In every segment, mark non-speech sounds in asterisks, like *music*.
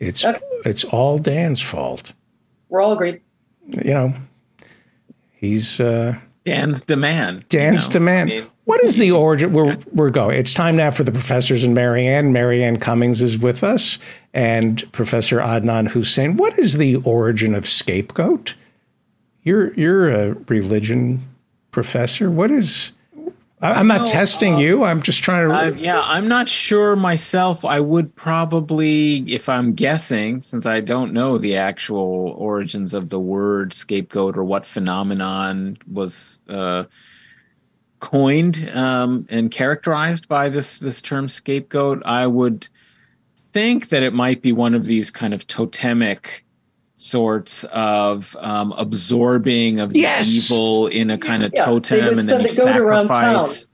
It's Okay. it's all Dan's fault. We're all agreed. You know, he's uh, Dan's demand. Dan's you know? demand. I mean, what is the origin? We're we're going. It's time now for the professors and Mary Anne. Marianne Cummings is with us, and Professor Adnan Husain. What is the origin of scapegoat? You're you're a religion professor. What is? I'm not No, testing you. I'm just trying to. I, yeah, I'm not sure myself. I would probably, if I'm guessing, since I don't know the actual origins of the word scapegoat or what phenomenon was uh, coined um, and characterized by this this term scapegoat, I would think that it might be one of these kind of totemic sorts of um, absorbing of the Yes. evil in a kind of Yeah, totem, and then you a goat around sacrifice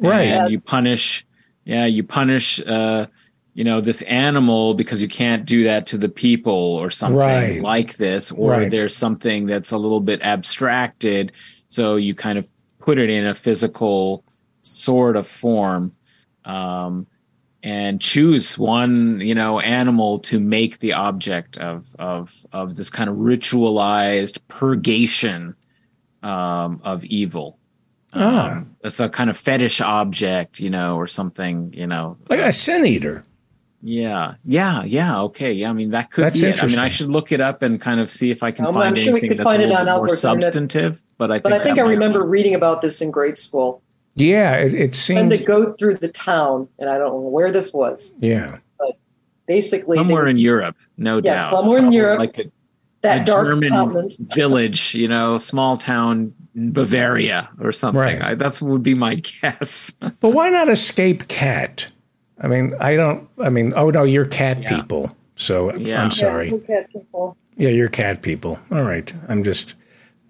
Right. and you punish yeah you punish uh you know this animal because you can't do that to the people or something Right. like this or Right. there's something that's a little bit abstracted so you kind of put it in a physical sort of form um and choose one you know animal to make the object of of of this kind of ritualized purgation um of evil Ah. um, it's a kind of fetish object, you know, or something, you know. like a sin eater. Yeah, yeah, yeah. Okay, yeah. I mean, that could That's be it. I mean, I should look it up and kind of see if I can Um, find I'm sure we anything could that's find a it little on bit more Albert's internet. substantive. But I think, But I think I remember be- reading about this in grade school. Yeah, it, it Send a seemed. goat through the town, and I don't know where this was. Yeah, But Basically, somewhere would- in Europe, no Yeah, doubt. somewhere in Europe. like a, that a dark German continent. *laughs* village, you know, small town in Bavaria or something. Right. I, that's would be my *laughs* guess. but why not escape cat? I mean, I don't. I mean, oh no, you're cat Yeah. people. So Yeah. I'm sorry. Yeah, look at people. Yeah, you're cat people. All right. I'm just.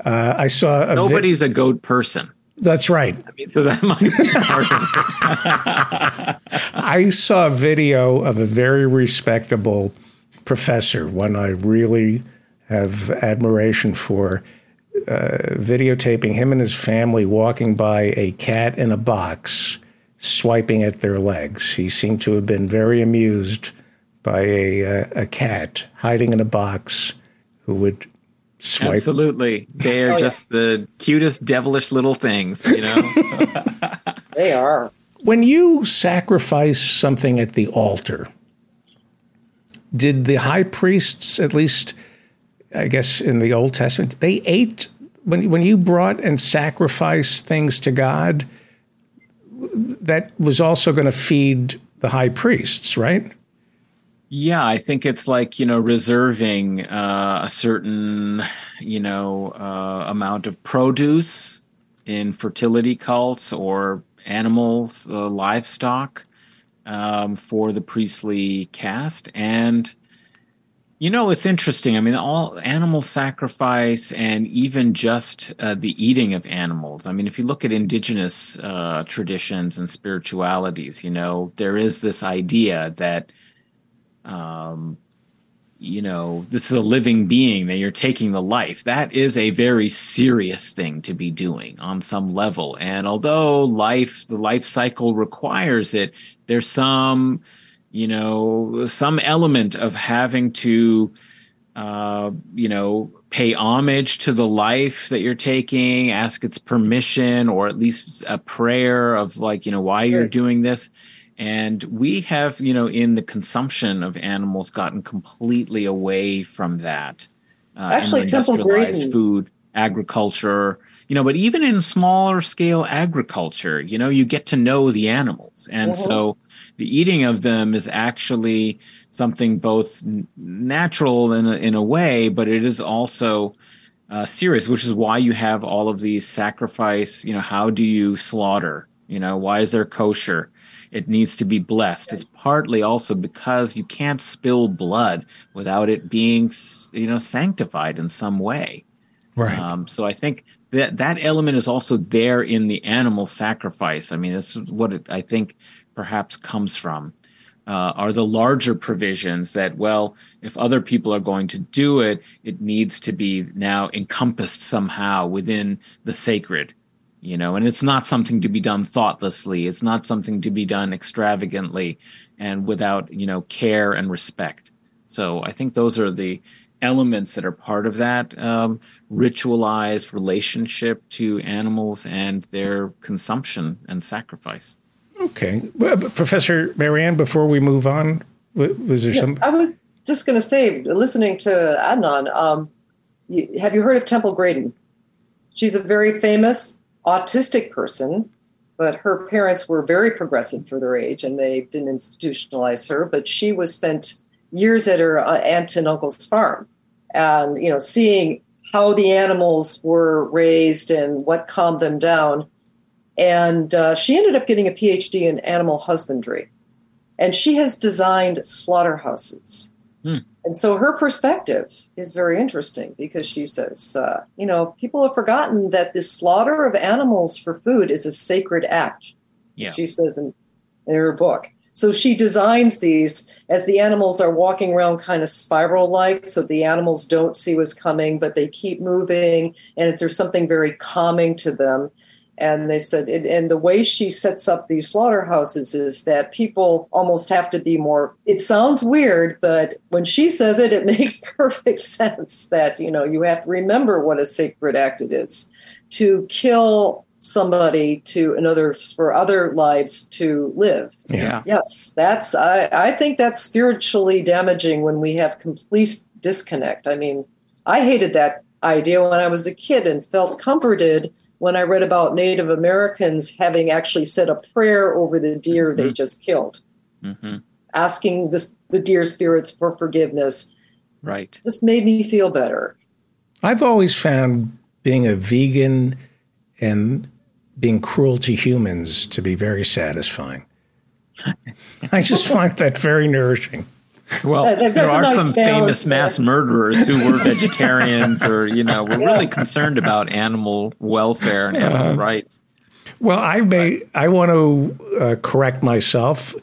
Uh, I saw a. vi- Nobody's a goat person. That's right. I mean, so that *laughs* might be. *laughs* I saw a video of a very respectable professor, one I really have admiration for, uh, videotaping him and his family walking by a cat in a box, swiping at their legs. He seemed to have been very amused by a, uh, a cat hiding in a box who would swipe. Absolutely. They are Oh, yeah. just the cutest, devilish little things, you know? *laughs* They are. When you sacrifice something at the altar, did the high priests, at least, I guess in the Old Testament, they ate when when you brought and sacrificed things to God? That was also going to feed the high priests, right? Yeah, I think it's like, you know, reserving uh, a certain, you know, uh, amount of produce in fertility cults or animals, uh, livestock um, for the priestly caste. And, you know, it's interesting. I mean, all animal sacrifice and even just uh, the eating of animals. I mean, if you look at indigenous uh, traditions and spiritualities, you know, there is this idea that, um, you know, this is a living being that you're taking the life. That is a very serious thing to be doing on some level. And although life, the life cycle requires it, there's some, you know, some element of having to, uh, you know, pay homage to the life that you're taking, ask its permission, or at least a prayer of like, you know, why you're doing this. And we have, you know, in the consumption of animals, gotten completely away from that. Uh, Actually, industrialized food, agriculture, you know, but even in smaller scale agriculture, you know, you get to know the animals. And Mhm. so the eating of them is actually something both natural in a, in a way, but it is also uh, serious, which is why you have all of these sacrifice. You know, how do you slaughter? You know, why is there kosher? It needs to be blessed. It's partly also because you can't spill blood without it being, you know, sanctified in some way. Right. Um, so I think that that element is also there in the animal sacrifice. I mean, this is what it, I think perhaps comes from. Uh, are the larger provisions that well if other people are going to do it it needs to be now encompassed somehow within the sacred you know and it's not something to be done thoughtlessly it's not something to be done extravagantly and without you know care and respect So I think those are the elements that are part of that um, ritualized relationship to animals and their consumption and sacrifice. Okay. Well, Professor Mary Anne, before we move on, was there yeah, some? I was just going to say, listening to Adnan, um, you, have you heard of Temple Grandin? She's a very famous autistic person, but her parents were very progressive for their age and they didn't institutionalize her. But she was spent years at her uh, aunt and uncle's farm and, you know, seeing how the animals were raised and what calmed them down. And uh, she ended up getting a PhD in animal husbandry. And she has designed slaughterhouses. Hmm. And so her perspective is very interesting because she says, uh, you know, people have forgotten that the slaughter of animals for food is a sacred act. Yeah. She says in, in her book. So she designs these as the animals are walking around kind of spiral like, so the animals don't see what's coming, but they keep moving, and it's, there's something very calming to them. And they said, and the way she sets up these slaughterhouses is that people almost have to be more. It sounds weird, but when she says it, it *laughs* makes perfect sense that, you know, you have to remember what a sacred act it is to kill somebody to another for other lives to live. Yeah. Yes, that's I, I think that's spiritually damaging when we have complete disconnect. I mean, I hated that idea when I was a kid and felt comforted when I read about Native Americans having actually said a prayer over the deer mm-hmm. they just killed, mm-hmm. asking this, the deer spirits for forgiveness. Right. This made me feel better. I've always found being a vegan and being cruel to humans to be very satisfying. *laughs* I just find that very nourishing. Well, there are some famous mass murderers who were *laughs* vegetarians or, you know, were really concerned about animal welfare and animal uh, rights. Well, I may, I want to uh, correct myself.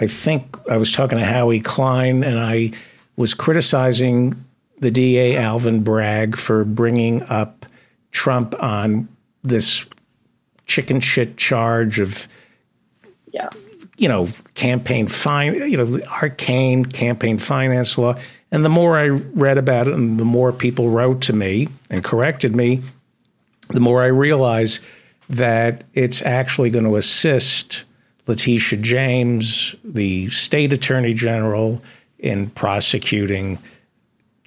I think I was talking to Howie Klein and I was criticizing the DA Alvin Bragg for bringing up Trump on this chicken shit charge of yeah you know campaign fine you know arcane campaign finance law. And the more i read about it and the more people wrote to me and corrected me the more i realized that it's actually going to assist letitia james the state attorney general in prosecuting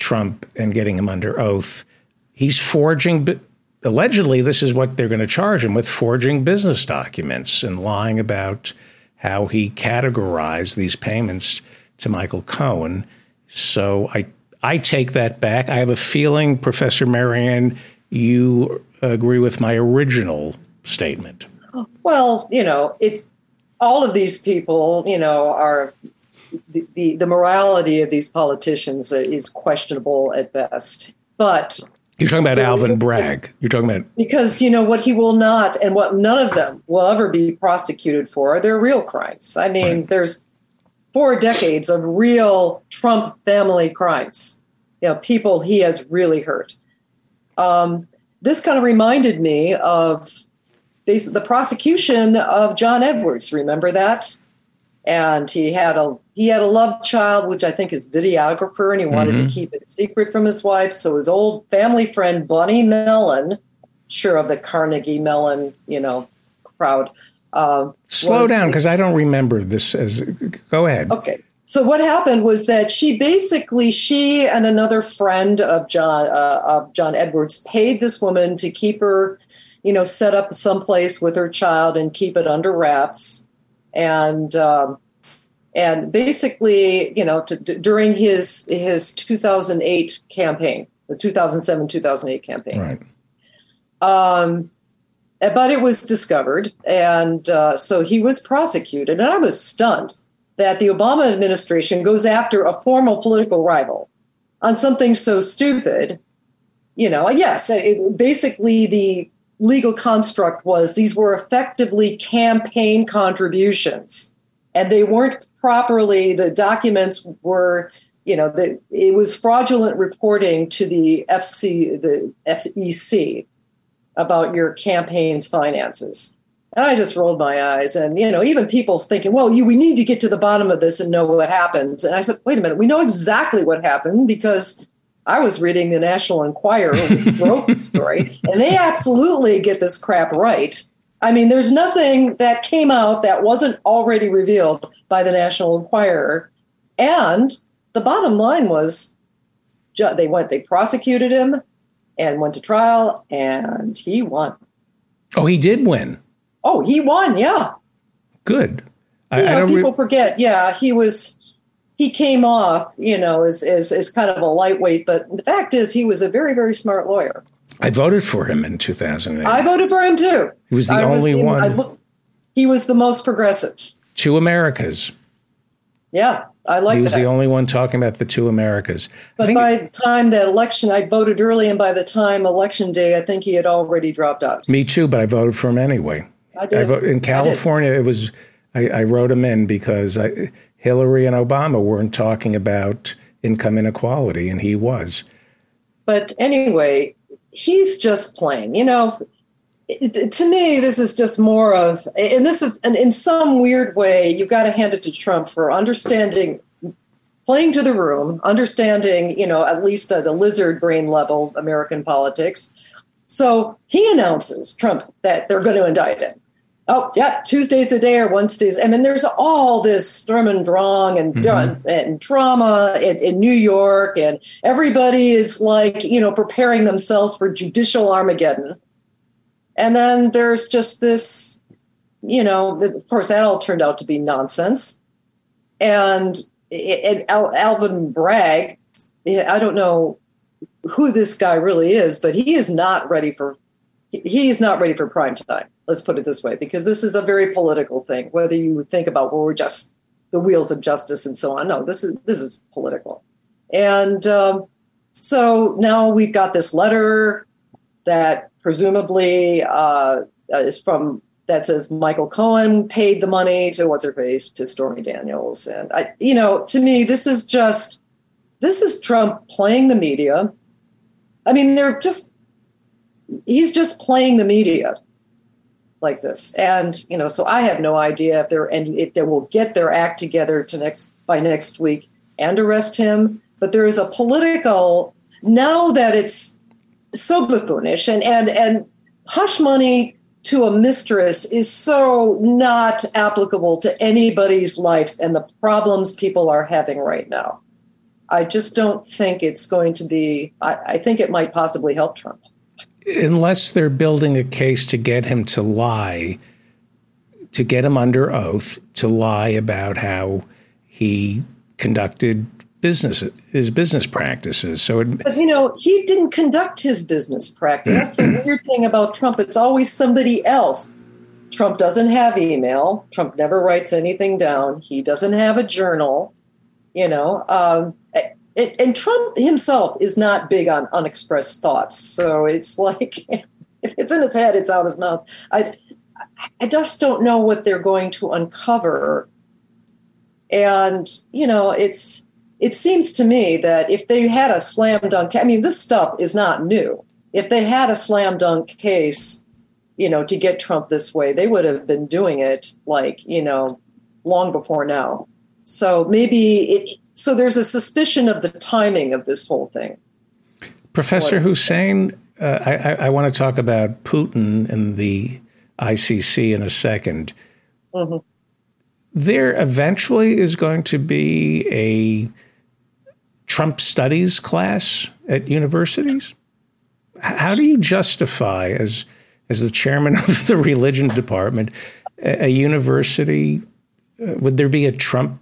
trump and getting him under oath. He's forging allegedly, this is what they're going to charge him with forging business documents and lying about how he categorized these payments to Michael Cohen. So I I take that back. I have a feeling, Professor Mary Anne, you agree with my original statement. Well, you know, it all of these people, you know, are the, the, the morality of these politicians is questionable at best. But you're talking about Alvin Bragg. You're talking about because you know what he will not, and what none of them will ever be prosecuted for. They're real crimes. I mean, right. there's four decades of real Trump family crimes. You know, people he has really hurt. Um, this kind of reminded me of the prosecution of John Edwards. Remember that? And he had a he had a love child which i think is videographer and he wanted mm-hmm. to keep it secret from his wife. So his old family friend bunny mellon sure of the carnegie mellon you know crowd uh, slow was, down because i don't remember this as go ahead. Okay. So what happened was that she basically she and another friend of john uh, of john edwards paid this woman to keep her you know set up someplace with her child and keep it under wraps and um, and basically, you know, to, to, during his his 2008 campaign, the 2007 2008 campaign. Right. Um, but it was discovered, and uh, so he was prosecuted, and I was stunned that the Obama administration goes after a formal political rival on something so stupid. You know, yes, it, basically the legal construct was these were effectively campaign contributions and they weren't properly the documents were you know the, it was fraudulent reporting to the fc the fec about your campaign's finances And I just rolled my eyes. And, you know, even people thinking, well, you, we need to get to the bottom of this and know what happens. And I said, wait a minute, we know exactly what happened because I was reading the National Enquirer wrote the story, and they absolutely get this crap right. I mean, there's nothing that came out that wasn't already revealed by the National Enquirer. And the bottom line was they went, they prosecuted him and went to trial, and he won. Oh, he did win. Oh, he won. Yeah. Good. I, I people re- forget. Yeah, he was. He came off, you know, as, as as kind of a lightweight, but the fact is, he was a very very smart lawyer. I voted for him in 2008. I voted for him too. He was the I only was, one. He was the most progressive. Two Americas. Yeah, I like. He was that. the only one talking about the two Americas. But by the time that election, I voted early, and by the time election day, I think he had already dropped out. Me too, but I voted for him anyway. I did. I vote, in California, it was I, I, wrote him in because I, Hillary and Obama weren't talking about income inequality, and he was. But anyway, he's just playing. You know, to me, this is just more of, and this is, and in some weird way, you've got to hand it to Trump for understanding, playing to the room, understanding, you know, at least uh, the lizard brain level American politics. So he announces Trump that they're going to indict him oh yeah tuesday's the day or wednesdays and then there's all this sturm and drang and mm-hmm. and drama in, in, new york and everybody is like you know preparing themselves for judicial armageddon. And then there's just this you know of course that all turned out to be nonsense. And, and Al, alvin bragg i don't know who this guy really is but he is not ready for he is not ready for prime time Let's put it this way, because this is a very political thing. Whether you think about well, we're just the wheels of justice and so on. No, this is this is political, and um, so now we've got this letter that presumably uh, is from that says Michael Cohen paid the money to what's her face to Stormy Daniels, and I, you know, to me, this is just this is Trump playing the media. I mean, they're just he's just playing the media like this. And you know, so I have no idea if they're and if they will get their act together to next by next week and arrest him. But there is a political now that it's so buffoonish and and and hush money to a mistress is so not applicable to anybody's lives and the problems people are having right now. I just don't think it's going to be. I, I think it might possibly help Trump unless they're building a case to get him to lie, to get him under oath to lie about how he conducted business his business practices. So, it, but you know, he didn't conduct his business practice. That's the weird thing about Trump. It's always somebody else. Trump doesn't have email. Trump never writes anything down. He doesn't have a journal. You know, um, it, and Trump himself is not big on unexpressed thoughts. So it's like *laughs* if it's in his head, it's out of his mouth. I I just don't know what they're going to uncover. And you know, it's it seems to me that if they had a slam dunk, I mean, this stuff is not new. If they had a slam dunk case, you know, to get Trump this way, they would have been doing it like you know long before now. So maybe it so there's a suspicion of the timing of this whole thing. Professor what? Husain, uh, I, I, want to talk about Putin and the ICC in a 2nd mm-hmm. There eventually is going to be a Trump studies class at universities. How do you justify, as as the chairman *laughs* of the religion department, a, a university? Uh, would there be a Trump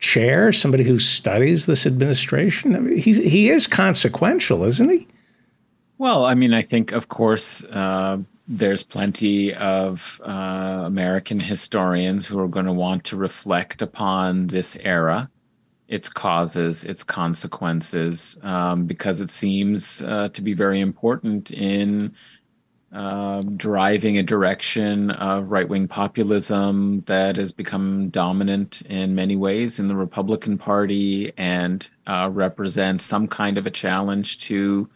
chair, somebody who studies this administration? I mean, he's, he is consequential, isn't he? Well, I mean, I think, of course, uh, there's plenty of uh, American historians who are going to want to reflect upon this era, its causes, its consequences, um, because it seems uh, to be very important in um, driving a direction of right wing populism that has become dominant in many ways in the Republican Party and uh, represents some kind of a challenge to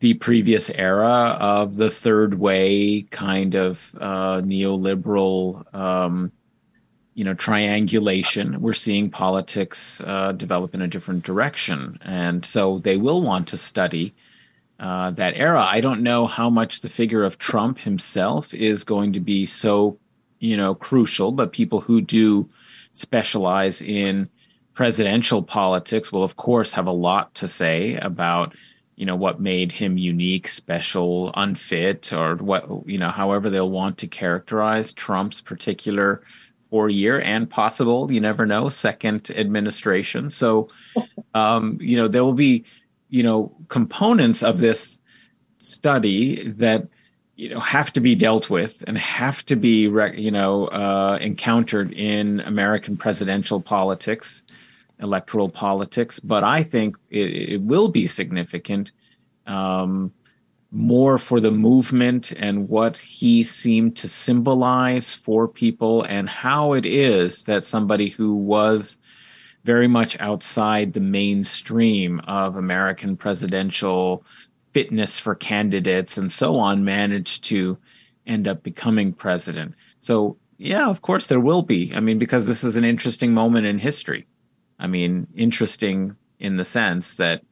the previous era of the third way kind of uh, neoliberal, um, you know, triangulation. We're seeing politics uh, develop in a different direction, and so they will want to study uh, that era. I don't know how much the figure of Trump himself is going to be so, you know, crucial, but people who do specialize in presidential politics will, of course, have a lot to say about you know what made him unique special unfit or what you know however they'll want to characterize trump's particular four year and possible you never know second administration so um you know there will be you know components of this study that you know have to be dealt with and have to be you know uh, encountered in American presidential politics electoral politics, but I think it, it will be significant um, more for the movement and what he seemed to symbolize for people and how it is that somebody who was very much outside the mainstream of American presidential fitness for candidates and so on managed to end up becoming president. So, yeah, of course there will be. I mean, because this is an interesting moment in history. I mean, interesting in the sense that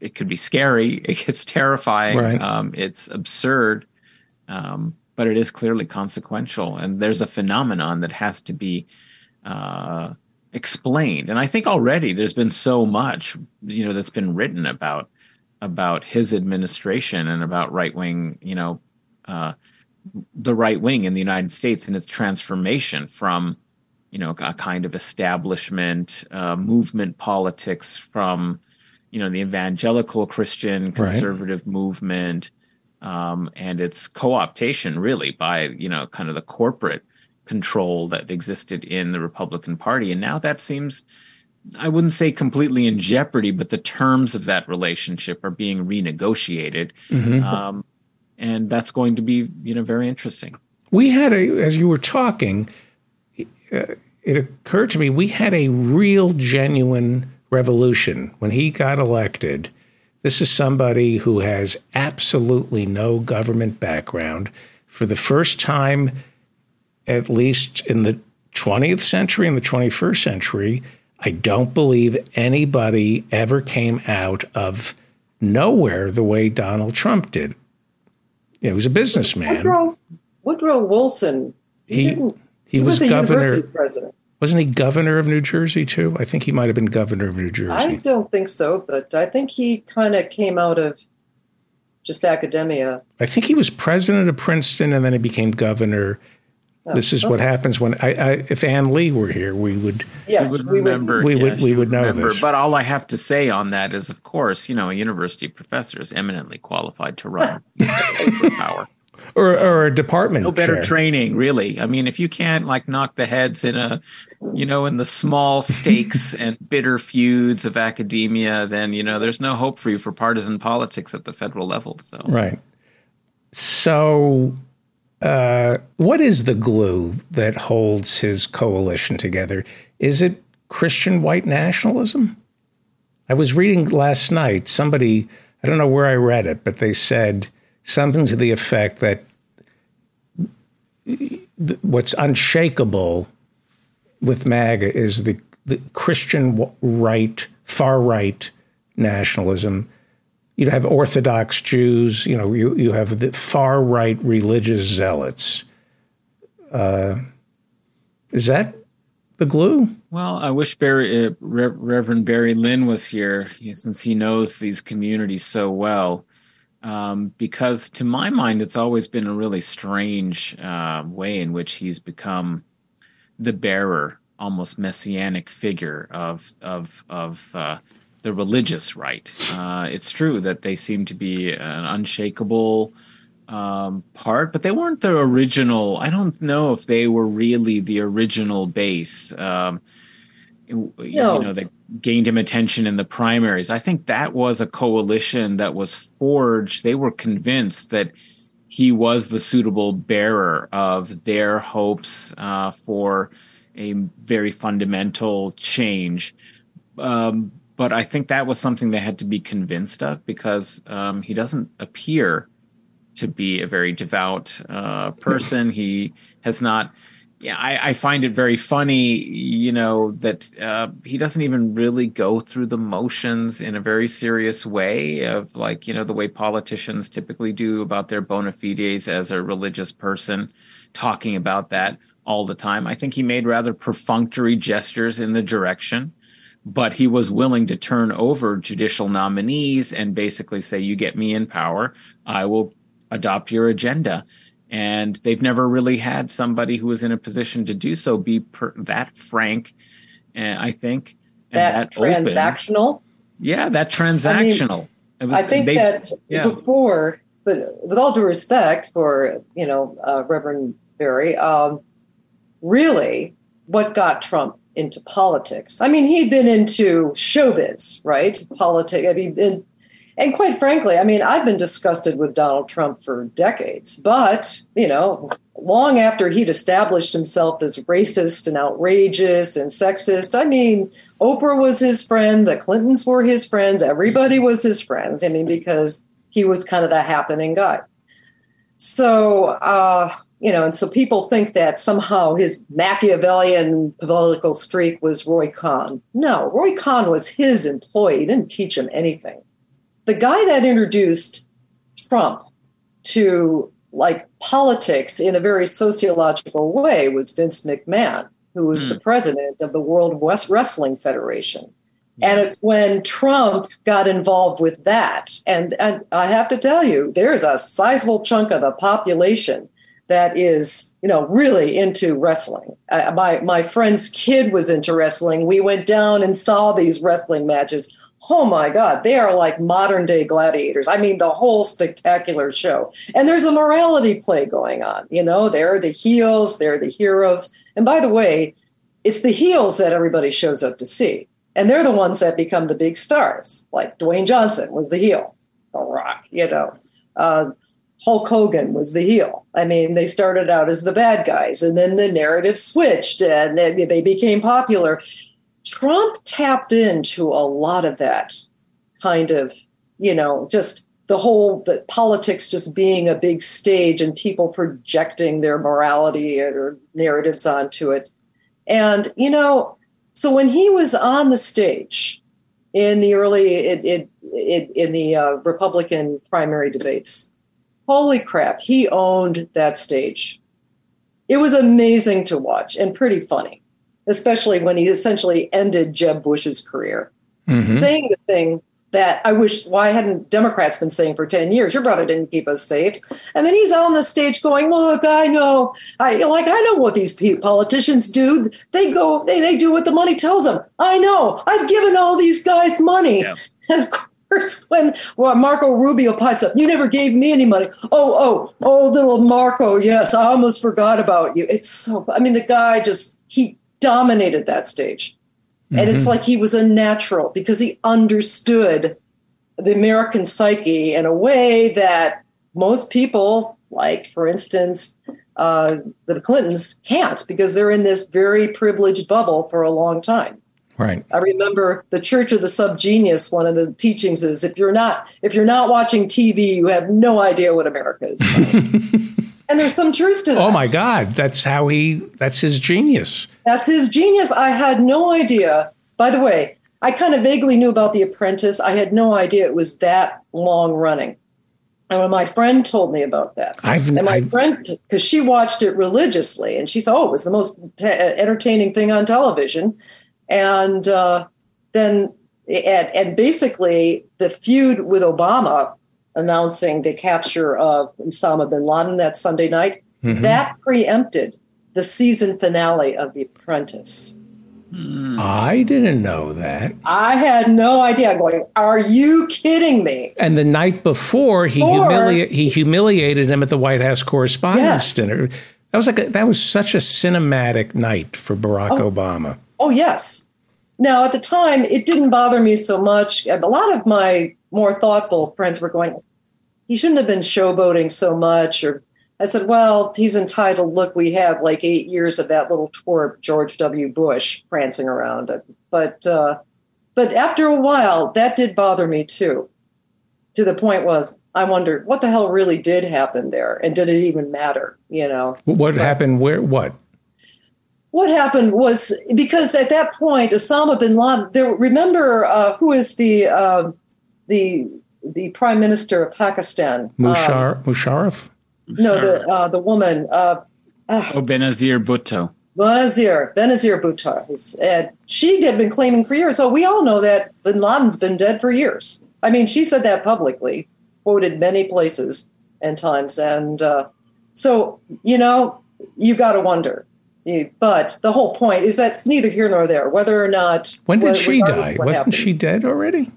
it could be scary, *laughs* it gets terrifying, right. um, it's absurd, um, but it is clearly consequential. And there's a phenomenon that has to be uh, explained. And I think already there's been so much, you know, that's been written about about his administration and about right wing, you know, uh, the right wing in the United States and its transformation from you know a kind of establishment uh, movement politics from you know the evangelical christian conservative right. movement um, and its co-optation really by you know kind of the corporate control that existed in the republican party and now that seems i wouldn't say completely in jeopardy but the terms of that relationship are being renegotiated mm-hmm. um, and that's going to be you know very interesting we had a as you were talking uh, it occurred to me we had a real, genuine revolution when he got elected. This is somebody who has absolutely no government background. For the first time, at least in the 20th century and the 21st century, I don't believe anybody ever came out of nowhere the way Donald Trump did. He was a businessman. Woodrow, Woodrow Wilson. He, he didn't he, he was, was governor. President. Wasn't he governor of New Jersey too? I think he might have been governor of New Jersey. I don't think so, but I think he kind of came out of just academia. I think he was president of Princeton, and then he became governor. Oh, this is okay. what happens when I, I, if Ann Lee were here, we would yes, we would remember. We would, we would know remember. this. But all I have to say on that is, of course, you know, a university professor is eminently qualified to run for power *laughs* or, or a department. No better chair. training, really. I mean, if you can't like knock the heads in a, you know, in the small stakes *laughs* and bitter feuds of academia, then you know there's no hope for you for partisan politics at the federal level. So right. So, uh, what is the glue that holds his coalition together? Is it Christian white nationalism? I was reading last night. Somebody, I don't know where I read it, but they said something to the effect that what's unshakable with MAGA is the, the Christian right, far right nationalism. You have Orthodox Jews, you know, you, you have the far right religious zealots. Uh, is that the glue? Well, I wish Barry, uh, Re- Reverend Barry Lynn was here since he knows these communities so well um, because to my mind, it's always been a really strange uh, way in which he's become the bearer, almost messianic figure of of of uh, the religious right. Uh, it's true that they seem to be an unshakable um, part, but they weren't the original. I don't know if they were really the original base. Um, no. you know, they gained him attention in the primaries. I think that was a coalition that was forged. They were convinced that he was the suitable bearer of their hopes uh, for a very fundamental change. Um, but I think that was something they had to be convinced of because um, he doesn't appear to be a very devout uh, person. He has not. Yeah, I, I, find it very funny, you know, that uh, he doesn't even really go through the motions in a very serious way of like, you know, the way politicians typically do about their bona fides as a religious person, talking about that all the time. I think he made rather perfunctory gestures in the direction but he was willing to turn over judicial nominees and basically say, You get me in power, I will adopt your agenda. And they've never really had somebody who was in a position to do so be per, that frank, uh, I think. that, that transactional? Open. Yeah, that transactional. I, mean, was, I think they, that yeah. before, but with all due respect for, you know, uh, Reverend Barry, um, really what got Trump into politics. I mean, he'd been into showbiz, right? Politics. I mean, and, and quite frankly, I mean, I've been disgusted with Donald Trump for decades, but, you know, long after he'd established himself as racist and outrageous and sexist, I mean, Oprah was his friend, the Clintons were his friends, everybody was his friends. I mean, because he was kind of the happening guy. So, uh, you know, and so people think that somehow his Machiavellian political streak was Roy Cohn. No, Roy Cohn was his employee. He didn't teach him anything. The guy that introduced Trump to like politics in a very sociological way was Vince McMahon, who was mm. the hmm. president of the World West Wrestling Federation. And it's when Trump got involved with that. And, and I have to tell you, there's a sizable chunk of the population that is, you know, really into wrestling. Uh, my my friend's kid was into wrestling. We went down and saw these wrestling matches. Oh my God, they are like modern day gladiators. I mean, the whole spectacular show. And there's a morality play going on. You know, they're the heels, they're the heroes. And by the way, it's the heels that everybody shows up to see. And they're the ones that become the big stars. Like Dwayne Johnson was the heel, The Rock, you know. Uh, Hulk Hogan was the heel. I mean, they started out as the bad guys, and then the narrative switched and they became popular. Trump tapped into a lot of that kind of, you know, just the whole the politics just being a big stage and people projecting their morality or narratives onto it. And, you know, so when he was on the stage in the early, it, it, it, in the uh, Republican primary debates, holy crap, he owned that stage. It was amazing to watch and pretty funny, especially when he essentially ended Jeb Bush's career. Mm-hmm. Saying the thing that I wish, why hadn't Democrats been saying for 10 years? Your brother didn't keep us safe. And then he's on the stage going, look, I know, I like, I know what these politicians do. They go, they, they do what the money tells them. I know, I've given all these guys money. Yeah. And of course, when well, Marco Rubio pipes up, you never gave me any money. Oh, oh, oh, little Marco. Yes, I almost forgot about you. It's so, I mean, the guy just, he dominated that stage. And mm-hmm. it's like he was a natural because he understood the American psyche in a way that most people, like, for instance, uh, the Clintons, can't because they're in this very privileged bubble for a long time. Right. I remember the Church of the Subgenius. One of the teachings is if you're not if you're not watching TV, you have no idea what America is. *laughs* and there's some truth to oh that. Oh my God, that's how he. That's his genius. That's his genius. I had no idea. By the way, I kind of vaguely knew about The Apprentice. I had no idea it was that long running. And when my friend told me about that, I've, and my I've, friend, because she watched it religiously, and she said, "Oh, it was the most t- entertaining thing on television." And uh, then and, and basically the feud with Obama announcing the capture of Osama bin Laden that Sunday night mm-hmm. that preempted the season finale of The Apprentice. Hmm. I didn't know that. I had no idea. going, are you kidding me? And the night before, he humili- he humiliated him at the White House Correspondents' yes. Dinner. That was like a, that was such a cinematic night for Barack oh. Obama. Oh, yes. Now, at the time, it didn't bother me so much. A lot of my more thoughtful friends were going, he shouldn't have been showboating so much. Or I said, well, he's entitled. Look, we have like eight years of that little twerp, George W. Bush, prancing around. But, uh, but after a while, that did bother me too. To the point was, I wondered what the hell really did happen there, and did it even matter? You know, what but, happened? Where? What? What happened was because at that point, Osama bin Laden. There, remember uh, who is the uh, the the prime minister of Pakistan? Mushar- um, Musharraf. No, the uh, the woman. Uh, oh, Benazir Bhutto. Benazir, Benazir Bhutto. And she had been claiming for years. So we all know that bin Laden's been dead for years. I mean, she said that publicly, quoted many places and times. And uh, so, you know, you got to wonder. But the whole point is that's neither here nor there, whether or not. When did she die? Wasn't happened. she dead already?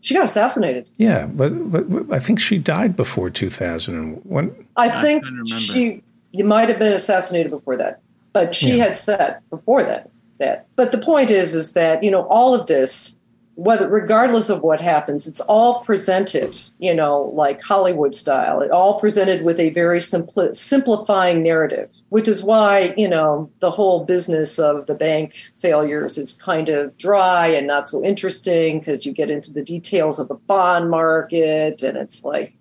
She got assassinated. Yeah, but, but, but I think she died before 2001. I think she might have been assassinated before that. But she yeah. had said before that that. But the point is, is that you know all of this, whether regardless of what happens, it's all presented, you know, like Hollywood style. It all presented with a very simpli- simplifying narrative, which is why you know the whole business of the bank failures is kind of dry and not so interesting because you get into the details of the bond market, and it's like.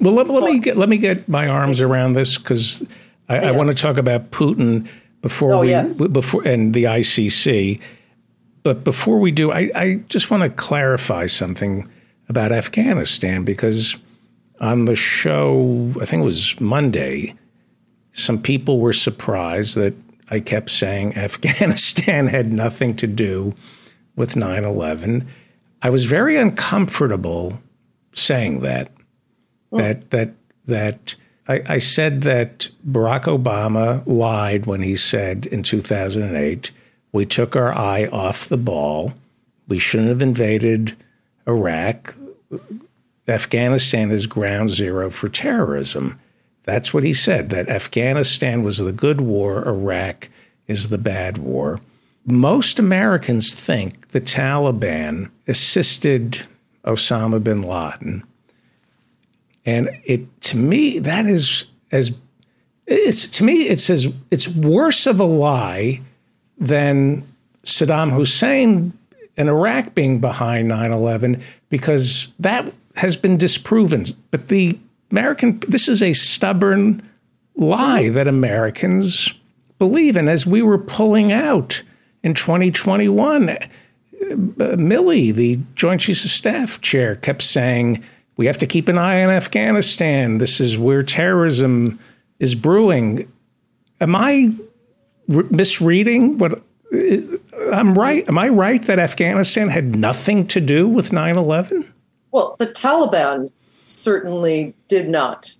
Well, let, let me get let me get my arms around this because I, yeah. I want to talk about Putin before oh, we yes. before and the ICC. But before we do, I, I just want to clarify something about Afghanistan because on the show, I think it was Monday, some people were surprised that I kept saying *laughs* Afghanistan had nothing to do with 9 11. I was very uncomfortable saying that. Mm. That that that I, I said that Barack Obama lied when he said in 2008, we took our eye off the ball. We shouldn't have invaded Iraq. Afghanistan is ground zero for terrorism. That's what he said, that Afghanistan was the good war, Iraq is the bad war. Most Americans think the Taliban assisted Osama bin Laden and it to me that is as it's to me it's as it's worse of a lie than Saddam Hussein and Iraq being behind 9/11 because that has been disproven. But the American this is a stubborn lie that Americans believe and as we were pulling out in 2021 uh, Milley, the Joint Chiefs of Staff chair, kept saying we have to keep an eye on Afghanistan. This is where terrorism is brewing. Am I re- misreading what uh, I'm right? Am I right that Afghanistan had nothing to do with 9 11? Well, the Taliban certainly did not.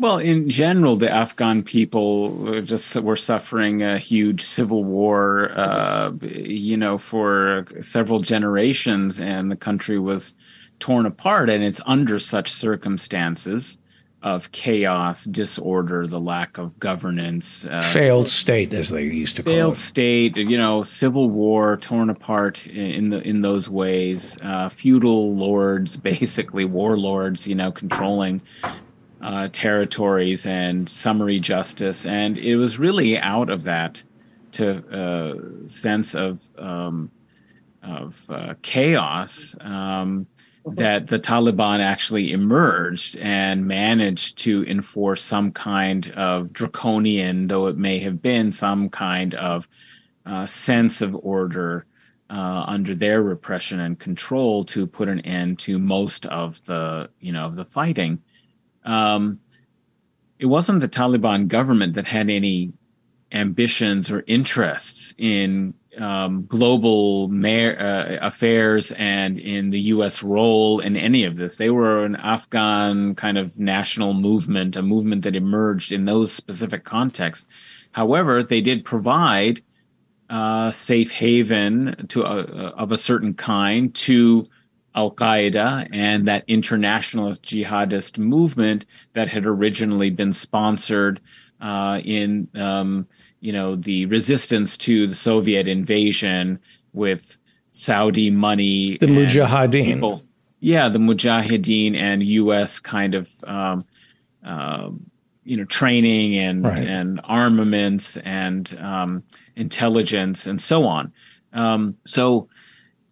Well, in general, the Afghan people just were suffering a huge civil war, uh, you know, for several generations, and the country was torn apart and it's under such circumstances of chaos, disorder, the lack of governance, uh, failed state, as they used to call failed it, state. You know, civil war, torn apart in the in those ways. Uh, feudal lords, *laughs* basically warlords, you know, controlling uh, territories and summary justice, and it was really out of that to uh, sense of um, of uh, chaos. Um, that the Taliban actually emerged and managed to enforce some kind of draconian, though it may have been some kind of uh, sense of order uh, under their repression and control to put an end to most of the you know of the fighting. Um, it wasn't the Taliban government that had any ambitions or interests in um, global mayor, uh, affairs and in the U.S. role in any of this. They were an Afghan kind of national movement, a movement that emerged in those specific contexts. However, they did provide uh, safe haven to uh, of a certain kind to Al Qaeda and that internationalist jihadist movement that had originally been sponsored uh, in um, you know the resistance to the Soviet invasion with Saudi money, the Mujahideen. People. Yeah, the Mujahideen and U.S. kind of um, uh, you know training and right. and armaments and um, intelligence and so on. Um, so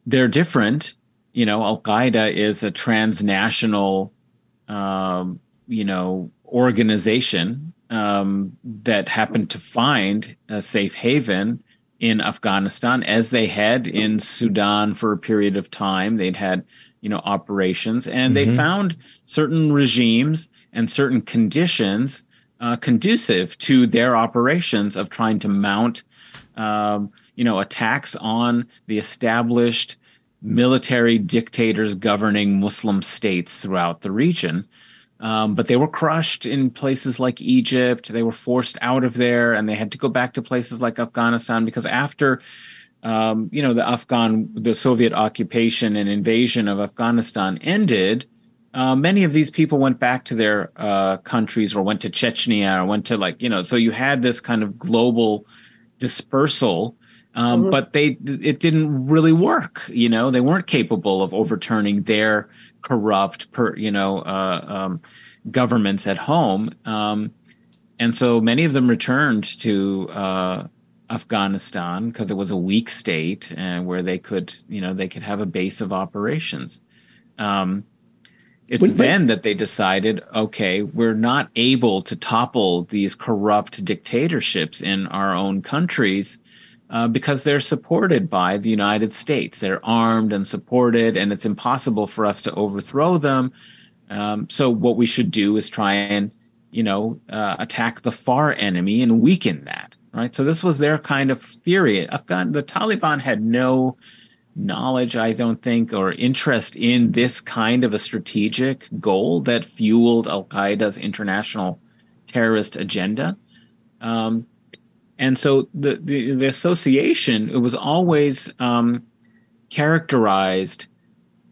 they're different. You know, Al Qaeda is a transnational, um, you know, organization um, that happened to find a safe haven in Afghanistan, as they had in Sudan for a period of time. They'd had, you know, operations, and mm-hmm. they found certain regimes and certain conditions uh, conducive to their operations of trying to mount, um, you know, attacks on the established military dictators governing Muslim states throughout the region. Um, but they were crushed in places like Egypt. They were forced out of there, and they had to go back to places like Afghanistan because after, um, you know, the Afghan, the Soviet occupation and invasion of Afghanistan ended, uh, many of these people went back to their uh, countries or went to Chechnya or went to like you know. So you had this kind of global dispersal. Um, mm-hmm. But they, it didn't really work. You know, they weren't capable of overturning their corrupt, per, you know, uh, um, governments at home. Um, and so many of them returned to uh, Afghanistan because it was a weak state and where they could, you know, they could have a base of operations. Um, it's then that they decided, okay, we're not able to topple these corrupt dictatorships in our own countries uh, because they're supported by the United States. They're armed and supported, and it's impossible for us to overthrow them. Um, so what we should do is try and, you know, uh, attack the far enemy and weaken that. Right. So this was their kind of theory. Afghan, the Taliban had no knowledge, I don't think, or interest in this kind of a strategic goal that fueled Al Qaeda's international terrorist agenda. Um, and so the, the, the association it was always um, characterized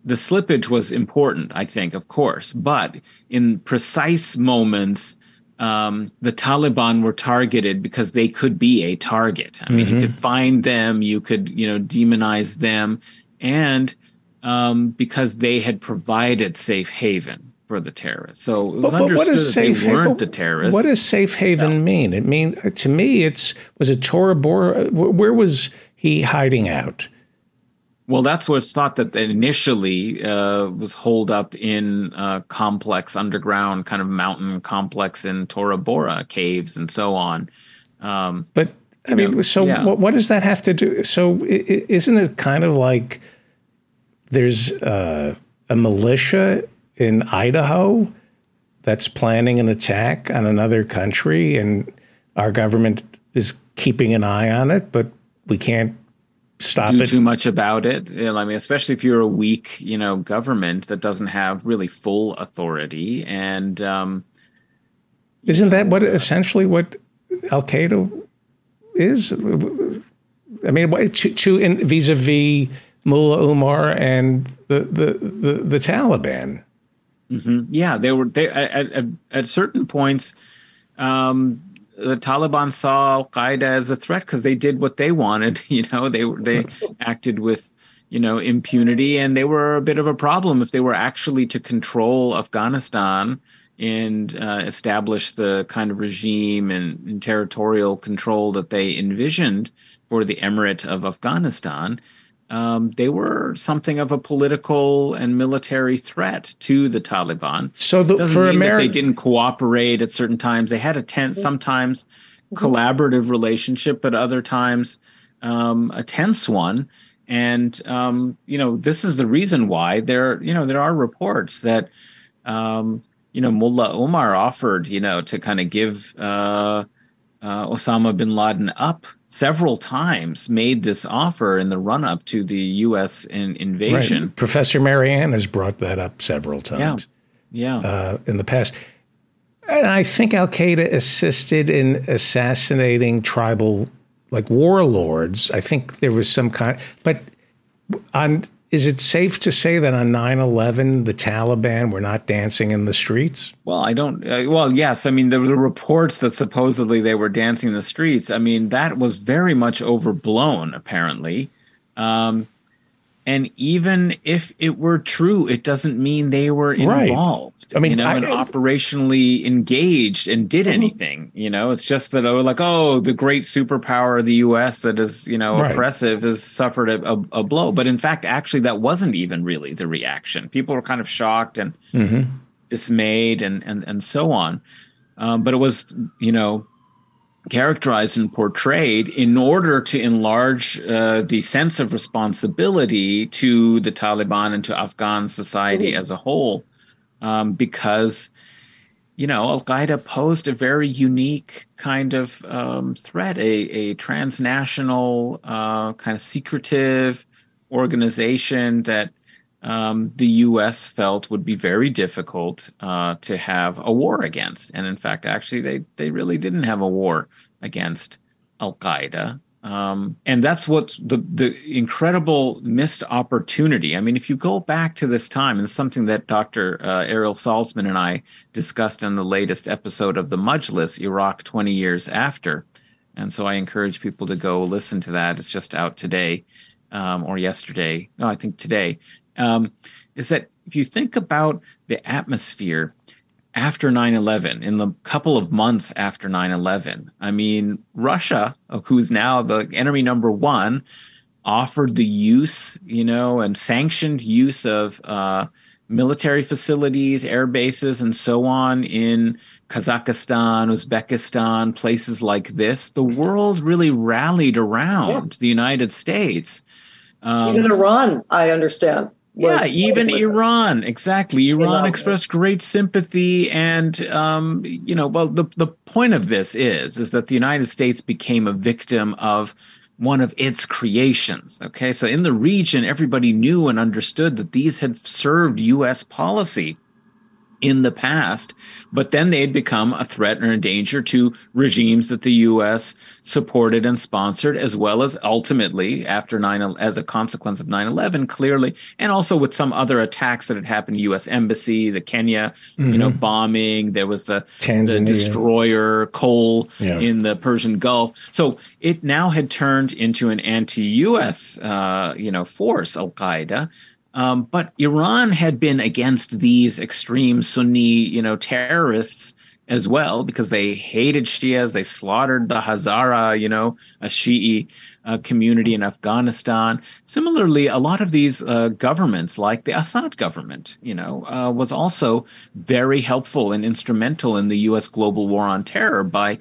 the slippage was important i think of course but in precise moments um, the taliban were targeted because they could be a target i mean mm-hmm. you could find them you could you know demonize them and um, because they had provided safe haven for the terrorists. So it was but, but what is safe they weren't the terrorists. What does safe haven no. mean? It mean to me, it's was it Tora Bora? Where was he hiding out? Well, that's what's thought that initially uh, was holed up in a complex underground kind of mountain complex in Tora Bora caves and so on. Um, but I mean, know, so yeah. what, what, does that have to do? So isn't it kind of like there's uh, a militia in Idaho that's planning an attack on another country, and our government is keeping an eye on it, but we can't stop do it. too much about it. I mean, especially if you're a weak, you know, government that doesn't have really full authority. And um, isn't that what essentially what Al Qaeda is? I mean, to, to vis-a-vis Mullah Omar and the the the, the Taliban. Mm-hmm. Yeah, they were they at, at, at certain points. Um, the Taliban saw Al Qaeda as a threat because they did what they wanted. *laughs* You know, they they *laughs* acted with you know impunity, and they were a bit of a problem if they were actually to control Afghanistan and uh, establish the kind of regime and, and territorial control that they envisioned for the emirate of Afghanistan um, they were something of a political and military threat to the Taliban. So the, for America, they didn't cooperate at certain times. They had a tense, sometimes mm-hmm. collaborative relationship, but other times um, a tense one. And um, you know, this is the reason why there. You know, there are reports that um, you know Mullah Omar offered, you know, to kind of give uh, uh, Osama bin Laden up several times made this offer in the run up to the U.S. In, invasion. Right. Professor Mary Anne has brought that up several times. Yeah. yeah. Uh, in the past. And I think Al Qaeda assisted in assassinating tribal, like warlords. I think there was some kind, but on is it safe to say that on 9-11 the taliban were not dancing in the streets? Well i don't uh, well yes i mean there were reports that supposedly they were dancing in the streets. I mean that was very much overblown apparently. Um, and even if it were true, it doesn't mean they were involved. Right. I mean, you know, I, and operationally engaged and did mm-hmm. anything. You know, it's just that oh, like oh, the great superpower of the U.S. that is you know right. oppressive has suffered a, a, a, blow. But in fact, actually, that wasn't even really the reaction. People were kind of shocked and mm-hmm. dismayed and and and so on. Um, but it was you know characterized and portrayed in order to enlarge uh, the sense of responsibility to the Taliban and to Afghan society mm-hmm. as a whole, um, because you know Al Qaeda posed a very unique kind of um, threat, a, a transnational uh, kind of secretive organization that. Um, the U.S. felt would be very difficult uh, to have a war against, and in fact, actually, they they really didn't have a war against Al Qaeda. Um, and that's what's the the incredible missed opportunity. I mean, if you go back to this time, and something that Dr. Uh, Ariel Salzmann and I discussed in the latest episode of the Majlis, Iraq 20 years after. And so I encourage people to go listen to that. It's just out today um, or yesterday. No, I think today. Um, is that if you think about the atmosphere after 9-11 in the couple of months after 9-11 i mean russia who's now the enemy number one offered the use you know and sanctioned use of uh, military facilities air bases and so on in kazakhstan uzbekistan places like this. The world really rallied around yeah. the united states. Um, even iran i understand yeah, even Iran, exactly. Iran expressed great sympathy, and um, you know, well, the the point of this is is that the United States became a victim of one of its creations. Okay, so in the region, everybody knew and understood that these had served U.S. policy in the past, but then they'd become a threat or a danger to regimes that the U.S. supported and sponsored, as well as ultimately after 9 as a consequence of 9/11, clearly, and also with some other attacks that had happened, U.S. embassy, the Kenya, mm-hmm. you know, mm-hmm. bombing. There was the, the destroyer Cole yeah. in the Persian Gulf. So it now had turned into an anti-U.S. Uh, you know force, Al Qaeda. Um, but Iran had been against these extreme Sunni, you know, terrorists as well because they hated Shias. They slaughtered the Hazara, you know, a Shi'i uh, community in Afghanistan. Similarly, a lot of these uh, governments, like the Assad government, you know, uh, was also very helpful and instrumental in the U.S. global war on terror by.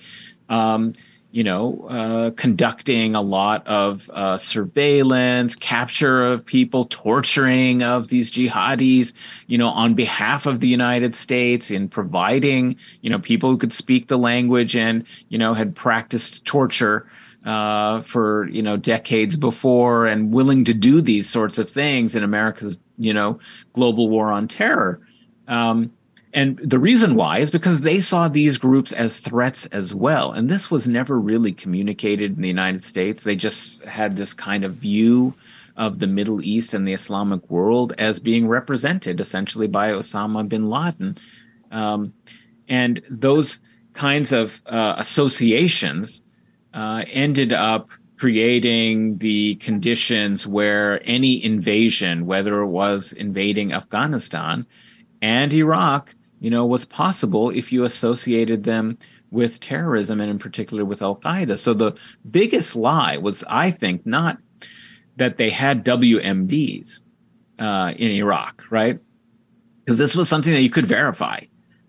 Um, you know, uh, conducting a lot of uh, surveillance, capture of people, torturing of these jihadis, you know, on behalf of the United States, in providing, you know, people who could speak the language and, you know, had practiced torture uh, for, you know, decades before and willing to do these sorts of things in America's, you know, global war on terror. Um, and the reason why is because they saw these groups as threats as well. And this was never really communicated in the United States. They just had this kind of view of the Middle East and the Islamic world as being represented essentially by Osama bin Laden. Um, and those kinds of uh, associations uh, ended up creating the conditions where any invasion, whether it was invading Afghanistan and Iraq, you know, was possible if you associated them with terrorism and in particular with Al Qaeda. So the biggest lie was, I think, not that they had WMDs uh, in Iraq, right? Because this was something that you could verify.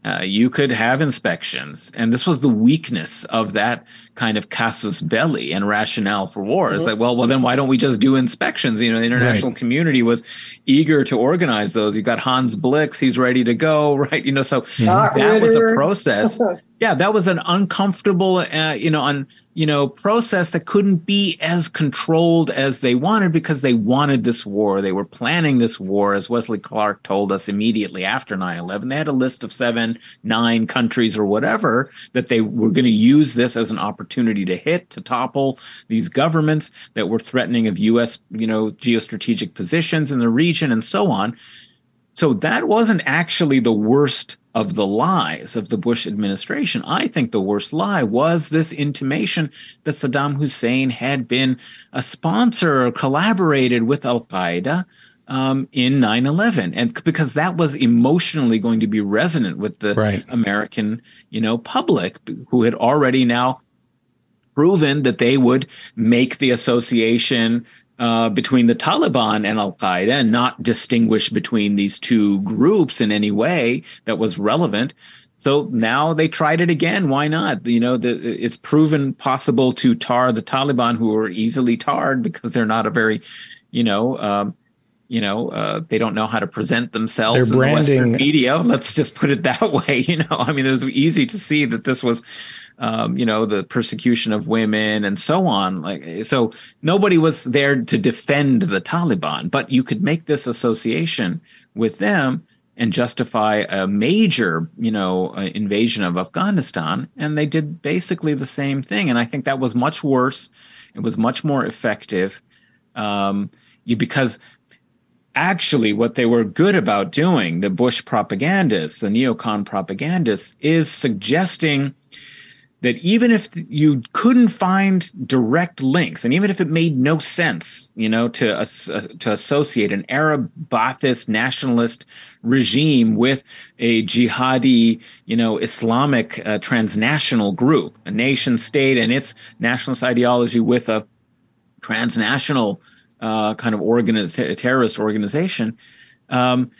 Uh, you could have inspections. And this was the weakness of that kind of casus belli and rationale for war. Mm-hmm. It's like, well, well, then why don't we just do inspections? You know, the international right. community was eager to organize those. You got Hans Blix, he's ready to go, *laughs* right? You know, so mm-hmm. that was a process. *laughs* yeah, that was an uncomfortable, uh, you know, on you know, process that couldn't be as controlled as they wanted because they wanted this war. They were planning this war, as Wesley Clark told us immediately after 9 11. They had a list of seven, nine countries or whatever that they were going to use this as an opportunity to hit, to topple these governments that were threatening of U.S., you know, geostrategic positions in the region and so on. So that wasn't actually the worst of the lies of the Bush administration. I think the worst lie was this intimation that Saddam Hussein had been a sponsor or collaborated with Al Qaeda um, in 9 11. And because that was emotionally going to be resonant with the right. American, you know, public who had already now proven that they would make the association uh, between the Taliban and Al Qaeda and not distinguish between these two groups in any way that was relevant. So now they tried it again. Why not? You know, the, it's proven possible to tar the Taliban, who are easily tarred because they're not a very, you know, um, you know, uh, they don't know how to present themselves Their in branding. the Western media. *laughs* Let's just put it that way. You know, I mean, it was easy to see that this was, um, you know, the persecution of women and so on. Like, so nobody was there to defend the Taliban, but you could make this association with them and justify a major, you know, uh, invasion of Afghanistan. And they did basically the same thing. And I think that was much worse. It was much more effective. Um, you, because actually what they were good about doing, the Bush propagandists, the neocon propagandists, is suggesting that even if you couldn't find direct links, and even if it made no sense, you know, to uh, to associate an Arab Ba'athist nationalist regime with a jihadi, you know, Islamic uh, transnational group, a nation state and its nationalist ideology with a transnational uh, kind of organiz- terrorist organization. Um,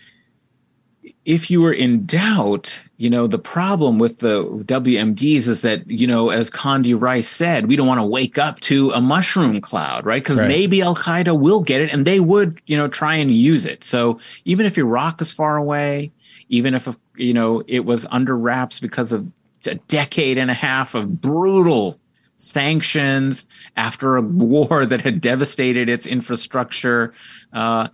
if you were in doubt, you know, the problem with the WMDs is that, you know, as Condi Rice said, we don't want to wake up to a mushroom cloud, right? Because right. maybe Al Qaeda will get it and they would, you know, try and use it. So even if Iraq is far away, even if, you know, it was under wraps because of a decade and a half of brutal sanctions after a *laughs* war that had devastated its infrastructure. Uh,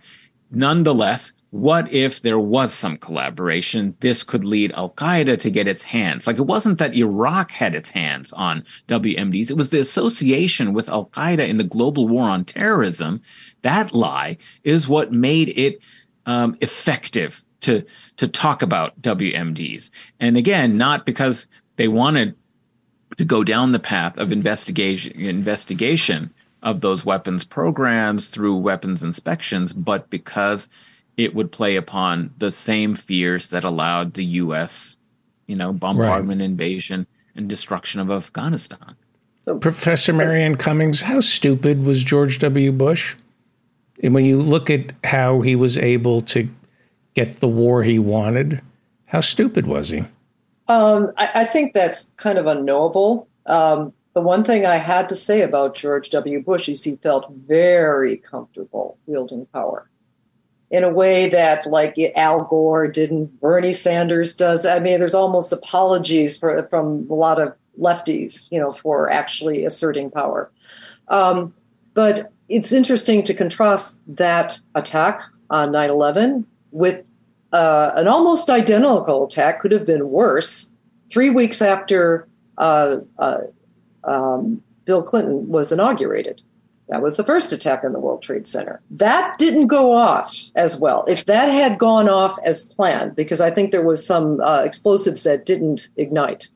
nonetheless, what if there was some collaboration? This could lead Al Qaeda to get its hands. Like it wasn't that Iraq had its hands on WMDs, it was the association with Al Qaeda in the global war on terrorism. That lie is what made it um, effective to to talk about WMDs. And again, not because they wanted to go down the path of investigation investigation of those weapons programs through weapons inspections, but because it would play upon the same fears that allowed the U.S. you know bombardment, right. invasion, and destruction of Afghanistan. Professor Mary Anne Cummings, how stupid was George W. Bush? And when you look at how he was able to get the war he wanted, how stupid was he? Um, I, I, think that's kind of unknowable. Um, the one thing I had to say about George W. Bush is he felt very comfortable wielding power in a way that, like Al Gore didn't, Bernie Sanders does. I mean, there's almost apologies for, from a lot of lefties, you know, for actually asserting power. Um, but it's interesting to contrast that attack on 9 11 with uh, an almost identical attack, could have been worse, three weeks after uh, uh, um, Bill Clinton was inaugurated. That was the first attack on the World Trade Center. That didn't go off as well. If that had gone off as planned, because I think there was some uh, explosives that didn't ignite,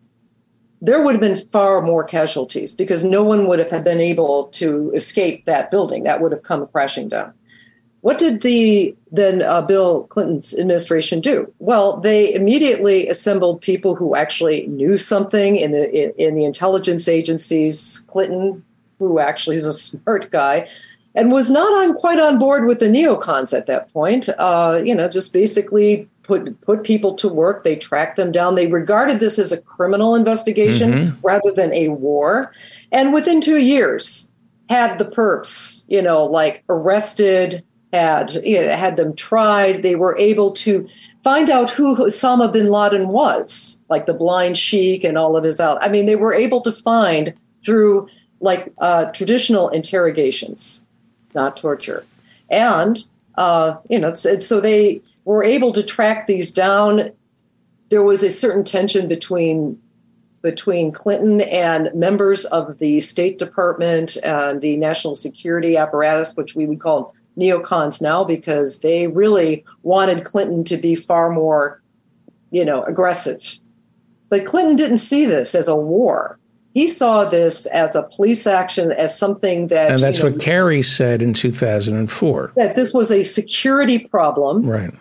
there would have been far more casualties because no one would have been able to escape that building. That would have come crashing down. What did the then uh, Bill Clinton's administration do? Well, they immediately assembled people who actually knew something in the in, in the intelligence agencies. Clinton, who actually is a *laughs* smart guy, and was not on quite on board with the neocons at that point. Uh, you know, just basically put put people to work. They tracked them down. They regarded this as a criminal investigation mm-hmm. rather than a war. And within two years, had the perps, you know, like arrested had you know, had them tried. They were able to find out who Osama bin Laden was, like the blind sheik and all of his out. I mean, they were able to find through like uh, traditional interrogations, not torture, and uh, you know, it's, it's, so they were able to track these down. There was a certain tension between between Clinton and members of the State Department and the national security apparatus, which we would call neocons now because they really wanted Clinton to be far more, you know, aggressive. But Clinton didn't see this as a war. He saw this as a police action, as something that. And that's you know, what Kerry said in 2004. That this was a security problem. Right.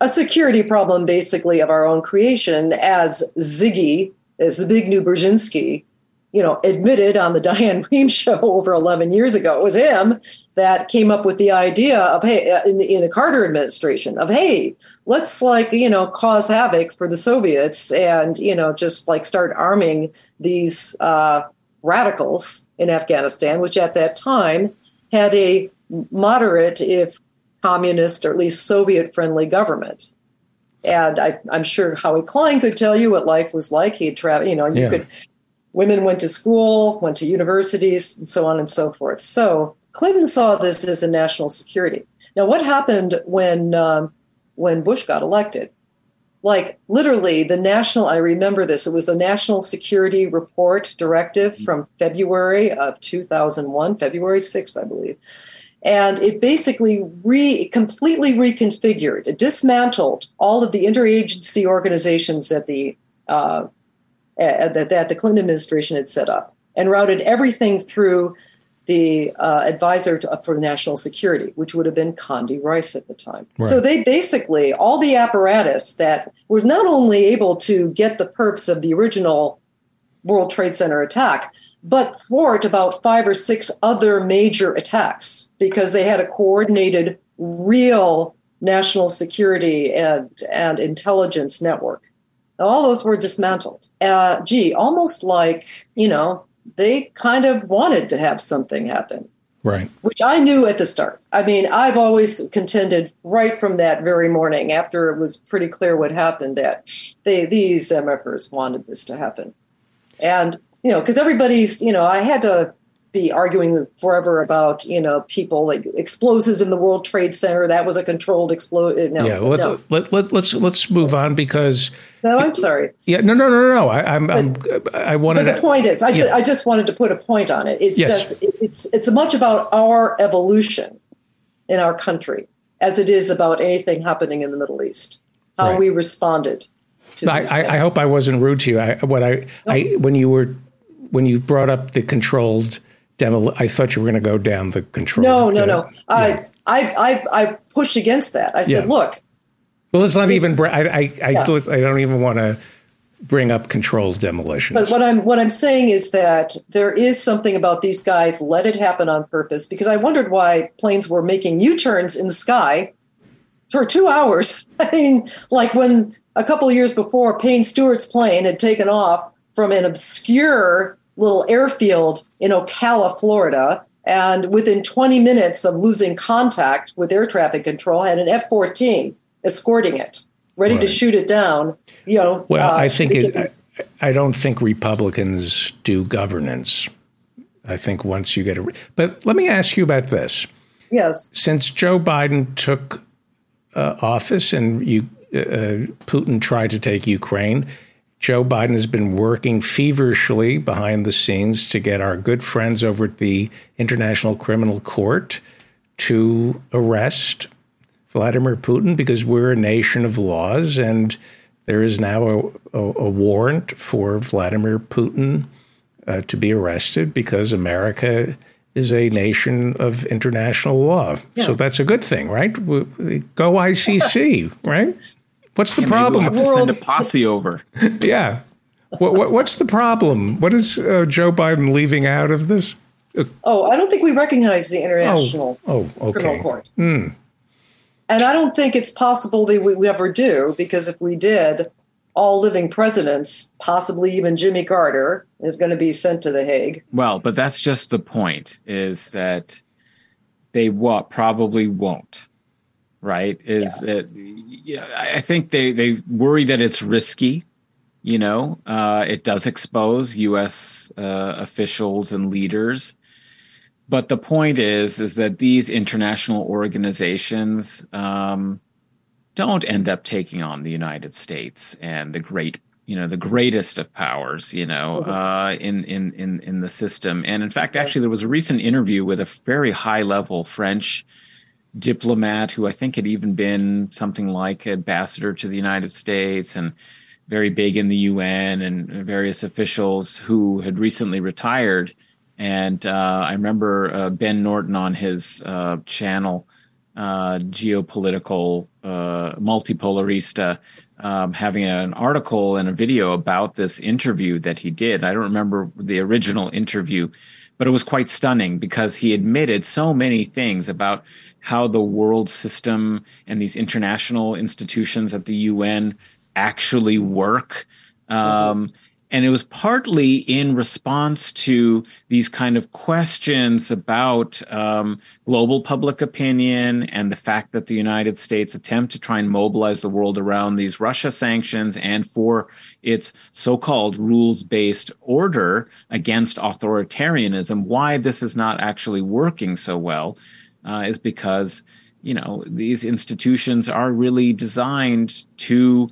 A security problem, basically, of our own creation, as Ziggy, as Zbigniew Brzezinski, you know, admitted on the *laughs* Diane Rehm show over 11 years ago. It was him that came up with the idea of, hey, uh, in the, in the Carter administration, of, hey, let's like, you know, cause havoc for the Soviets and, you know, just like start arming these uh, radicals in Afghanistan, which at that time had a moderate, if communist or at least Soviet friendly government. And I, am sure Howie Klein could tell you what life was like. He'd travel, you know, you yeah. could women went to school, went to universities, and so on and so forth. So Clinton saw this as a national security. Now, what happened when um, when Bush got elected? Like literally, the national. I remember this. It was the National Security Report Directive from February of 2001, February 6th, I believe, and it basically re completely reconfigured, it dismantled all of the interagency organizations that the uh, uh, that, that the Clinton administration had set up and routed everything through the uh, advisor to, for national security, which would have been Condi Rice at the time. Right. So they basically, all the apparatus that was not only able to get the perps of the original World Trade Center attack, but thwart about five or six other major attacks because they had a coordinated, real national security and, and intelligence network all those were dismantled. Uh, gee, almost like, you know, they kind of wanted to have something happen. Right. Which I knew at the start. I mean, I've always contended right from that very morning after it was pretty clear what happened that they these MFers wanted this to happen. And, you know, because everybody's, you know, I had to be arguing forever about you know people like explosives in the World Trade Center. That was a controlled explosion. No, yeah, well, let's no. let, let, let's let's move on because. No, I'm sorry. Yeah, no, no, no, no. I, am but, I'm, I wanted. But the point is, I, yeah. just, I just wanted to put a point on it. It's yes. just it's it's much about our evolution in our country as it is about anything happening in the Middle East. How right. we responded. to I, I, I, hope I wasn't rude to you. I, what I, no. I when you were when you brought up the controlled demo. I thought you were going to go down the control. No, no, no. I, I, I, I pushed against that. I said, yeah. look. Well, it's not even. I, I, I, yeah. I don't even want to bring up controlled demolition. But what I'm what I'm saying is that there is something about these guys let it happen on purpose because I wondered why planes were making U-turns in the sky for two hours. *laughs* I mean, like when a couple of years before, Payne Stewart's plane had taken off from an obscure little airfield in Ocala, Florida. And within 20 minutes of losing contact with air traffic control, had an F 14 escorting it, ready right. to shoot it down. You know, well, uh, I think it, I, I don't think Republicans do governance. I think once you get a, but let me ask you about this. Yes. Since Joe Biden took uh, office and you, uh, Putin tried to take Ukraine, Joe Biden has been working feverishly behind the scenes to get our good friends over at the International Criminal Court to arrest Vladimir Putin because we're a nation of laws and there is now a, a, a warrant for Vladimir Putin uh, to be arrested because America is a nation of international law. Yeah. So that's a good thing, right? Go ICC, *laughs* right? What's the yeah, problem? We'll have to send a posse over. *laughs* yeah. What, what, what's the problem? What is uh, Joe Biden leaving out of this? Uh, oh, I don't think we recognize the International oh, oh, okay. Criminal Court. Mm. And I don't think it's possible that we, we ever do, because if we did, all living presidents, possibly even Jimmy Carter, is going to be sent to The Hague. Well, but that's just the point is that they what probably won't right? Is yeah. that yeah, I think they they worry that it's risky. You know, uh, it does expose U.S. Uh, officials and leaders. But the point is, is that these international organizations um, don't end up taking on the United States and the great, you know, the greatest of powers, you know, mm-hmm. uh, in in in in the system. And in fact, actually, there was a recent interview with a very high level French diplomat who I think had even been something like ambassador to the United States and very big in the UN and various officials who had recently retired. And uh, I remember uh, Ben Norton on his uh, channel, uh, Geopolitical uh, Multipolarista, um, having an article and a video about this interview that he did. I don't remember the original interview, but it was quite stunning because he admitted so many things about how the world system and these international institutions at the UN actually work. Um, and it was partly in response to these kind of questions about um, global public opinion and the fact that the United States attempt to try and mobilize the world around these Russia sanctions and for its so-called rules-based order against authoritarianism. Why this is not actually working so well uh, is because you know these institutions are really designed to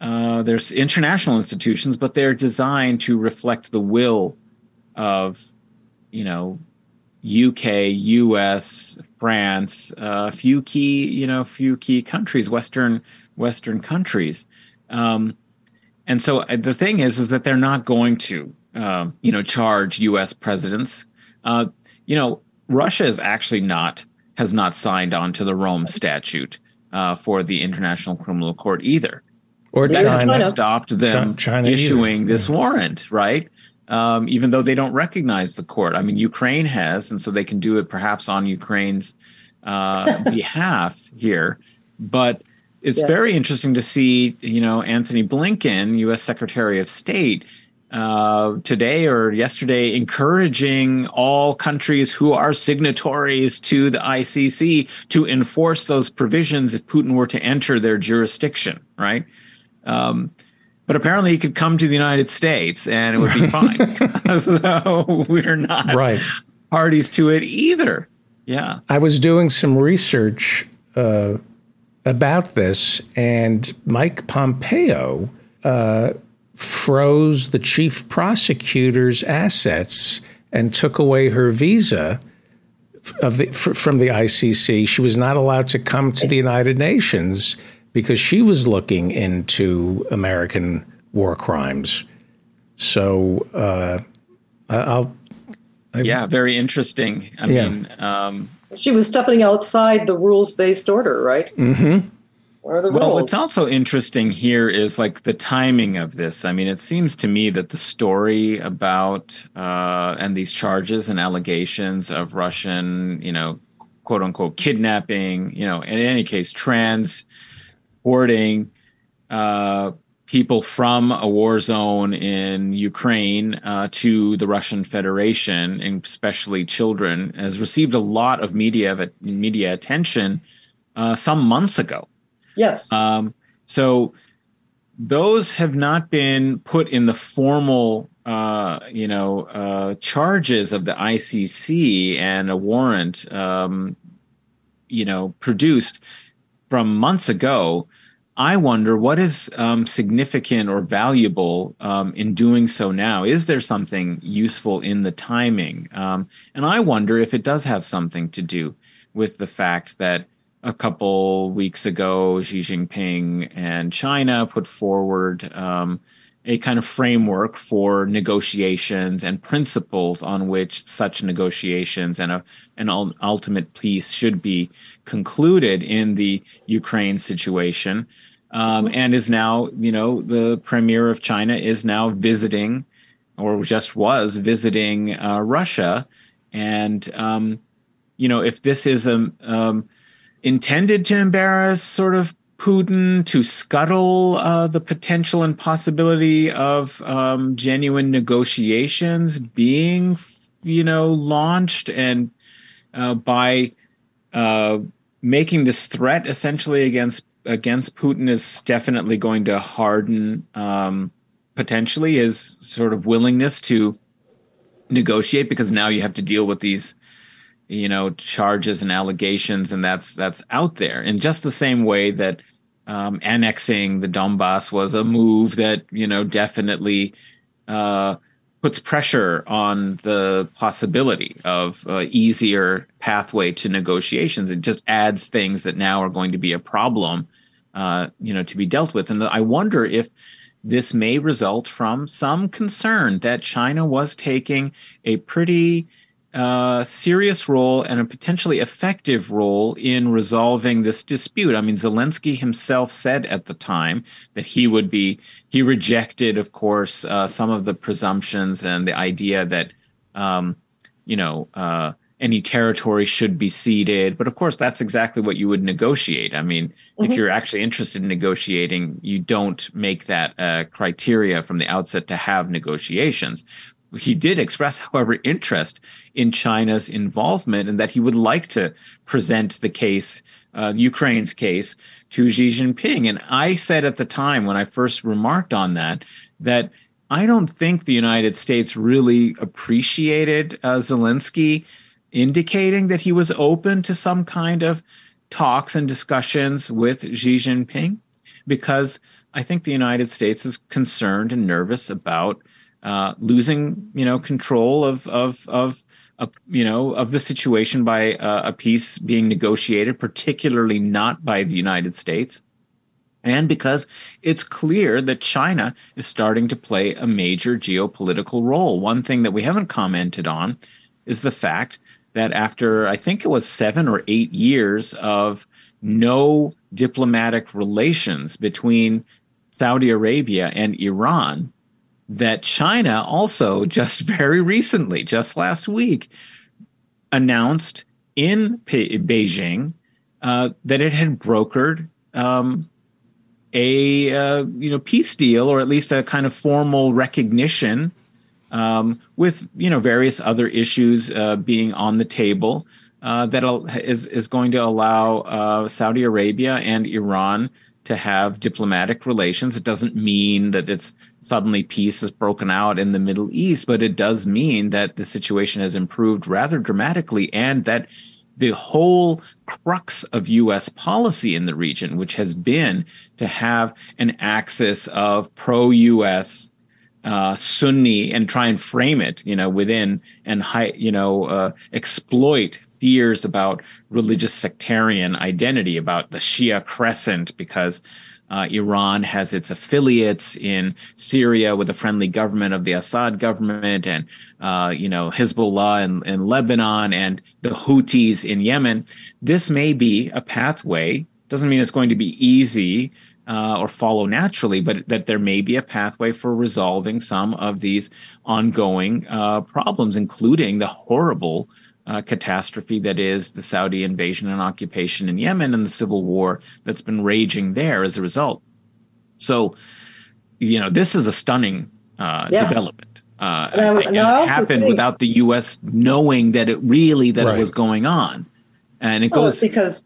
uh, there's international institutions, but they're designed to reflect the will of, you know, UK, US, France, a uh, few key, you know, few key countries, Western Western countries. Um, and so uh, the thing is, is that they're not going to, um, you know, charge U.S. presidents. Uh, you know, Russia is actually not has not signed on to the Rome Statute uh, for the International Criminal Court either or China stopped them China issuing either. this yeah. warrant, right? Um, even though they don't recognize the court. I mean, Ukraine has, and so they can do it perhaps on Ukraine's uh, *laughs* behalf here. But it's yeah. very interesting to see, you know, Anthony Blinken, U.S. Secretary of State, uh, today or yesterday encouraging all countries who are signatories to the ICC to enforce those provisions if Putin were to enter their jurisdiction, right? Um, but apparently he could come to the United States and it would be fine. *laughs* *laughs* so we're not right. parties to it either. Yeah. I was doing some research uh, about this, and Mike Pompeo uh, froze the chief prosecutor's assets and took away her visa of the, from the ICC. She was not allowed to come to the United Nations because she was looking into American war crimes. So uh, I'll. I, yeah, very interesting. I yeah. mean, um, she was stepping outside the rules based order, right? Mm-hmm. What are the well, what's also interesting here is like the timing of this. I mean, it seems to me that the story about uh, and these charges and allegations of Russian, you know, quote unquote kidnapping, you know, in any case, transporting uh, people from a war zone in Ukraine uh, to the Russian Federation, and especially children, has received a lot of media media attention uh, some months ago. Yes. Um, so those have not been put in the formal, uh, you know, uh, charges of the ICC and a warrant, um, you know, produced from months ago. I wonder what is um, significant or valuable um, in doing so now. Is there something useful in the timing? Um, and I wonder if it does have something to do with the fact that a couple weeks ago, Xi Jinping and China put forward um, a kind of framework for negotiations and principles on which such negotiations and a, an ultimate peace should be concluded in the Ukraine situation. Um, and is now, you know, the premier of China is now visiting, or just was visiting uh, Russia, and um, you know, if this is a, um, intended to embarrass sort of Putin to scuttle uh, the potential and possibility of um, genuine negotiations being, you know, launched and uh, by uh, making this threat essentially against against Putin is definitely going to harden um, potentially his sort of willingness to negotiate because now you have to deal with these you know charges and allegations and that's that's out there in just the same way that um, annexing the Donbass was a move that you know definitely uh, puts pressure on the possibility of easier pathway to negotiations. It just adds things that now are going to be a problem, uh, you know, to be dealt with. And I wonder if this may result from some concern that China was taking a pretty uh, serious role and a potentially effective role in resolving this dispute. I mean, Zelensky himself said at the time that he would be, he rejected, of course, uh, some of the presumptions and the idea that, um, you know, uh, any territory should be ceded. But of course, that's exactly what you would negotiate. I mean, mm-hmm. if you're actually interested in negotiating, you don't make that uh, criteria from the outset to have negotiations he did express, however, interest in China's involvement and that he would like to present the case, uh, Ukraine's case, to Xi Jinping. And I said at the time when I first remarked on that, that I don't think the United States really appreciated uh, Zelensky indicating that he was open to some kind of talks and discussions with Xi Jinping, because I think the United States is concerned and nervous about uh, losing you know control of of of you know of the situation by uh, a peace being negotiated, particularly not by the United States, and because it's clear that China is starting to play a major geopolitical role. One thing that we haven't commented on is the fact that after I think it was seven or eight years of no diplomatic relations between Saudi Arabia and Iran, that China also just *laughs* very recently, just last week, announced in Pe- Beijing uh, that it had brokered um, a uh, you know peace deal or at least a kind of formal recognition um, with you know various other issues uh, being on the table uh, that is is going to allow uh, Saudi Arabia and Iran to have diplomatic relations. It doesn't mean that it's suddenly peace has broken out in the Middle East, but it does mean that the situation has improved rather dramatically and that the whole crux of US policy in the region, which has been to have an axis of pro US uh, Sunni and try and frame it, you know, within and you know, uh, exploit fears about religious sectarian identity, about the Shia crescent, because uh, Iran has its affiliates in Syria with a friendly government of the Assad government, and uh, you know Hezbollah in, in Lebanon and the Houthis in Yemen. This may be a pathway. Doesn't mean it's going to be easy uh, or follow naturally, but that there may be a pathway for resolving some of these ongoing uh, problems, including the horrible uh, catastrophe that is the Saudi invasion and occupation in Yemen and the civil war that's been raging there as a result. So, you know, this is a stunning uh, yeah. development. Uh, and I, and it happened think, without the U.S. knowing that it really that right. it was going on, and it well, goes because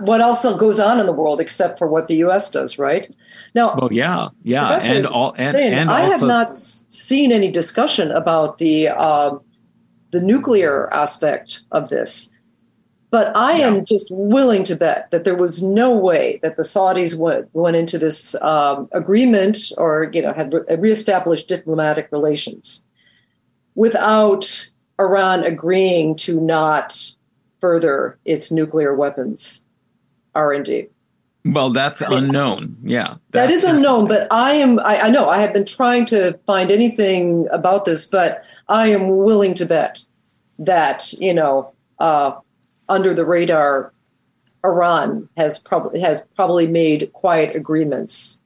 what else goes on in the world except for what the U.S. does, right? Now, well, yeah, yeah, and all, and, and I also, have not seen any discussion about the uh, the nuclear aspect of this. But I yeah. am just willing to bet that there was no way that the Saudis went, went into this um, agreement or you know had re- reestablished diplomatic relations without Iran agreeing to not further its nuclear weapons R and D. Well, that's unknown. Yeah, that is unknown. But I am. I, I know. I have been trying to find anything about this, but I am willing to bet that you know uh, under the radar, Iran has probably has probably made quiet agreements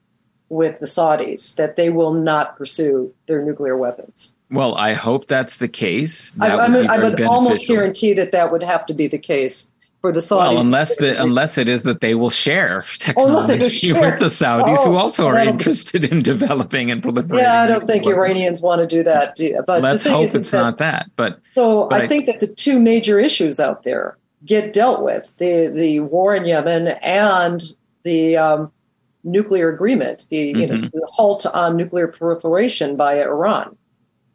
with the Saudis that they will not pursue their nuclear weapons. Well, I hope that's the case. That I, would, I would almost guarantee that that would have to be the case for the Saudis. Well, unless the, unless it is that they will share technology share. *laughs* with the Saudis, oh, who also are interested in developing and proliferating. Yeah, I don't think Iranians want to do that. But let's hope it's that, not that. But so but I, I think that the two major issues out there get dealt with: the the war in Yemen and the um, nuclear agreement, the you mm-hmm. know the halt on nuclear proliferation by Iran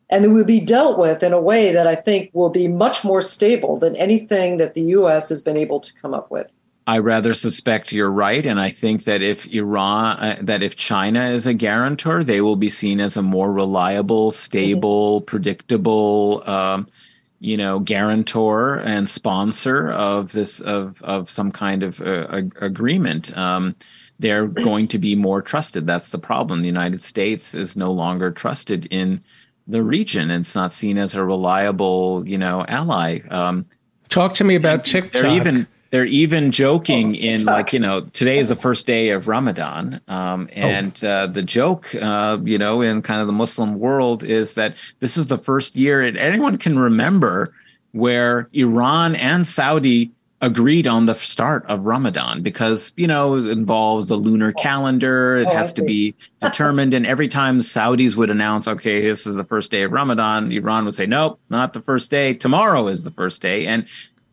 and it will be dealt with in a way that I think will be much more stable than anything that the U.S. has been able to come up with. I rather suspect you're right, and I think that if Iran, uh, that if China is a guarantor, they will be seen as a more reliable, stable, mm-hmm. predictable, um, you know, guarantor and sponsor of this of of some kind of uh, agreement. Um, they're going to be more trusted. That's the problem. The United States is no longer trusted in the region. It's not seen as a reliable, you know, ally. Um, Talk to me about TikTok. They're even they're even joking oh, in like you know today is the first day of Ramadan, um, oh. and oh. uh, the joke uh, you know in kind of the Muslim world is that this is the first year anyone can remember where Iran and Saudi agreed on the start of Ramadan because you know it involves the lunar calendar. It oh, has to be *laughs* determined, and every time Saudis would announce, "Okay, this is the first day of Ramadan," Iran would say, "Nope, not the first day. Tomorrow is the first day." And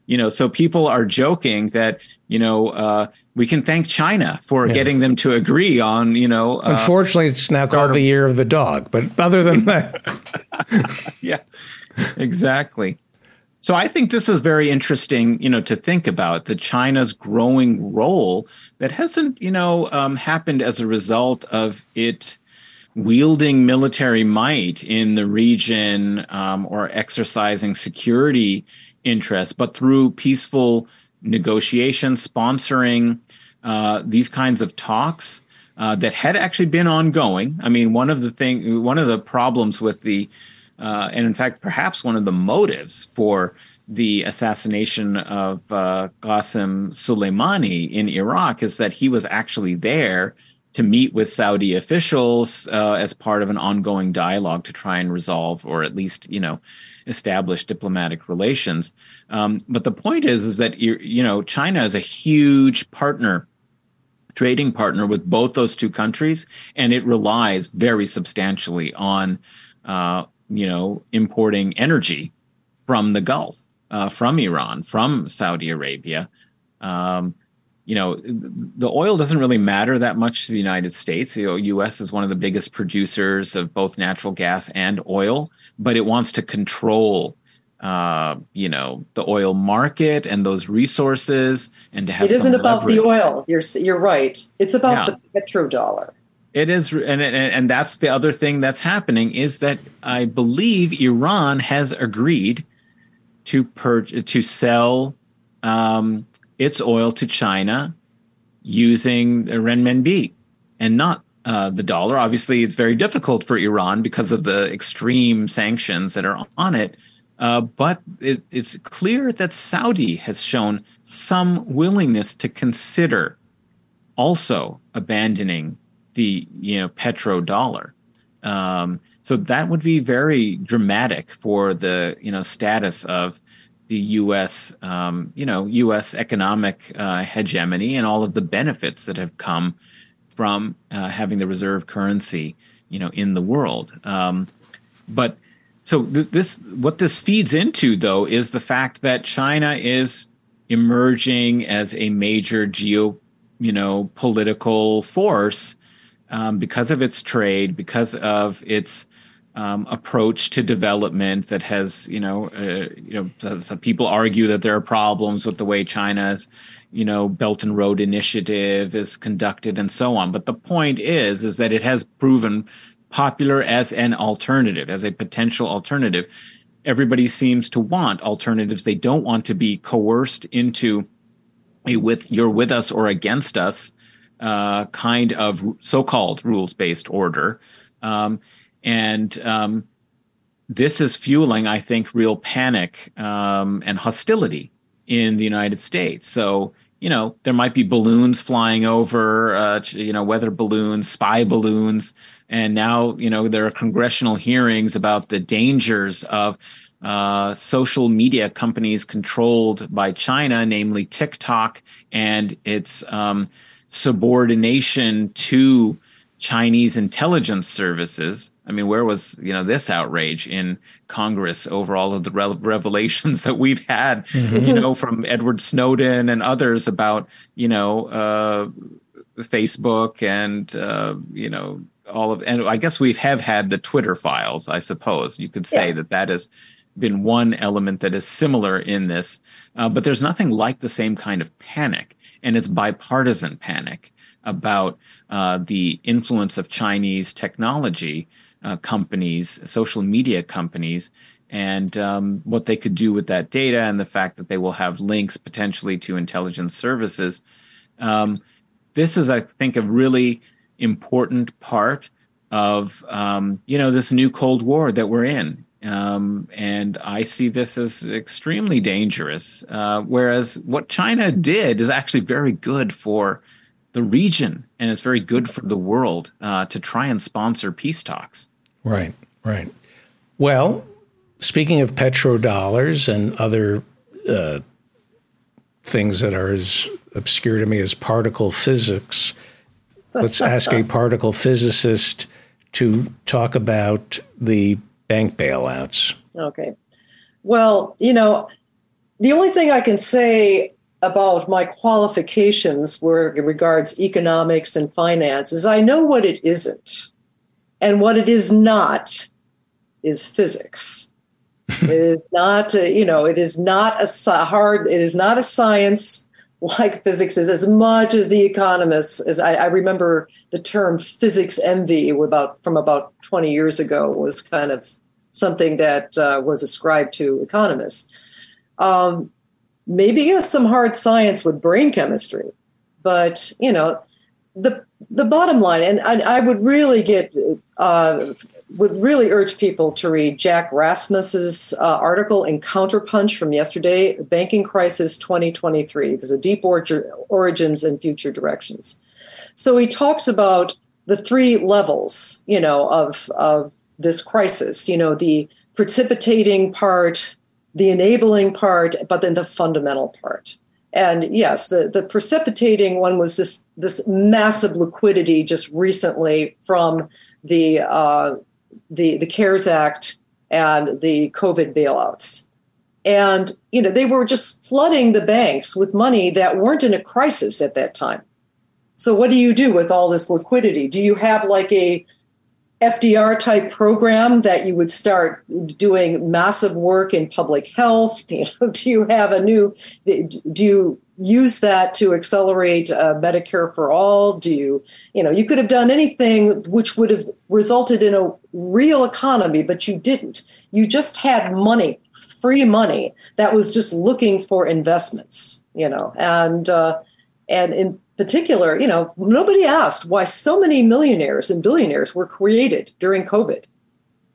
you know so people are joking that you know uh, we can thank china for yeah. getting them to agree on you know uh, unfortunately it's now called of- the year of the dog but other than that *laughs* yeah exactly so i think this is very interesting you know to think about the china's growing role that hasn't you know um, happened as a result of it wielding military might in the region um, or exercising security interests, but through peaceful negotiation, sponsoring uh, these kinds of talks uh, that had actually been ongoing. I mean, one of the thing, one of the problems with the, uh, and in fact, perhaps one of the motives for the assassination of uh, Qasem Soleimani in Iraq is that he was actually there to meet with Saudi officials uh, as part of an ongoing dialogue to try and resolve, or at least, you know, establish diplomatic relations. Um, but the point is, is that you know China is a huge partner, trading partner with both those two countries, and it relies very substantially on uh, you know importing energy from the Gulf, uh, from Iran, from Saudi Arabia. Um, you know, the oil doesn't really matter that much to the United States. The U.S. is one of the biggest producers of both natural gas and oil, but it wants to control, uh, you know, the oil market and those resources, and to have. It isn't about the oil. You're you're right. It's about yeah. the petrodollar. It is, and, and that's the other thing that's happening is that I believe Iran has agreed to purge to sell. Um, its oil to China using renminbi and not uh, the dollar. Obviously, it's very difficult for Iran because of the extreme sanctions that are on it. Uh, but it, it's clear that Saudi has shown some willingness to consider also abandoning the you know petrodollar. Um, so that would be very dramatic for the you know status of the U.S. Um, you know U.S. economic uh, hegemony and all of the benefits that have come from uh, having the reserve currency you know in the world. Um, but so th- this what this feeds into though is the fact that China is emerging as a major geo you know political force um, because of its trade, because of its um, approach to development that has, you know, uh, you know, some people argue that there are problems with the way China's, you know, Belt and Road Initiative is conducted and so on. But the point is, is that it has proven popular as an alternative, as a potential alternative. Everybody seems to want alternatives. They don't want to be coerced into a with you're with us or against us uh, kind of so-called rules-based order. Um, and um, this is fueling, I think, real panic um, and hostility in the United States. So, you know, there might be balloons flying over, uh, you know, weather balloons, spy balloons. And now, you know, there are congressional hearings about the dangers of uh, social media companies controlled by China, namely TikTok, and its um, subordination to Chinese intelligence services. I mean, where was you know this outrage in Congress over all of the re- revelations *laughs* that we've had, mm-hmm. you know, from Edward Snowden and others about you know uh, Facebook and uh, you know all of and I guess we have had the Twitter files. I suppose you could say yeah. that that has been one element that is similar in this, uh, but there's nothing like the same kind of panic. And it's bipartisan panic about uh, the influence of Chinese technology uh, companies, social media companies, and um, what they could do with that data, and the fact that they will have links potentially to intelligence services. Um, this is, I think, a really important part of um, you know this new Cold War that we're in. Um, and I see this as extremely dangerous. Uh, whereas what China did is actually very good for the region and it's very good for the world uh, to try and sponsor peace talks. Right, right. Well, speaking of petrodollars and other uh, things that are as obscure to me as particle physics, let's ask a *laughs* particle physicist to talk about the bank bailouts. Okay. Well, you know, the only thing I can say about my qualifications where it regards economics and finance is I know what it isn't. And what it is not is physics. *laughs* it is not, a, you know, it is not a hard, it is not a science like physics is as much as the economists as I, I, remember the term physics envy about from about 20 years ago was kind of something that uh, was ascribed to economists. Um, maybe yes, some hard science with brain chemistry but you know the the bottom line and i, I would really get uh, would really urge people to read Jack Rasmus's uh, article in Counterpunch from yesterday, Banking Crisis 2023. There's a deep or- origins and future directions. So he talks about the three levels, you know, of of this crisis. You know, the precipitating part, the enabling part, but then the fundamental part. And yes, the, the precipitating one was this this massive liquidity just recently from the uh, the, the CARES Act and the COVID bailouts. And, you know, they were just flooding the banks with money that weren't in a crisis at that time. So what do you do with all this liquidity? Do you have like a FDR type program that you would start doing massive work in public health? *laughs* You know, do you have a new do you use that to accelerate uh, Medicare for all? Do you, you know, you could have done anything which would have resulted in a real economy, but you didn't. You just had money, free money that was just looking for investments, you know, and uh, and in particular, you know, nobody asked why so many millionaires and billionaires were created during COVID.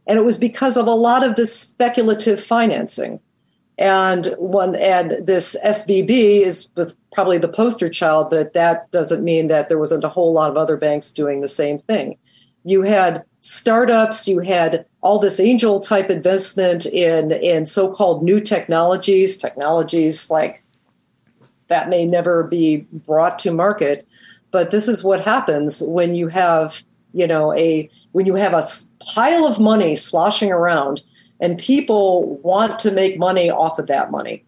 And it was because of a lot of this speculative financing and one and this SVB is was probably the poster child, but that doesn't mean that there wasn't a whole lot of other banks doing the same thing. You had startups, you had all this angel type investment in in so-called new technologies, technologies like that may never be brought to market, but this is what happens when you have you know a when you have a pile of money sloshing around and people want to make money off of that money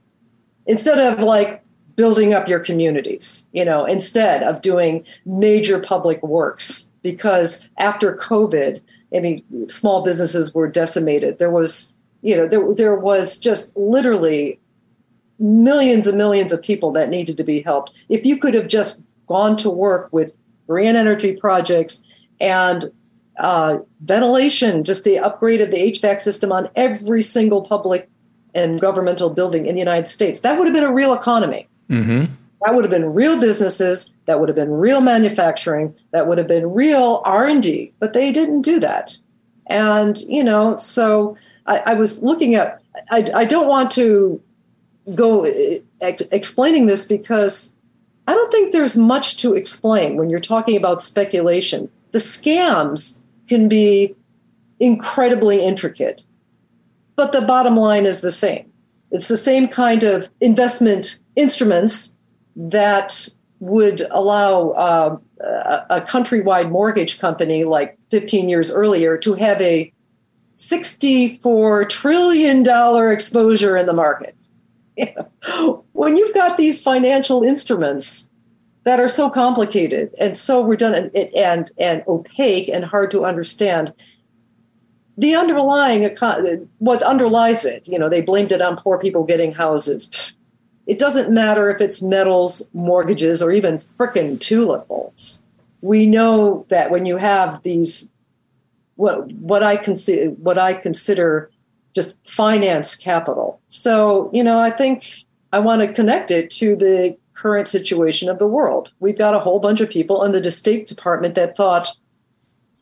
instead of like building up your communities you know instead of doing major public works. Because after covid i mean small businesses were decimated. There was you know there, there was just literally millions and millions of people that needed to be helped. If you could have just gone to work with green energy projects and uh, ventilation, just the upgrade of the HVAC system on every single public and governmental building in the United States. That would have been a real economy. Mm-hmm. That would have been real businesses. That would have been real manufacturing. That would have been real R and D. But they didn't do that. And you know, so I, I was looking at. I, I don't want to go ex- explaining this because I don't think there's much to explain when you're talking about speculation. The scams can be incredibly intricate. But the bottom line is the same. It's the same kind of investment instruments that would allow uh, a, a countrywide mortgage company like 15 years earlier to have a $64 trillion exposure in the market. *laughs* when you've got these financial instruments that are so complicated and so redundant and, and, and opaque and hard to understand the underlying what underlies it you know they blamed it on poor people getting houses it doesn't matter if it's metals, mortgages, or even frickin' tulip bulbs. We know that when you have these, what what I consider what I consider just finance capital. So you know, I think I want to connect it to the current situation of the world. We've got a whole bunch of people in the State Department that thought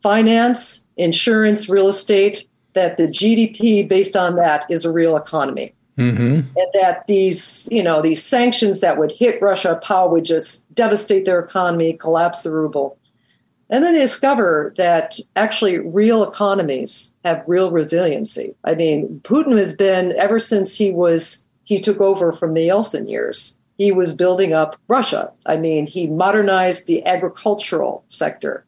finance, insurance, real estate, that the GDP based on that is a real economy. Mm-hmm. And that these, you know, these sanctions that would hit Russia, power would just devastate their economy, collapse the ruble. And then they discover that actually real economies have real resiliency. I mean, Putin has been ever since he was he took over from the Yeltsin years. He was building up Russia. I mean, he modernized the agricultural sector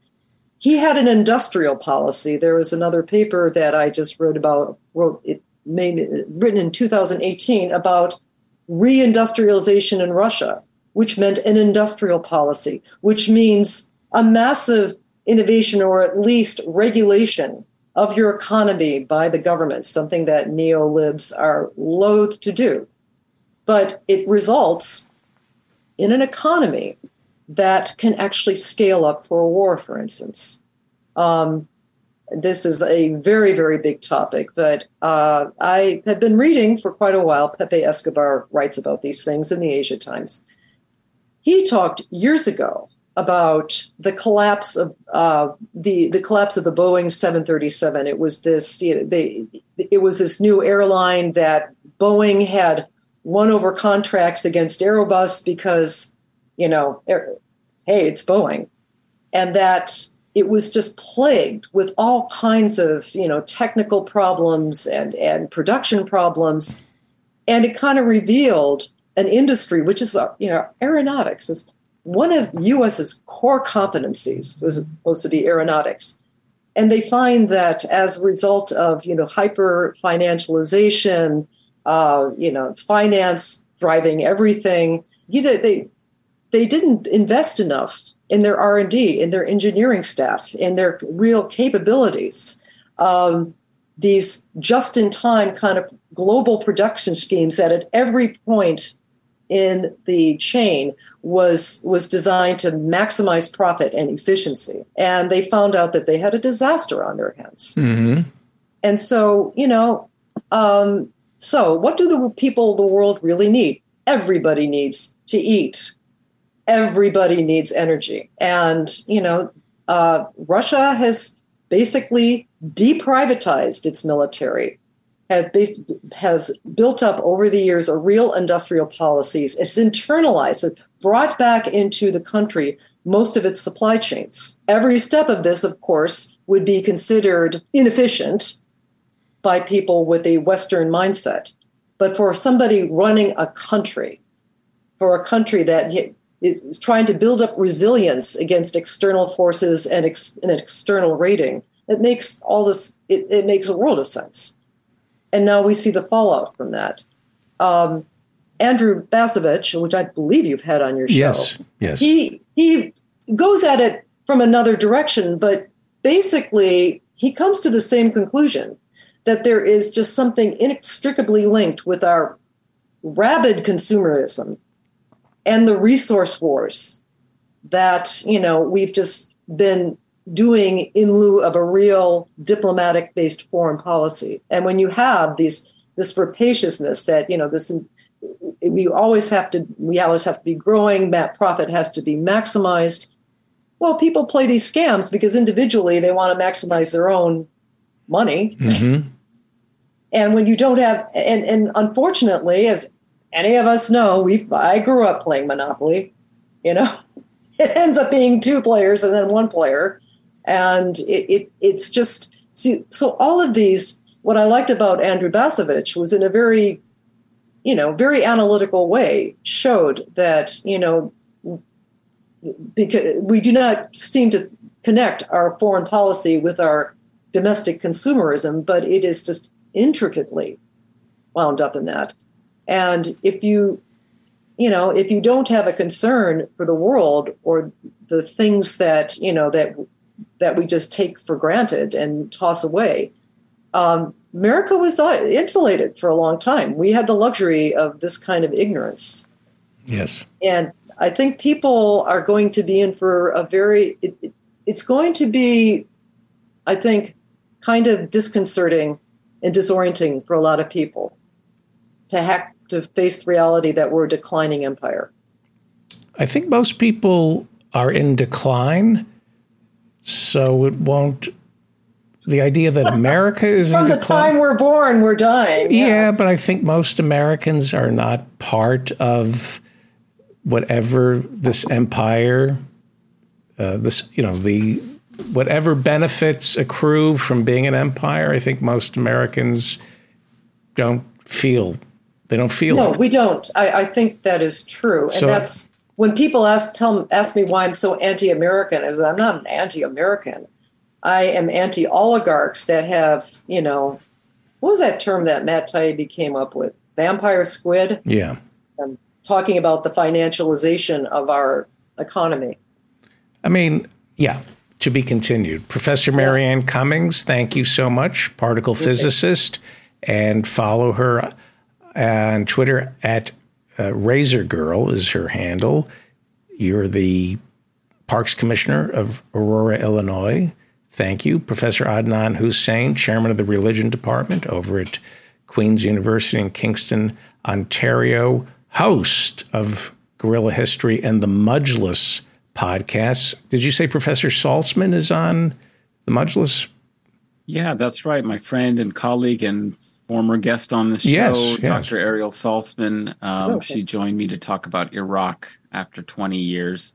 he had an industrial policy. There was another paper that I just wrote about, wrote it made written in 2018 about reindustrialization in Russia, which meant an industrial policy, which means a massive innovation or at least regulation of your economy by the government, something that neolibs are loath to do. But it results in an economy that can actually scale up for a war, for instance. Um, this is a very, very big topic, but uh, I have been reading for quite a while. Pepe Escobar writes about these things in the Asia Times. He talked years ago about the collapse of uh, the the collapse of the Boeing 737. It was this you know, they, it was this new airline that Boeing had won over contracts against Airbus because you know hey, it's Boeing. And that it was just plagued with all kinds of, you know, technical problems and, and production problems. And it kind of revealed an industry, which is, you know, aeronautics is one of US's core competencies was supposed to be aeronautics. And they find that as a result of, you know, hyper financialization, uh, you know, finance driving everything, you they they didn't invest enough in their r&d in their engineering staff in their real capabilities. Um, these just-in-time kind of global production schemes that at every point in the chain was was designed to maximize profit and efficiency. And they found out that they had a disaster on their hands. Mm-hmm. and so you know um, so what do the people of the world really need everybody needs to eat everybody needs energy. And, you know, uh, Russia has basically deprivatized its military, has, based, has built up over the years a real industrial policies. It's internalized, it brought back into the country most of its supply chains. Every step of this, of course, would be considered inefficient by people with a Western mindset. But for somebody running a country, for a country that is trying to build up resilience against external forces and, ex, an external rating. It makes all this, it, it, makes a world of sense. And now we see the fallout from that. Um, Andrew Bacevich, which I believe you've had on your show. Yes, yes. He, he goes at it from another direction, but basically he comes to the same conclusion that there is just something inextricably linked with our rabid consumerism and the resource wars that you know we've just been doing in lieu of a real diplomatic based foreign policy. And when you have these this rapaciousness that you know this we always have to we always have to be growing that profit has to be maximized. Well people play these scams because individually they want to maximize their own money mm-hmm. and when you don't have and and unfortunately as any of us know we I grew up playing Monopoly. You know, *laughs* it ends up being two players and then one player, and it, it it's just so, so all of these. What I liked about Andrew Bacevich was in a very, you know, very analytical way showed that you know because we do not seem to connect our foreign policy with our domestic consumerism, but it is just intricately wound up in that. And if you, you know, if you don't have a concern for the world or the things that, you know, that that we just take for granted and toss away, um, America was insulated for a long time. We had the luxury of this kind of ignorance. Yes. And I think people are going to be in for a very, it, it's going to be, I think, kind of disconcerting and disorienting for a lot of people to have to face the reality that we're a declining empire. I think most people are in decline, so it won't. The idea that *laughs* America is from the decline. time we're born, we're dying. Yeah, but I think most Americans are not part of whatever this empire, uh, this you know the whatever benefits accrue from being an empire. I think most Americans don't feel they don't feel No, it. we don't. I, I think that is true, and that's when people ask tell ask me why I'm so anti-American. Is that I'm not an anti-American. I am anti-oligarchs that have you know what was that term that Matt Taibbi came up with? Vampire squid. Yeah. Um, talking about the financialization of our economy. I mean, yeah, to be continued. Professor Mary Anne Cummings, thank you so much, particle physicist, and follow her on Twitter at uh, Razor Girl is her handle. You're the Parks Commissioner of Aurora, Illinois. Thank you, Professor Adnan Husain, Chairman of the Religion Department over at Queen's University in Kingston, Ontario, host of Guerrilla History and the Majlis podcasts. Did you say Professor Salzmann is on the Majlis? Yeah, that's right. My friend and colleague and former guest on the show, Yes, yes. Dr. Ariel Salzmann. Um, Okay. She joined me to talk about Iraq after 20 years.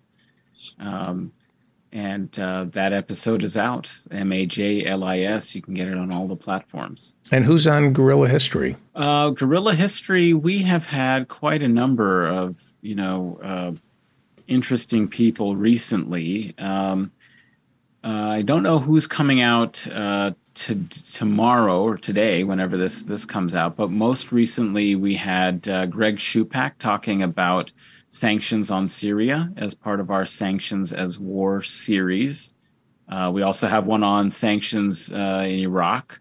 Um, and uh, that episode is out. M A J L I S. You can get it on all the platforms. And who's on Guerrilla History? Uh, guerrilla history, we have had quite a number of, you know, uh, interesting people recently. Um, uh, I don't know who's coming out uh, to, tomorrow or today, whenever this this comes out. But most recently, we had uh, Greg Shupak talking about sanctions on Syria as part of our sanctions as war series. Uh, we also have one on sanctions uh, in Iraq.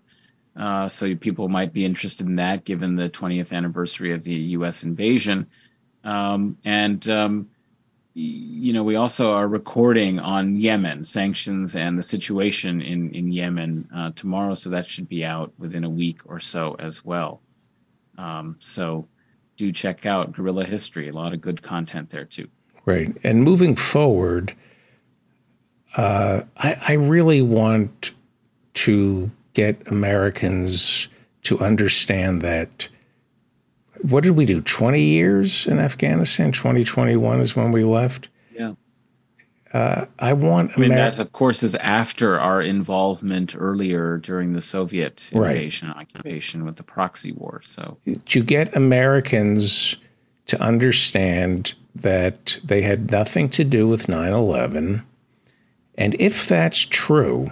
Uh, so people might be interested in that given the 20th anniversary of the U.S. invasion. Um, and, um, you know, we also are recording on Yemen, sanctions and the situation in, in Yemen uh, tomorrow. So that should be out within a week or so as well. Um, so do check out Guerrilla History. A lot of good content there too. Right. And moving forward, uh, I, I really want to get Americans to understand that. What did we do? 20 years in Afghanistan? 2021 is when we left. Yeah. Uh, I want I mean, Ameri- that, of course, is after our involvement earlier during the Soviet Right. invasion, occupation with the proxy war. So, to get Americans to understand that they had nothing to do with 9 11. And if that's true,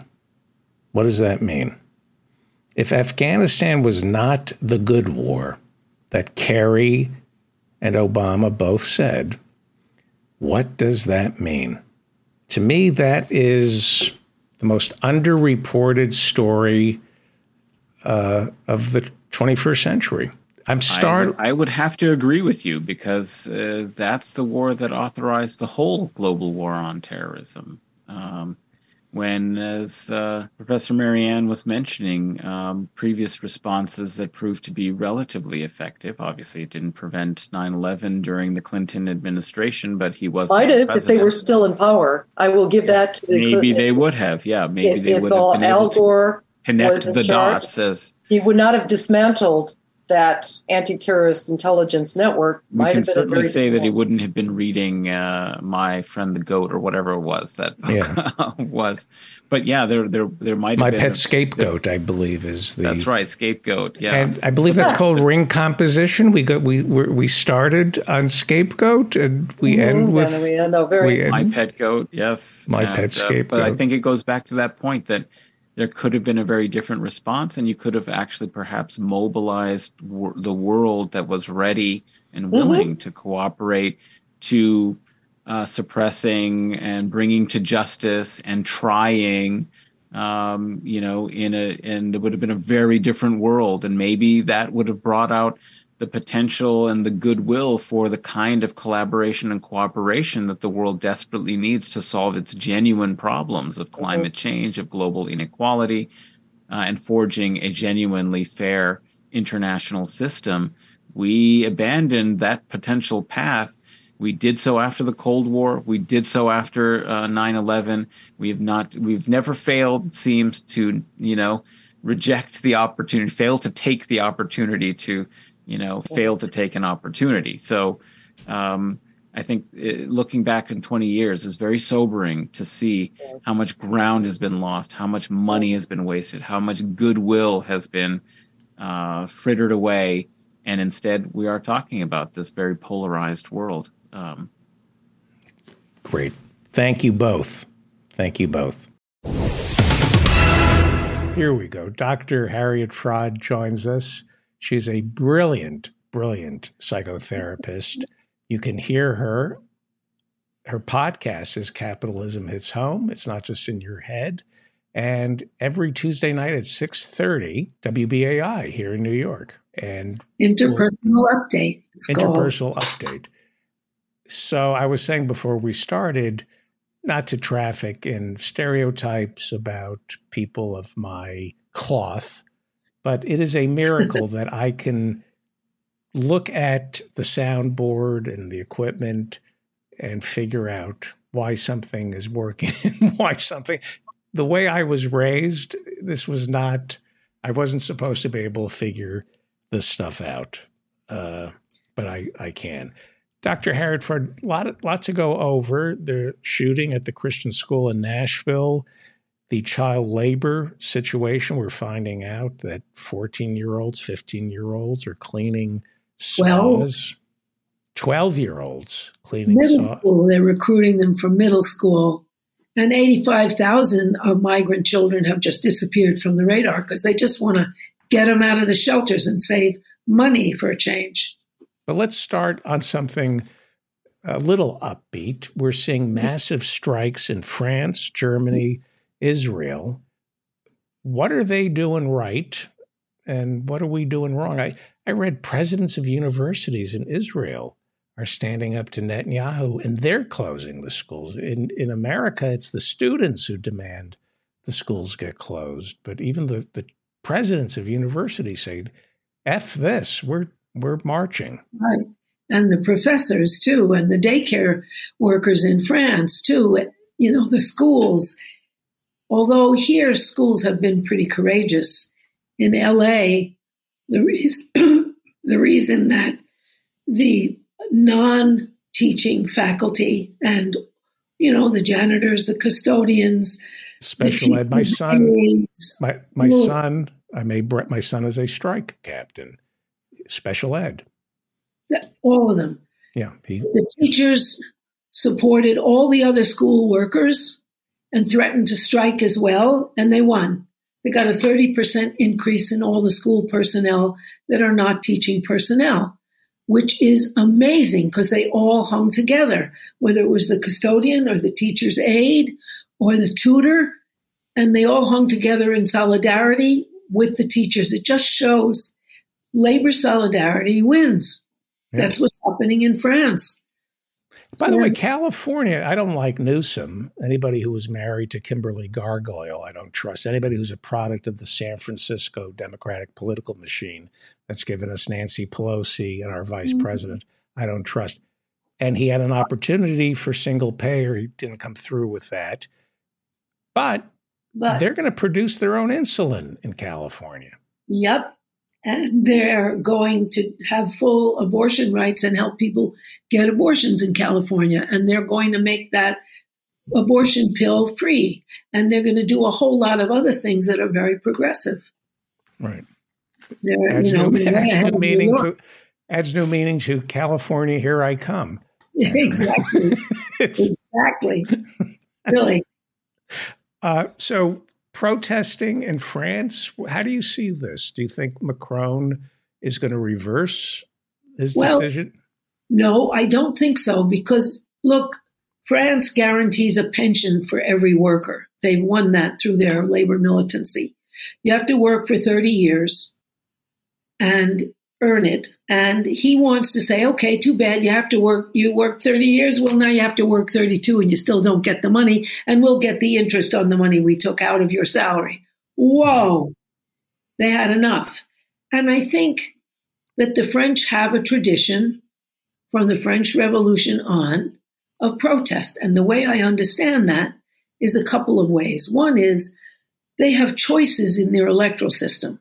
what does that mean? If Afghanistan was not the good war that Kerry and Obama both said, what does that mean? To me, that is the most underreported story uh, of the 21st century. I'm I startled. would, I would have to agree with you because uh, that's the war that authorized the whole global war on terrorism. Um, when, as uh, Professor Mary Anne was mentioning, um, previous responses that proved to be relatively effective. Obviously, it didn't prevent 9 11 during the Clinton administration, but he was Might have if they were still in power. I will give that to the Maybe they would have. Yeah, maybe if, they would all have been Al able to Gore connect was in the charge. dots as he would not have dismantled that anti-terrorist intelligence network. we Might can have been a certainly very say that he wouldn't have been reading uh, my friend the goat or whatever it was that *laughs* was but yeah there there there might have My been pet scapegoat, I believe, is the. that's right scapegoat yeah And I believe that's called ring composition. We got we we're, we started on scapegoat and we end Mhm, with and we end up very we end- my pet goat yes My And, pet uh, but i think it goes back to that point that there could have been a very different response and you could have actually perhaps mobilized wor- the world that was ready and willing to cooperate to uh, suppressing and bringing to justice and trying um, you know, in a and it would have been a very different world, and maybe that would have brought out the potential and the goodwill for the kind of collaboration and cooperation that the world desperately needs to solve its genuine problems of climate mm-hmm. change, of global inequality, uh, and forging a genuinely fair international system. We abandoned that potential path we did so after the Cold War. We did so after uh, 9/11. We have not. We've never failed. It seems to you know reject the opportunity, fail to take the opportunity to you know fail to take an opportunity. So. Um, I think it, looking back in 20 years is very sobering to see how much ground has been lost, how much money has been wasted, how much goodwill has been uh, frittered away, and instead we are talking about this very polarized world. Um, Great. Thank you both. Thank you both. Here we go. Dr. Harriet Fraad joins us. She's a brilliant, brilliant psychotherapist. You can hear her. Her podcast is Capitalism Hits Home. It's not just in your head. And every Tuesday night at 6:30, WBAI here in New York. And interpersonal we'll, update. interpersonal called. update. So I was saying before we started, not to traffic in stereotypes about people of my cloth, but it is a miracle *laughs* that I can look at the soundboard and the equipment and figure out why something is working *laughs* why something the way I was raised, this was not I wasn't supposed to be able to figure this stuff out. Uh, but I, I can. Dr. A lot, lot to go over the shooting at the Christian school in Nashville, the child labor situation. We're finding out that 14 year olds, 15 year olds are cleaning saws. 12 year olds cleaning middle saws. school. They're recruiting them from middle school. And 85,000 of migrant children have just disappeared from the radar because they just want to get them out of the shelters and save money for a change. But let's start on something a little upbeat. We're seeing mm-hmm. massive strikes in France, Germany, Israel. What are they doing right? And what are we doing wrong? I, I read presidents of universities in Israel are standing up to Netanyahu and they're closing the schools. In, in America, it's the students who demand the schools get closed. But even the, the presidents of universities say, F this, we're we're marching. Right. And the professors too, and the daycare workers in France too, you know, the schools. Although here schools have been pretty courageous, in LA, the reason, *clears throat* the reason that the non teaching faculty and you know the janitors the custodians special the ed my son my, my son i made my son is a strike captain special ed. All of them. Yeah. He, the teachers supported all the other school workers and threatened to strike as well, and they won. They got a 30% increase in all the school personnel that are not teaching personnel, which is amazing because they all hung together, whether it was the custodian or the teacher's aide or the tutor, and they all hung together in solidarity with the teachers. It just shows labor solidarity wins. That's what's happening in France. By the way, California, I don't like Newsom. Anybody who was married to Kimberly Gargoyle, I don't trust. Anybody who's a product of the San Francisco Democratic political machine that's given us Nancy Pelosi and our vice mm-hmm. president, I don't trust. And he had an opportunity for single payer. He didn't come through with that. But, but they're going to produce their own insulin in California. Yep and they're going to have full abortion rights and help people get abortions in California. And they're going to make that abortion pill free. And they're going to do a whole lot of other things that are very progressive. Right. Adds, you know, new, adds, new meaning to, adds new meaning to California, here I come. Exactly. *laughs* exactly. Really. *laughs* Uh, so protesting in France. How do you see this? Do you think Macron is going to reverse his well, decision? No, I don't think so because look, France guarantees a pension for every worker. they've won that through their labor militancy. You have to work for 30 years and earn it. And he wants to say, okay, too bad you have to work, you work 30 years. Well, now you have to work 32 and you still don't get the money, and we'll get the interest on the money we took out of your salary. Whoa, they had enough. And I think that the French have a tradition from the French Revolution on of protest. And the way I understand that is a couple of ways. One is they have choices in their electoral system.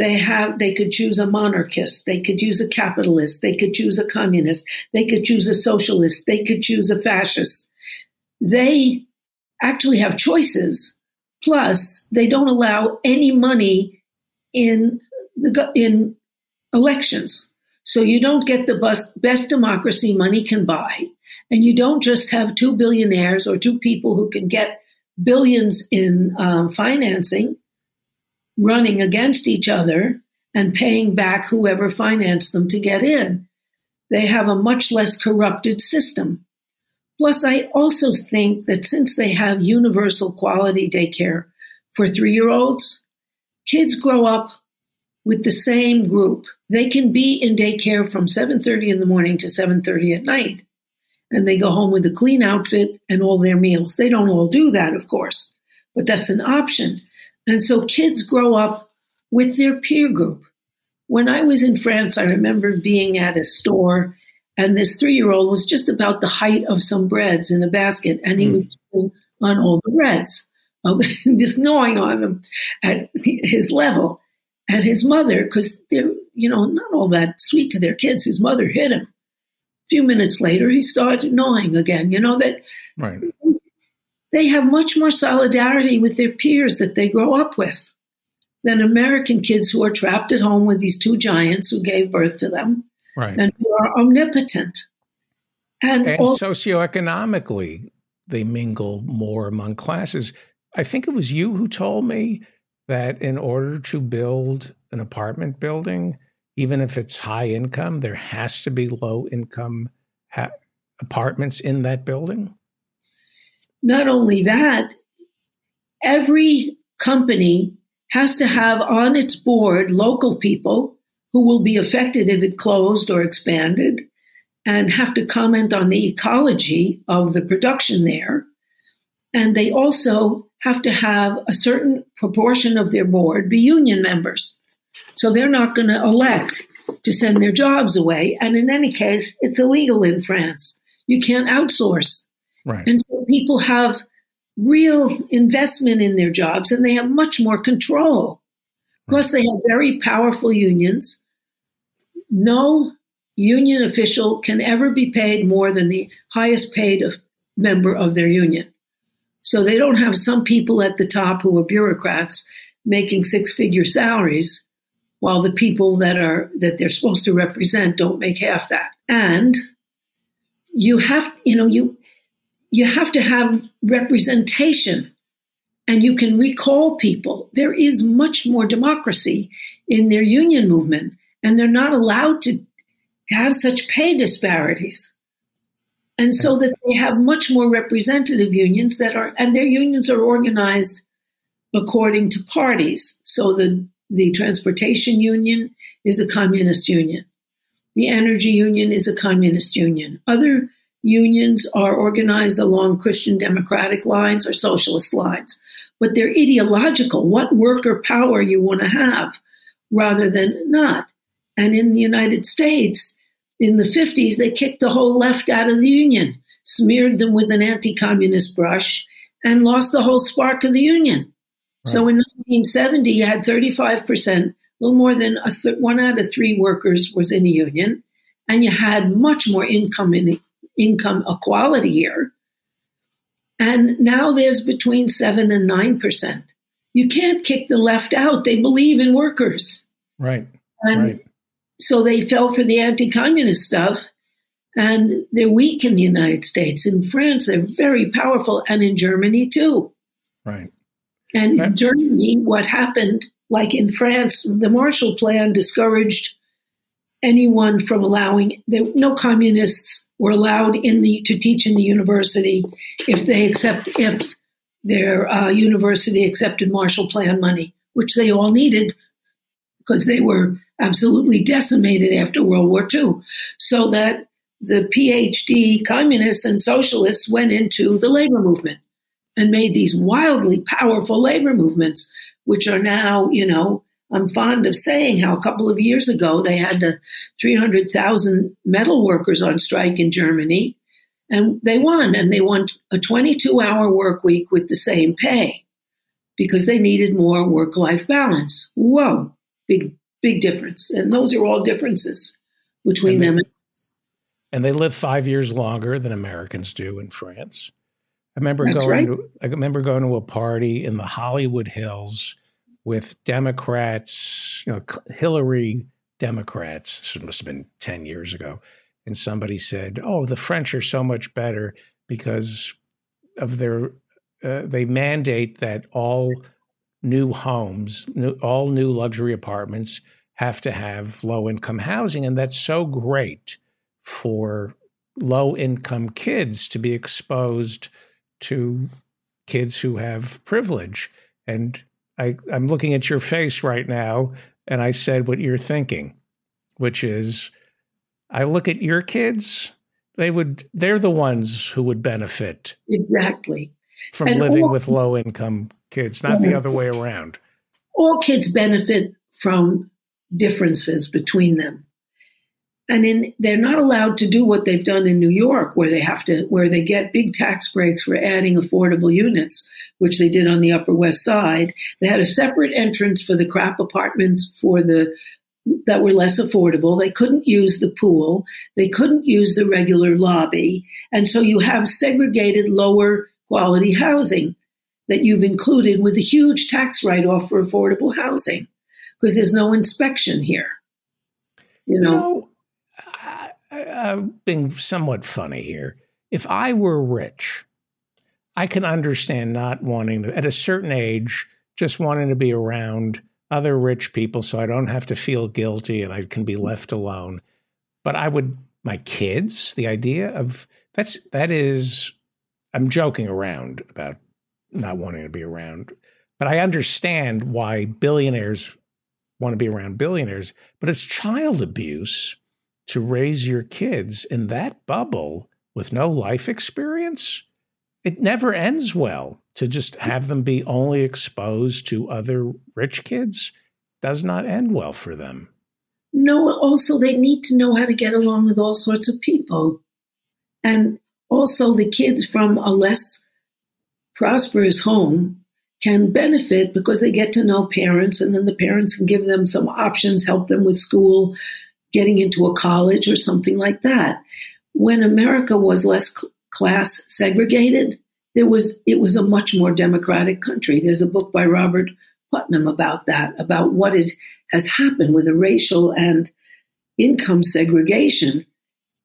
They have they could choose a monarchist, they could choose a capitalist, they could choose a communist, they could choose a socialist, they could choose a fascist. They actually have choices. Plus, they don't allow any money in the in elections. So you don't get the best, best democracy money can buy. And you don't just have two billionaires or two people who can get billions in um, financing running against each other and paying back whoever financed them to get in. They have a much less corrupted system. Plus, I also think that since they have universal quality daycare for three year olds, kids grow up with the same group. They can be in daycare from 7:30 in the morning to 7:30 at night and they go home with a clean outfit and all their meals. They don't all do that, of course, but that's an option. And so kids grow up with their peer group. When I was in France, I remember being at a store and this three year old was just about the height of some breads in a basket and he mm. was on all the breads, *laughs* just gnawing on them at his level. And his mother, because they're, you know, not all that sweet to their kids, his mother hit him A few minutes later, he started gnawing again. You know that right. They have much more solidarity with their peers that they grow up with than American kids who are trapped at home with these two giants who gave birth to them right. and who are omnipotent. And, and also, socioeconomically, they mingle more among classes. I think it was you who told me that in order to build an apartment building, even if it's high income, there has to be low income ha- apartments in that building? Not only that, every company has to have on its board local people who will be affected if it closed or expanded and have to comment on the ecology of the production there. And they also have to have a certain proportion of their board be union members. So they're not going to elect to send their jobs away. And in any case, it's illegal in France. You can't outsource. Right. And people have real investment in their jobs and they have much more control. Plus, they have very powerful unions. No union official can ever be paid more than the highest paid member of their union. So they don't have some people at the top who are bureaucrats making six figure salaries while the people that are that they're supposed to represent don't make half that. And you have, you know, you you have to have representation and you can recall people. There is much more democracy in their union movement, and they're not allowed to, to have such pay disparities. And so that they have much more representative unions that are, and their unions are organized according to parties. So the the transportation union is a communist union. The energy union is a communist union. Other unions are organized along Christian democratic lines or socialist lines, but they're ideological, what worker power you want to have rather than not. And in the United States, in the 50s, they kicked the whole left out of the union, smeared them with an anti communist brush, and lost the whole spark of the union. So in 1970, you had 35%, a little more than th- one out of three workers was in a union, and you had much more income in income equality here. And now there's between seven and nine percent. You can't kick the left out. They believe in workers. Right. And right. so they fell for the anti-communist stuff. And they're weak in the United States. In France, they're very powerful, and in Germany too. Right. And in Germany, what happened, like in France, the Marshall Plan discouraged anyone from allowing there, no communists were allowed in the to teach in the university if they accept if their uh, university accepted Marshall Plan money, which they all needed because they were absolutely decimated after World War II. So that the PhD communists and socialists went into the labor movement and made these wildly powerful labor movements, which are now, you know, I'm fond of saying how a couple of years ago they had the 300,000 metal workers on strike in Germany, and they won, and they won a 22 hour work week with the same pay because they needed more work life balance. Whoa, big, big difference. And those are all differences between and them. and they live five years longer than Americans do in France. I remember That's going. right. To, I remember going to a party in the Hollywood Hills with Democrats, you know, Hillary Democrats. This must have been ten years ago, and somebody said, "Oh, the French are so much better because of their uh, they mandate that all new homes, new, all new luxury apartments have to have low income housing, and that's so great for low income kids to be exposed." to kids who have privilege. And I, I'm looking at your face right now, and I said what you're thinking, which is I look at your kids, they would they're the ones who would benefit Exactly. from And living all- with low income kids, not the other way around. All kids benefit from differences between them. And in, they're not allowed to do what they've done in New York, where they have to, where they get big tax breaks for adding affordable units, which they did on the Upper West Side. They had a separate entrance for the crap apartments for the that were less affordable. They couldn't use the pool. They couldn't use the regular lobby. And so you have segregated lower quality housing that you've included with a huge tax write off for affordable housing because there's no inspection here. You You know, know, I, I, I'm being somewhat funny here. If I were rich, I can understand not wanting to, at a certain age, just wanting to be around other rich people so I don't have to feel guilty and I can be left alone. But I would, my kids, the idea of that's, that is, I'm joking around about not wanting to be around, but I understand why billionaires want to be around billionaires, but it's child abuse to raise your kids in that bubble with no life experience. It never ends well to just have them be only exposed to other rich kids. Does not end well for them. no, also they need to know how to get along with all sorts of people. And also the kids from a less prosperous home can benefit because they get to know parents and then the parents can give them some options, help them with school, getting into a college or something like that. When America was less cl- class segregated, there was it was a much more democratic country. There's a book by Robert Putnam about that, about what it has happened with the racial and income segregation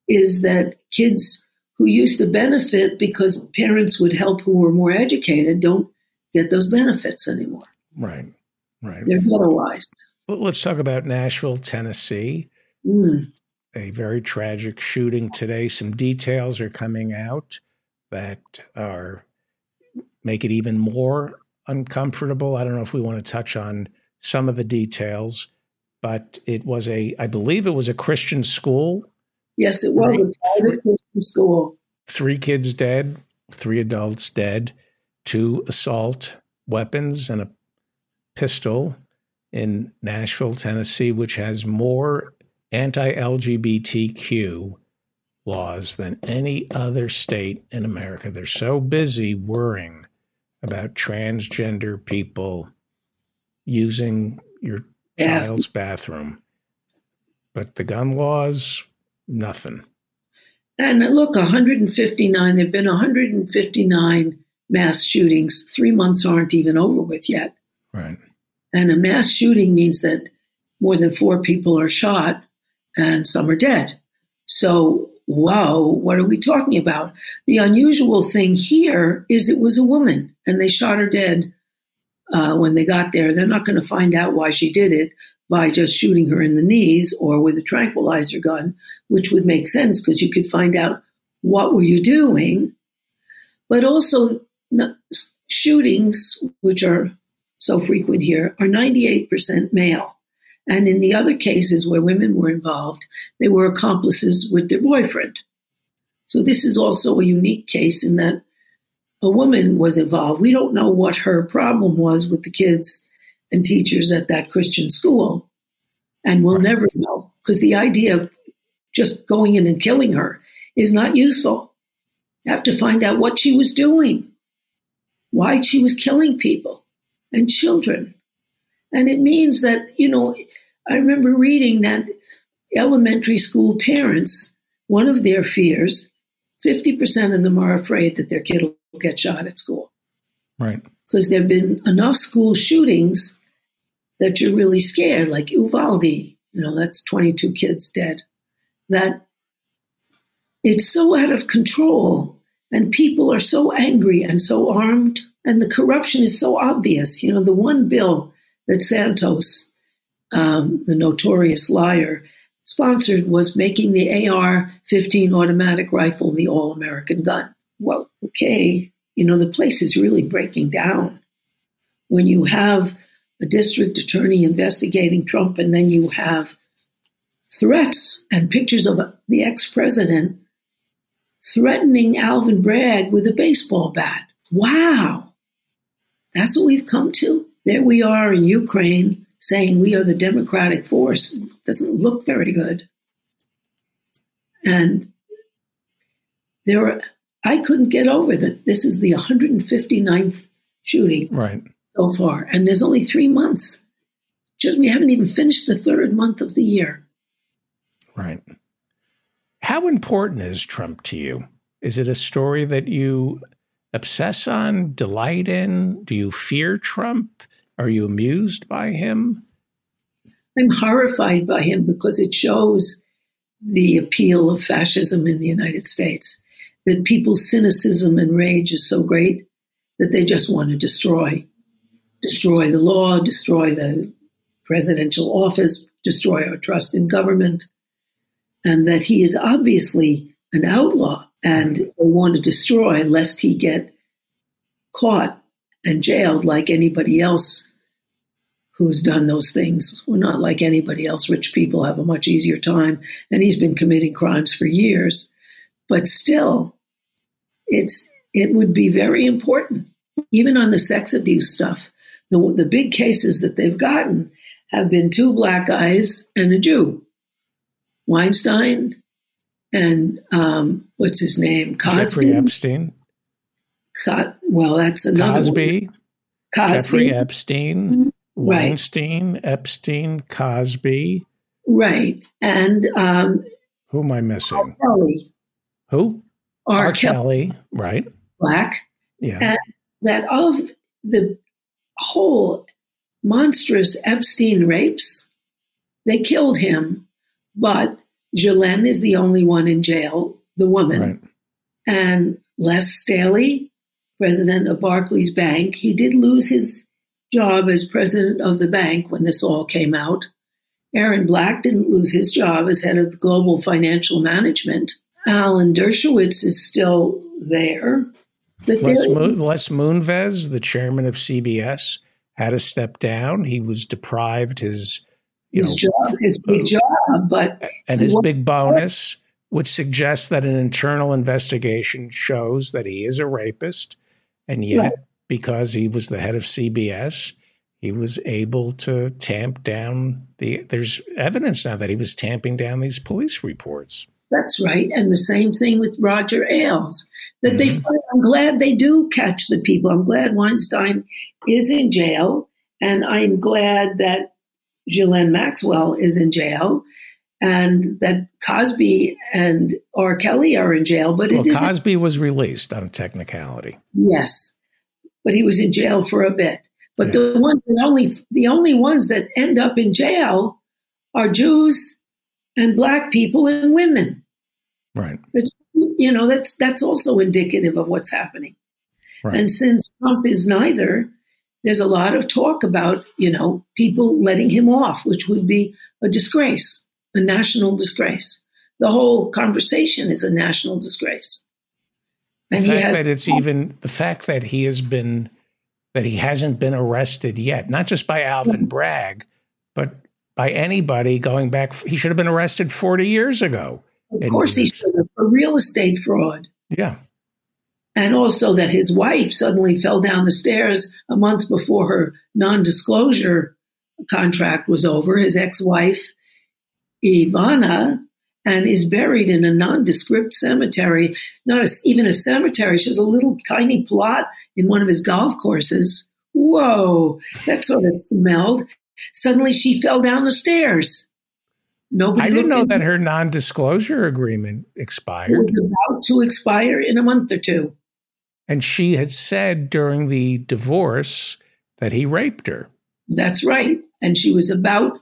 is that kids who used to benefit because parents would help who were more educated don't get those benefits anymore. Right. Right. They're ghettoized. Well, Let's talk about Nashville, Tennessee. Mm. A very tragic shooting today. Some details are coming out that are make it even more uncomfortable. I don't know if we want to touch on some of the details, but it was a, I believe it was a Christian school. Yes, it was a private Christian school. Three kids dead, three adults dead, two assault weapons, and a pistol in Nashville, Tennessee, which has more anti LGBTQ laws than any other state in America. They're so busy worrying about transgender people using your Yeah. child's bathroom. But the gun laws, nothing. And look, 159, there have been 159 mass shootings. Three months aren't even over with yet. Right. And a mass shooting means that more than four people are shot and some are dead. So, wow, what are we talking about? The unusual thing here is it was a woman and they shot her dead uh, when they got there. They're not going to find out why she did it by just shooting her in the knees or with a tranquilizer gun, which would make sense because you could find out what were you doing. But also, shootings, which are so frequent here, are 98% male. And in the other cases where women were involved, they were accomplices with their boyfriend. So this is also a unique case in that a woman was involved. We don't know what her problem was with the kids and teachers at that Christian school. And we'll never know because the idea of just going in and killing her is not useful. You have to find out what she was doing, why she was killing people and children. And it means that, you know, I remember reading that elementary school parents, one of their fears, 50% of them are afraid that their kid will get shot at school. Right. Because there have been enough school shootings that you're really scared, like Uvalde, you know, that's 22 kids dead, that it's so out of control and people are so angry and so armed and the corruption is so obvious. You know, the one bill that Santos, um, the notorious liar, sponsored was making the AR 15 automatic rifle the all American gun. Well, okay, you know, the place is really breaking down. When you have a district attorney investigating Trump and then you have threats and pictures of the ex president threatening Alvin Bragg with a baseball bat. Wow. That's what we've come to. There we are in Ukraine saying we are the democratic force. It doesn't look very good. And there were, I couldn't get over that this is the 159th shooting right. so far. And there's only three months. Just we haven't even finished the third month of the year. Right. How important is Trump to you? Is it a story that you obsess on, delight in? Do you fear Trump? Are you amused by him? I'm horrified by him because it shows the appeal of fascism in the United States. That people's cynicism and rage is so great that they just want to destroy. Destroy the law, destroy the presidential office, destroy our trust in government and that he is obviously an outlaw and they want to destroy lest he get caught and jailed like anybody else who's done those things. Well, not like anybody else. Rich people have a much easier time, and he's been committing crimes for years. But still, it's it would be very important, even on the sex abuse stuff. The, the big cases that they've gotten have been two black guys and a Jew. Weinstein and um, what's his name? Cosby. Jeffrey Epstein. Well, that's another Cosby. One. Cosby. Jeffrey Epstein. Weinstein, right. Epstein, Cosby. Right. And um, who am I missing? R. Kelly. Who? R. R. Kelly. Kelly. Right. Black. Yeah. And that of the whole monstrous Epstein rapes, they killed him but Ghislaine is the only one in jail, the woman. Right. And Les Staley, president of Barclays Bank, he did lose his job as president of the bank when this all came out. Aaron Black didn't lose his job as head of global financial management. Alan Dershowitz is still there. Les, Mo- Les Moonves, the chairman of CBS, had to step down. He was deprived his his know, job, his big uh, job, but and his big bonus, which suggests that an internal investigation shows that he is a rapist, and yet right. because he was the head of CBS, he was able to tamp down the. There's evidence now that he was tamping down these police reports. That's right, and the same thing with Roger Ailes. That mm-hmm. they, find, I'm glad they do catch the people. I'm glad Weinstein is in jail, and I'm glad that Ghislaine Maxwell is in jail and that Cosby and R. Kelly are in jail. But well, Cosby was released on a technicality. Yes, but he was in jail for a bit. But yeah. the ones that only the only ones that end up in jail are Jews and black people and women. Right. It's, you know that's that's also indicative of what's happening. Right. And since Trump is neither, there's a lot of talk about, you know, people letting him off, which would be a disgrace, a national disgrace. The whole conversation is a national disgrace. And the fact has, that it's even the fact that he has been that he hasn't been arrested yet, not just by Alvin mm-hmm. Bragg, but by anybody going back. He should have been arrested 40 years ago. Of course, he should have for real estate fraud. Yeah. And also that his wife suddenly fell down the stairs a month before her non disclosure contract was over. His ex wife, Ivana, and is buried in a nondescript cemetery, not a, even a cemetery. She has a little tiny plot in one of his golf courses. Whoa, that sort of smelled. Suddenly she fell down the stairs. Nobody I didn't know that her non disclosure agreement expired. It was about to expire in a month or two. And she had said during the divorce that he raped her. That's right. And she was about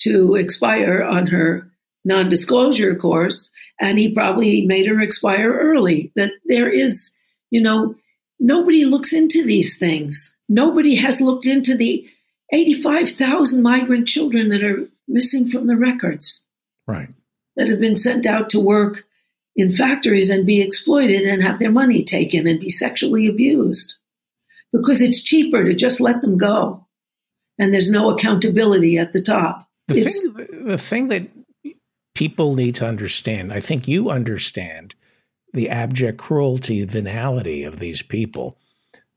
to expire on her non disclosure course, and he probably made her expire early. That there is, you know, nobody looks into these things. Nobody has looked into the 85,000 migrant children that are missing from the records. Right. That have been sent out to work in factories and be exploited and have their money taken and be sexually abused because it's cheaper to just let them go and there's no accountability at the top. The, thing, the thing that people need to understand. I think you understand the abject cruelty venality of these people.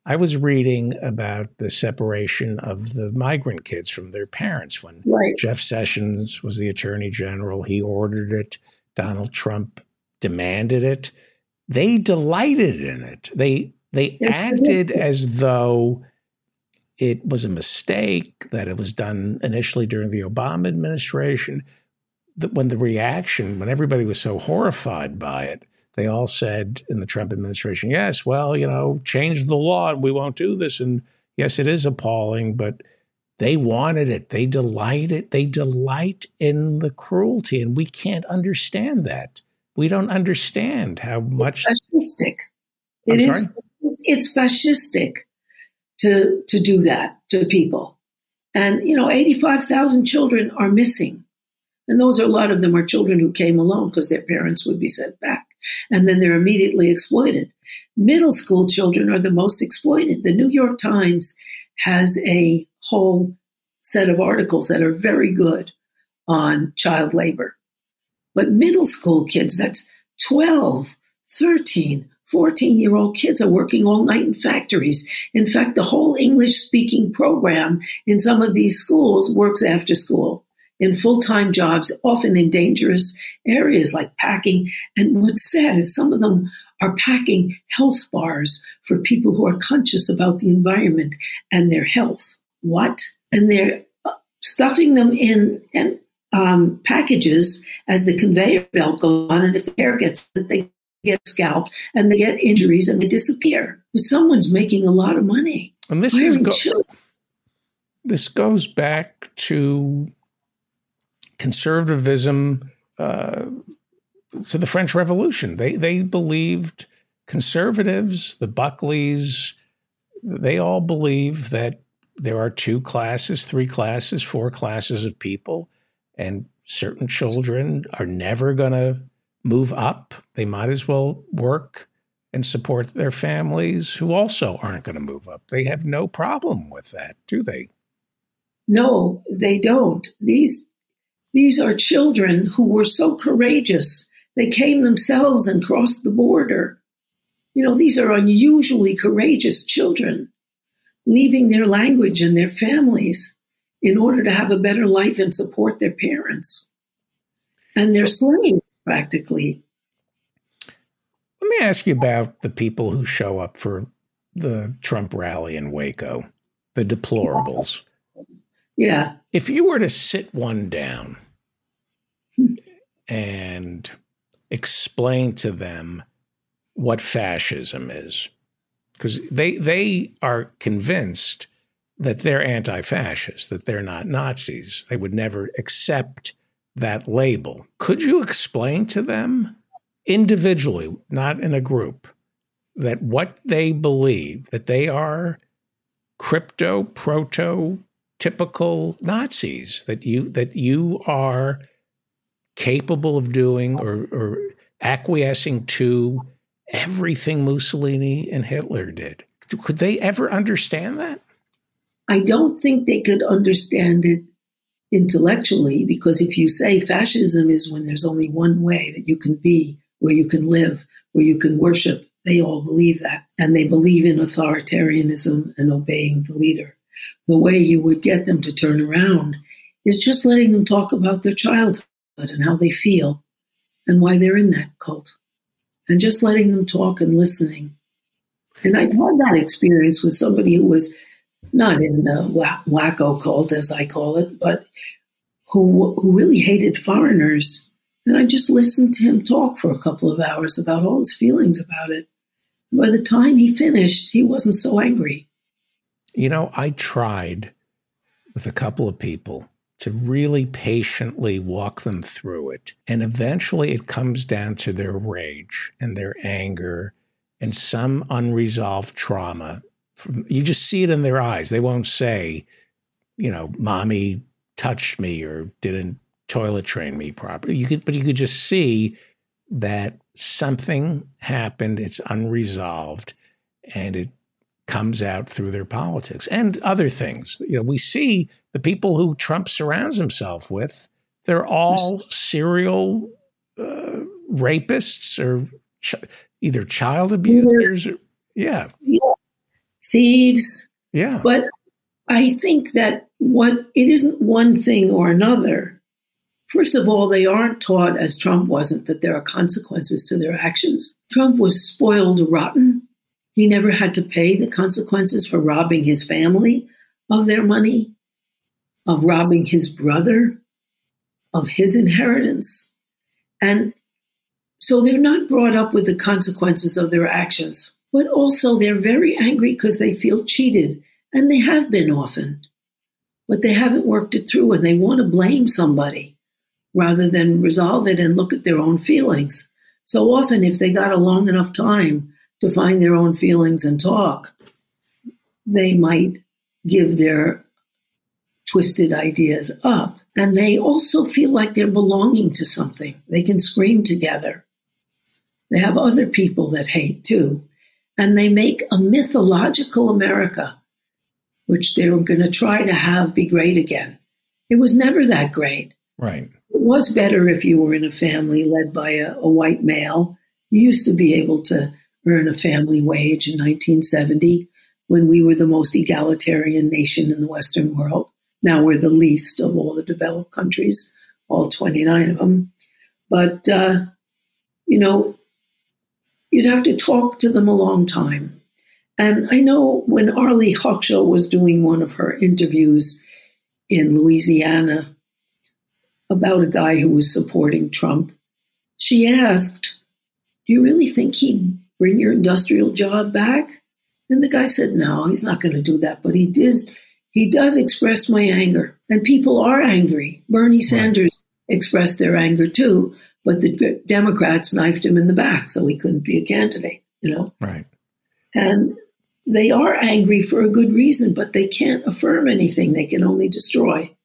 I was reading about the separation of the migrant kids from their parents when right. Jeff Sessions was the attorney general. He ordered it. Donald Trump demanded it. They delighted in it. They they acted as though it was a mistake that it was done initially during the Obama administration That when the reaction, when everybody was so horrified by it, they all said in the Trump administration, yes, well, you know, change the law and we won't do this. And yes, it is appalling, but they wanted it. They delight it. They delight in the cruelty. And we can't understand that. We don't understand how much fascistic. It is, it's fascistic to to do that to people. And you know, 85,000 children are missing and those are a lot of them are children who came alone because their parents would be sent back. And then they're immediately exploited. Middle school children are the most exploited. The New York Times has a whole set of articles that are very good on child labor. But middle school kids, that's 12, 13, 14 year old kids are working all night in factories. In fact, the whole English speaking program in some of these schools works after school in full time jobs, often in dangerous areas like packing. And what's sad is some of them are packing health bars for people who are conscious about the environment and their health. What? And they're uh, stuffing them in and um, packages as the conveyor belt goes on. And if the air gets that they get scalped and they get injuries and they disappear. But someone's making a lot of money. And this is go- this goes back to conservatism uh, to the French Revolution. They they believed conservatives, the Buckleys, they all believe that there are two classes, three classes, four classes of people, and certain children are never going to move up. They might as well work and support their families who also aren't going to move up. They have no problem with that, do they? No, they don't. These these are children who were so courageous. They came themselves and crossed the border. You know, these are unusually courageous children, leaving their language and their families in order to have a better life and support their parents. And they're so, slaves, practically. Let me ask you about the people who show up for the Trump rally in Waco, the deplorables. Yeah. If you were to sit one down and explain to them what fascism is, because they they are convinced that they're anti-fascist, that they're not Nazis. They would never accept that label. Could you explain to them individually, not in a group, that what they believe that they are crypto proto typical Nazis that you that you are capable of doing or, or acquiescing to everything Mussolini and Hitler did. Could they ever understand that? I don't think they could understand it intellectually because if you say fascism is when there's only one way that you can be, where you can live, where you can worship, they all believe that. And they believe in authoritarianism and obeying the leader. The way you would get them to turn around is just letting them talk about their childhood and how they feel and why they're in that cult. And just letting them talk and listening. And I've had that experience with somebody who was not in the wacko cult, as I call it, but who, who really hated foreigners. And I just listened to him talk for a couple of hours about all his feelings about it. By the time he finished, he wasn't so angry. You know, I tried with a couple of people to really patiently walk them through it. And eventually it comes down to their rage and their anger and some unresolved trauma. You just see it in their eyes. They won't say, you know, mommy touched me or didn't toilet train me properly. You could, but you could just see that something happened, it's unresolved, and it comes out through their politics and other things. You know, we see the people who Trump surrounds himself with, they're all serial uh, rapists or ch- either child abusers or, yeah. yeah. Thieves. Yeah. But I think that what it isn't one thing or another. First of all, they aren't taught, as Trump wasn't, that there are consequences to their actions. Trump was spoiled rotten he never had to pay the consequences for robbing his family of their money, of robbing his brother of his inheritance. And so they're not brought up with the consequences of their actions, but also they're very angry because they feel cheated, and they have been often. But they haven't worked it through and they want to blame somebody rather than resolve it and look at their own feelings. So often, if they got a long enough time to find their own feelings and talk, they might give their twisted ideas up. And they also feel like they're belonging to something. They can scream together. They have other people that hate too. And they make a mythological America, which they were going to try to have be great again. It was never that great. Right. It was better if you were in a family led by a, a white male. You used to be able to earn a family wage in 1970 when we were the most egalitarian nation in the Western world. Now we're the least of all the developed countries, all 29 of them. But, uh, you know, you'd have to talk to them a long time. And I know when Arlie Hochschild was doing one of her interviews in Louisiana about a guy who was supporting Trump, she asked, Do you really think he'd bring your industrial job back? And the guy said, no, he's not going to do that. But he does, he does express my anger. And people are angry. Bernie Sanders right. expressed their anger too, but the Democrats knifed him in the back, so he couldn't be a candidate, you know? Right. And they are angry for a good reason, but they can't affirm anything. They can only destroy.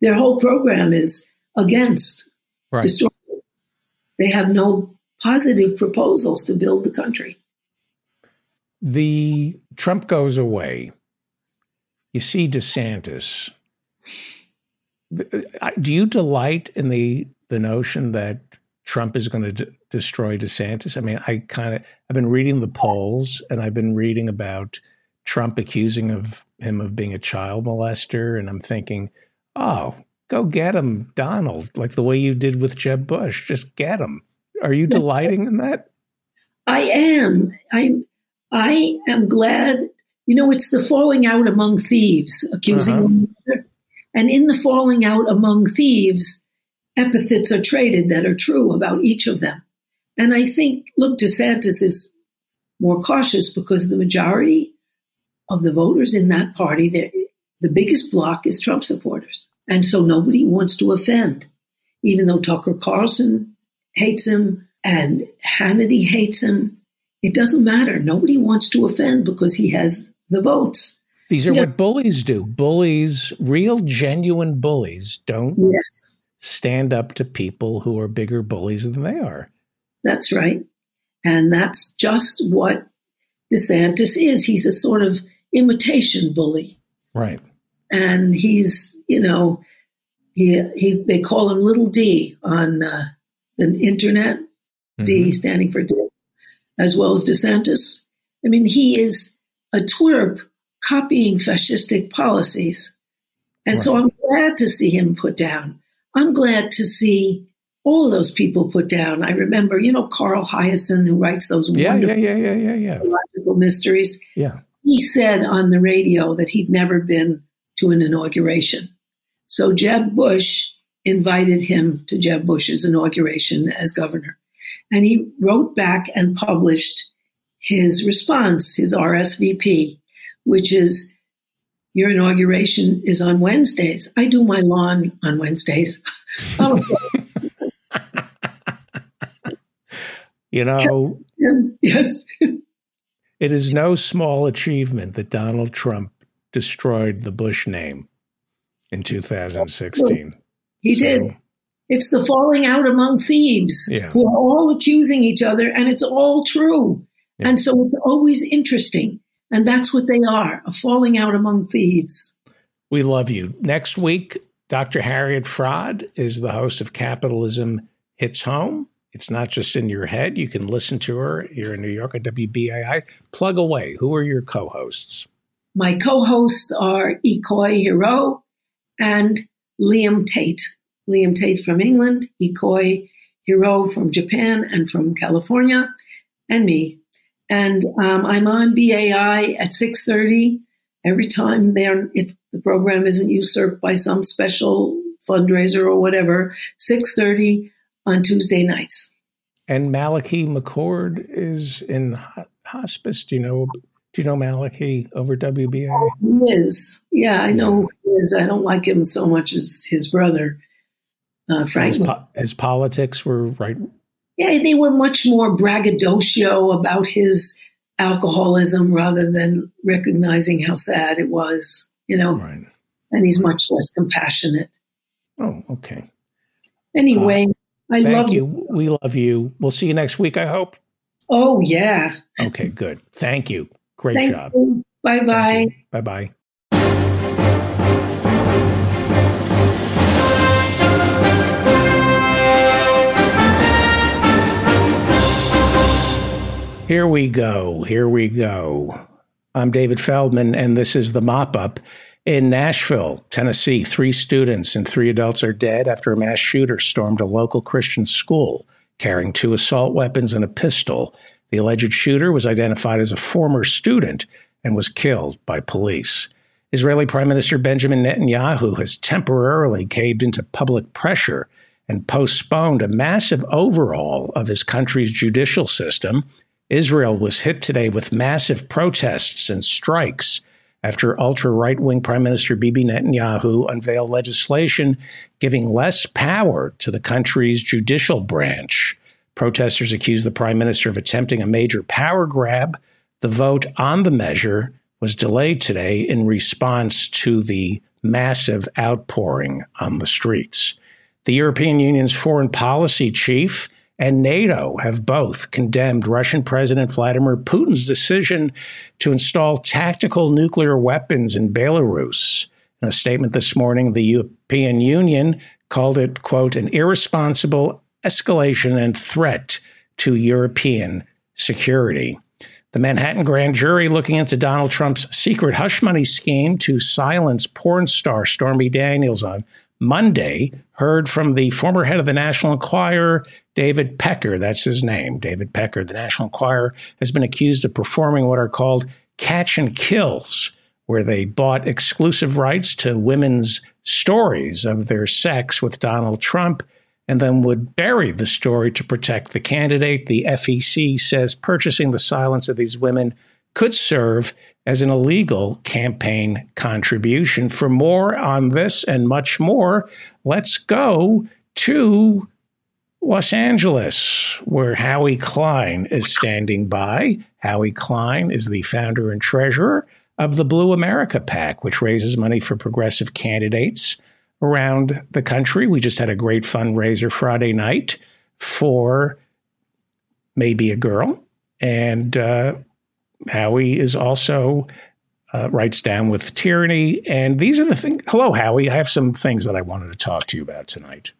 Their whole program is against right. destroy. They have no positive proposals to build the country. The Trump goes away. You see DeSantis. Uh, do you delight in the the notion that Trump is going to d- destroy DeSantis? I mean, I kind of I've been reading the polls and I've been reading about Trump accusing of him of being a child molester, and I'm thinking, oh, go get him, Donald, like the way you did with Jeb Bush. Just get him. Are you delighting in that? I am. I'm. I am glad. You know, it's the falling out among thieves, accusing uh-huh. one another, and in the falling out among thieves, epithets are traded that are true about each of them. And I think, look, DeSantis is more cautious because the majority of the voters in that party, the biggest block is Trump supporters. And so nobody wants to offend, even though Tucker Carlson hates him and Hannity hates him. It doesn't matter. Nobody wants to offend because he has the votes. These are what bullies do. Bullies, real genuine bullies, don't yes. Stand up to people who are bigger bullies than they are. That's right. And that's just what DeSantis is. He's a sort of imitation bully. Right. And he's, you know, he, he they call him Little D on uh, the internet, mm-hmm. D standing for D, as well as DeSantis. I mean, he is a twerp copying fascistic policies. And right. so I'm glad to see him put down. I'm glad to see all those people put down. I remember, you know, Carl Hiaasen, who writes those yeah, wonderful yeah, yeah, yeah, yeah, yeah. mysteries. Yeah. He said on the radio that he'd never been to an inauguration. So Jeb Bush invited him to Jeb Bush's inauguration as governor. And he wrote back and published his response, his RSVP, which is your inauguration is on Wednesdays. I do my lawn on Wednesdays. *laughs* oh, *laughs* You know, *laughs* yes. it is no small achievement that Donald Trump destroyed the Bush name in 2016. He so, did. It's the falling out among thieves yeah. who are all accusing each other, and it's all true. Yeah. And so it's always interesting. And that's what they are a falling out among thieves. We love you. Next week, Dr. Harriet Fraad is the host of Capitalism Hits Home. It's not just in your head. You can listen to her here in New York at WBAI. Plug away. Who are your co hosts? My co hosts are Ikoi Hiro and Liam Tate. Liam Tate from England, Ikoi Hiro from Japan and from California, and me. And um, I'm on BAI at 6.30 every time it, the program isn't usurped by some special fundraiser or whatever, 6.30 on Tuesday nights. And Malachy McCourt is in hospice. Do you know? Do you know Malachy over WBA? He is. Yeah, I know he is. I don't like him so much as his brother, uh, Frank. His, po- his politics were right. Yeah, they were much more braggadocio about his alcoholism rather than recognizing how sad it was. You know, right. and he's much less compassionate. Oh, okay. Anyway, uh, I love you. We love you. We'll see you next week, I hope. Oh, yeah. Okay, good. Thank you. Great Thank job. Bye bye. Bye bye. Here we go. Here we go. I'm David Feldman, and this is the mop up. In Nashville, Tennessee, three students and three adults are dead after a mass shooter stormed a local Christian school carrying two assault weapons and a pistol. The alleged shooter was identified as a former student and was killed by police. Israeli Prime Minister Benjamin Netanyahu has temporarily caved into public pressure and postponed a massive overhaul of his country's judicial system. Israel was hit today with massive protests and strikes after ultra right wing Prime Minister Bibi Netanyahu unveiled legislation giving less power to the country's judicial branch. Protesters accused the Prime Minister of attempting a major power grab. The vote on the measure was delayed today in response to the massive outpouring on the streets. The European Union's foreign policy chief and NATO have both condemned Russian President Vladimir Putin's decision to install tactical nuclear weapons in Belarus. In a statement this morning, the European Union called it, quote, an irresponsible escalation and threat to European security. The Manhattan grand jury looking into Donald Trump's secret hush money scheme to silence porn star Stormy Daniels on Monday heard from the former head of the National Enquirer, David Pecker. That's his name, David Pecker. The National Enquirer has been accused of performing what are called catch and kills, where they bought exclusive rights to women's stories of their sex with Donald Trump and then would bury the story to protect the candidate. The FEC says purchasing the silence of these women could serve as an illegal campaign contribution. For more on this and much more, let's go to Los Angeles, where Howie Klein is standing by. Howie Klein is the founder and treasurer of the Blue America PAC, which raises money for progressive candidates around the country. We just had a great fundraiser Friday night for Maebe A. Girl. And uh, Howie is also uh, writes down with tyranny. And these are the things. Hello, Howie. I have some things that I wanted to talk to you about tonight.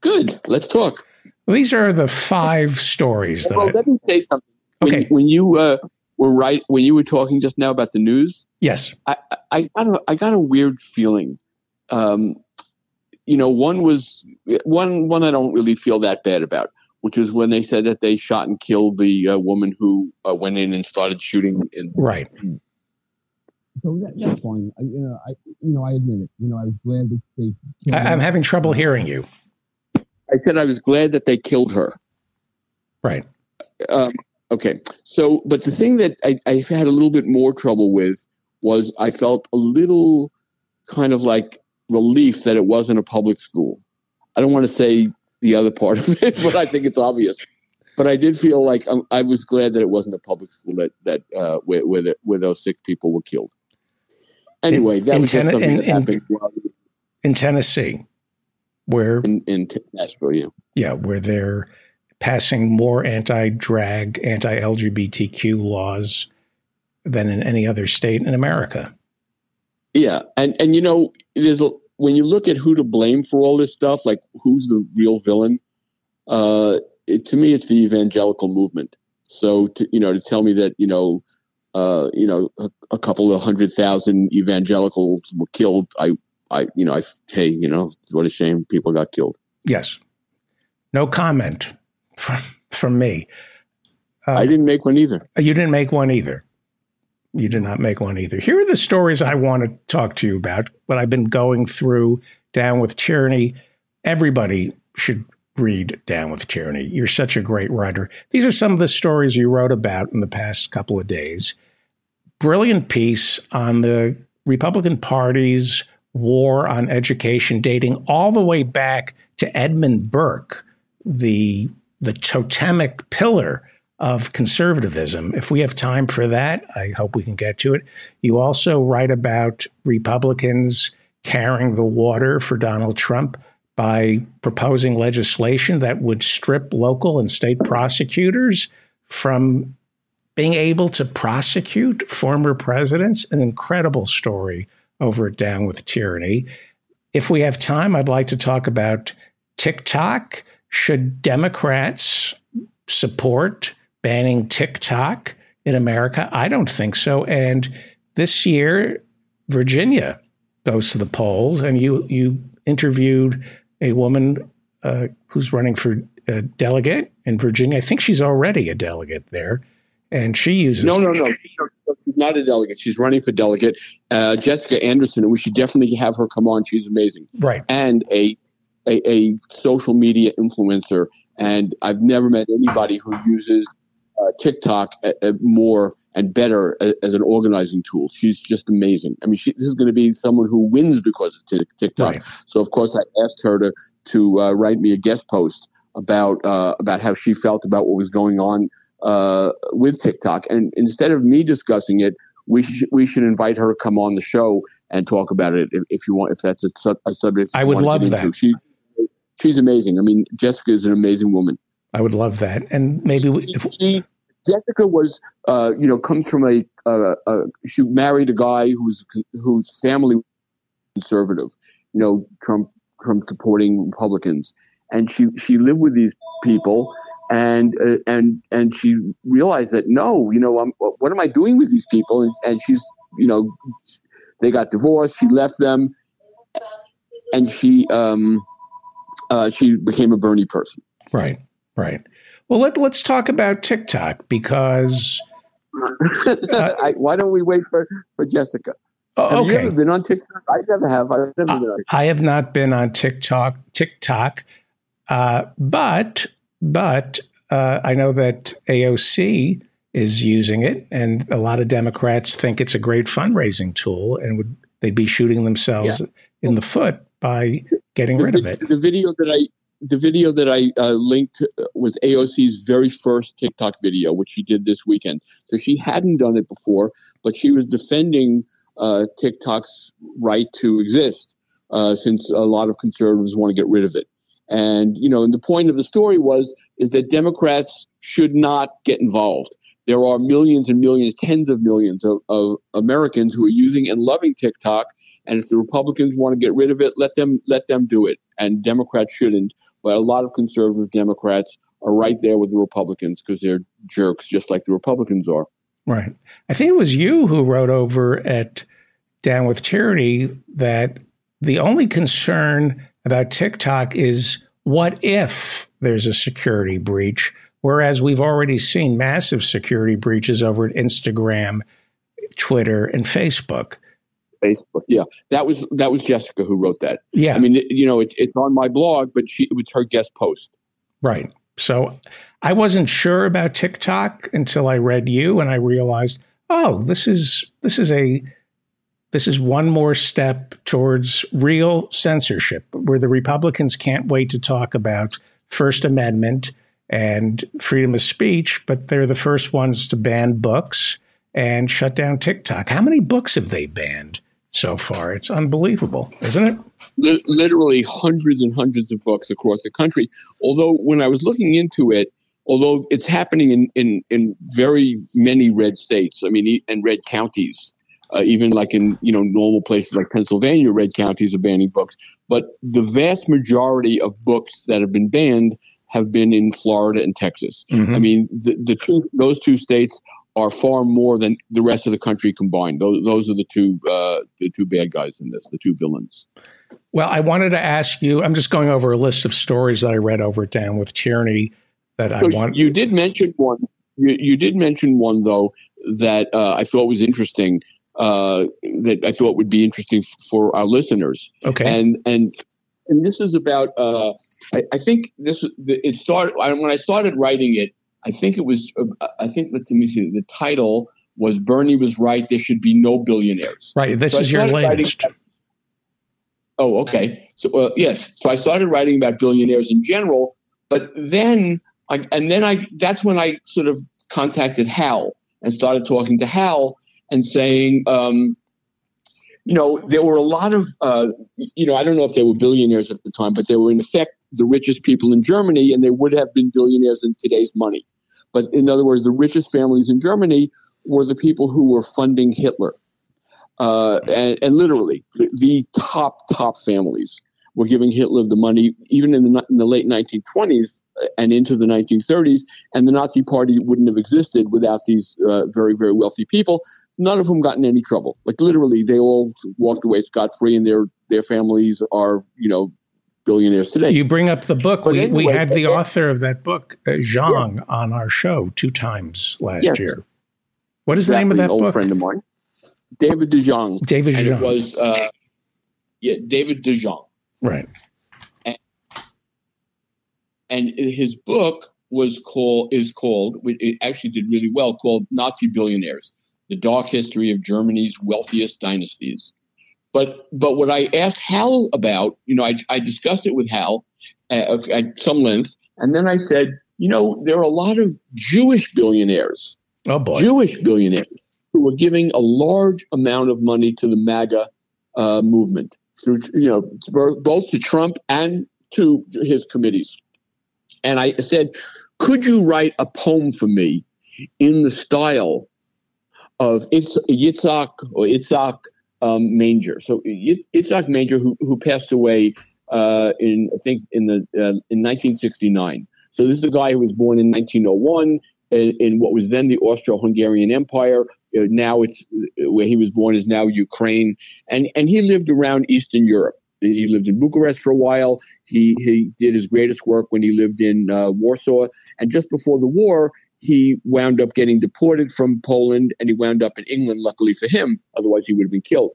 Good. Let's talk. These are the five stories that. Well, I, let me say something. When, Okay. When you uh, were right, when you were talking just now about the news, yes. I, I got a, I got a weird feeling. Um, you know, one was one one I don't really feel that bad about, which was when they said that they shot and killed the uh, woman who uh, went in and started shooting. In Right. So that, that's fine. I, you know, I you know I admit it. You know, I was glad that they. I, I'm having trouble hearing you. I said I was glad that they killed her. Right. Um, okay. So, but the thing that I, I had a little bit more trouble with was I felt a little kind of like relief that it wasn't a public school. I don't want to say the other part of it, *laughs* but I think it's obvious. But I did feel like um, I was glad that it wasn't a public school that that uh, where where, the, where those six people were killed. Anyway, that in was Ten- something in- that in- happened In Tennessee, where in, in Nashville. Yeah. yeah, where they're passing more anti-drag, anti-LGBTQ laws than in any other state in America. Yeah, and and you know, there's a when you look at who to blame for all this stuff, like who's the real villain. Uh, it, to me, it's the evangelical movement. So, to, you know, to tell me that you know, uh, you know, a, a couple of hundred thousand evangelicals were killed, I, I, you know, I hey, you know, what a shame people got killed. Yes. No comment from from me. Uh, I didn't make one either. You didn't make one either. You did not make one either. Here are the stories I want to talk to you about. What I've been going through Down with Tyranny. Everybody should read Down with Tyranny. You're such a great writer. These are some of the stories you wrote about in the past couple of days. Brilliant piece on the Republican Party's war on education, dating all the way back to Edmund Burke, the the totemic pillar of conservatism. If we have time for that, I hope we can get to it. You also write about Republicans carrying the water for Donald Trump by proposing legislation that would strip local and state prosecutors from being able to prosecute former presidents. An incredible story over at Down with Tyranny. If we have time, I'd like to talk about TikTok. Should Democrats support banning TikTok in America? I don't think so. And this year, Virginia goes to the polls, and you you interviewed a woman uh, who's running for a delegate in Virginia. I think she's already a delegate there, and she uses No, no, no. She's not a delegate. She's running for delegate. Uh, Jessica Anderson, and we should definitely have her come on. She's amazing. right. and a, a a social media influencer. And I've never met anybody who uses uh, TikTok uh, uh, more and better as, as an organizing tool. She's just amazing. I mean, she, this is going to be someone who wins because of Tik- TikTok. Right. So of course, I asked her to to uh, write me a guest post about uh, about how she felt about what was going on uh, with TikTok. And instead of me discussing it, we should we should invite her to come on the show and talk about it if, if you want. If that's a, sub- a subject, I would love that. She she's amazing. I mean, Jessica is an amazing woman. I would love that. And maybe we, if, She Jessica was, uh, you know, comes from a, uh, uh, she married a guy who's whose family was conservative, you know, Trump Trump supporting Republicans, and she she lived with these people, and uh, and and she realized that no, you know, I'm, what am I doing with these people? And, and she's, you know, they got divorced. She left them, and she um, uh, she became a Bernie person. right, right. Well, let, let's talk about TikTok because *laughs* I, why don't we wait for, for Jessica? Have oh, you ever okay, been on TikTok? I never have. I've never been on. I have not been on TikTok. TikTok, uh, but but uh, I know that AOC is using it, and a lot of Democrats think it's a great fundraising tool, and would they'd be shooting themselves in the foot by getting The rid of it? The video that I the video that I uh, linked was AOC's very first TikTok video, which she did this weekend. So she hadn't done it before, but she was defending uh, TikTok's right to exist, uh, since a lot of conservatives want to get rid of it. And you know, and the point of the story was is that Democrats should not get involved. there are millions and millions, tens of millions of, of Americans who are using and loving TikTok. And if the Republicans want to get rid of it, let them let them do it. And Democrats shouldn't. But a lot of conservative Democrats are right there with the Republicans because they're jerks, just like the Republicans are. Right. I think it was you who wrote over at Down with Tyranny that the only concern about TikTok is what if there's a security breach? Whereas we've already seen massive security breaches over at Instagram, Twitter, and Facebook. Facebook, yeah, that was that was Jessica who wrote that. Yeah, I mean, it, you know, it, it's on my blog, but she it was her guest post. Right. So I wasn't sure about TikTok until I read you, and I realized, oh, this is this is a this is one more step towards real censorship, where the Republicans can't wait to talk about First Amendment and freedom of speech, but they're the first ones to ban books and shut down TikTok. How many books have they banned so far? It's unbelievable, isn't it? Literally hundreds and hundreds of books across the country. Although, when I was looking into it, although it's happening in, in, in very many red states, I mean, and red counties, uh, even like in you know normal places like Pennsylvania, red counties are banning books. But the vast majority of books that have been banned have been in Florida and Texas. Mm-hmm. I mean, the, the two those two states are far more than the rest of the country combined. Those those are the two uh, the two bad guys in this, the two villains. Well, I wanted to ask you. I'm just going over a list of stories that I read over at Down with Tyranny that I want. You did mention one. You, you did mention one though that uh, I thought was interesting. Uh, that I thought would be interesting for our listeners. Okay. And and and this is about uh, I, I, think this it started when I started writing it. I think it was. Uh, I think let me see. The title was "Bernie was right. There should be no billionaires." Right. This so is your latest. Writing, oh, okay. So uh, yes. So I started writing about billionaires in general, but then I, and then I that's when I sort of contacted Hal and started talking to Hal and saying, um, you know, there were a lot of, uh, you know, I don't know if they were billionaires at the time, but they were in effect the richest people in Germany, and they would have been billionaires in today's money. But in other words, the richest families in Germany were the people who were funding Hitler. Uh, and, and, literally, the top, top families were giving Hitler the money, even in the, in the late 1920s uh, and into the 1930s. And the Nazi Party wouldn't have existed without these uh, very, very wealthy people. None of them got in any trouble. Like literally, they all walked away scot free, and their their families are, you know, billionaires today. You bring up the book. we, anyway, we had the author of that book, uh, Zhang, yeah. on our show two times last yes. year. What is exactly, the name of that old book? friend of mine, David DeJong. David DeJong. It was uh, yeah, David DeJong. Right. And, and his book was called is called it actually did really well called Nazi Billionaires: The Dark History of Germany's Wealthiest Dynasties. But but what I asked Hal about, you know, I, I discussed it with Hal at, at some length, and then I said, you know, there are a lot of Jewish billionaires, oh boy, Jewish billionaires who are giving a large amount of money to the MAGA uh, movement through, you know, both to Trump and to his committees. And I said, could you write a poem for me in the style of Yitzhak or Yitzhak um, Manger. So Yitzhak Manger, who, who passed away uh, in I think in the uh, in 1969. So this is a guy who was born in 1901 in, in what was then the Austro-Hungarian Empire. Uh, now it's where he was born is now Ukraine, and and he lived around Eastern Europe. He lived in Bucharest for a while. He he did his greatest work when he lived in uh, Warsaw, and just before the war, he wound up getting deported from Poland and he wound up in England, luckily for him. Otherwise, he would have been killed.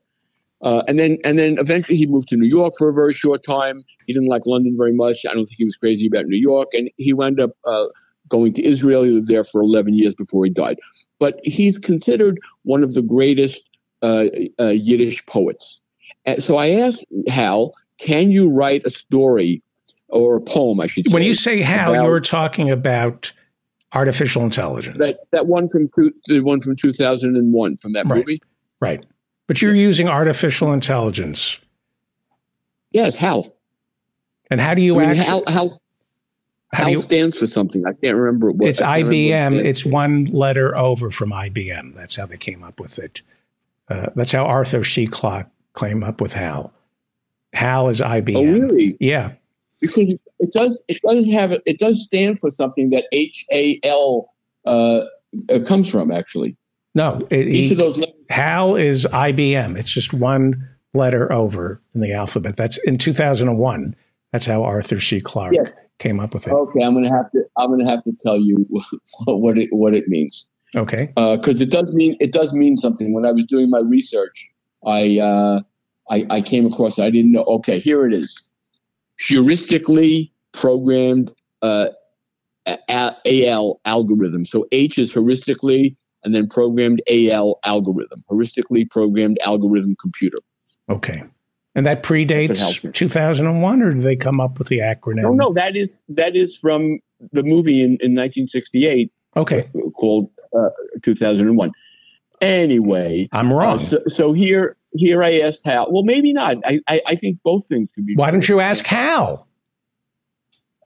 Uh, and then, and then eventually he moved to New York for a very short time. He didn't like London very much. I don't think he was crazy about New York. And he wound up uh, going to Israel. He lived there for 11 years before he died. But he's considered one of the greatest uh, uh Yiddish poets. And so I asked Hal, can you write a story or a poem, I should say? When you say Hal, about, you're talking about artificial intelligence. That that one from two, the one from two thousand and one from that right. movie. Right, but you're using artificial intelligence. Yes, how? And how do you I mean, actually? How, how How HAL you- stands for something. I can't remember what. It's I what it IBM. It's one letter over from IBM. That's how they came up with it. Uh, that's how Arthur C. Clarke came up with HAL. HAL is IBM. Oh, really? Yeah. Because it does. It does have. It does stand for something that H A L uh, uh, comes from. Actually, No, it, each he, of those. letters- HAL is IBM. It's just one letter over in the alphabet. That's in 2001. That's how Arthur C. Clarke Yes. came up with it. Okay, I'm gonna have to. I'm gonna have to tell you *laughs* what it what it means. Okay. because it does mean it does mean something. When I was doing my research, I uh, I, I came across. it. I didn't know. Okay, here it is. Heuristically programmed uh, AL algorithm. So H is heuristically, and then programmed AL algorithm. Heuristically programmed algorithm computer. Okay. And that predates 2001, or did they come up with the acronym? No, no, that is that is from the movie in, in 1968 Okay. called uh, 2001. Anyway, I'm Uh, wrong. so, so here, here I asked Hal. Well, maybe not. I, I, I think both things could be. Why don't you ask Hal?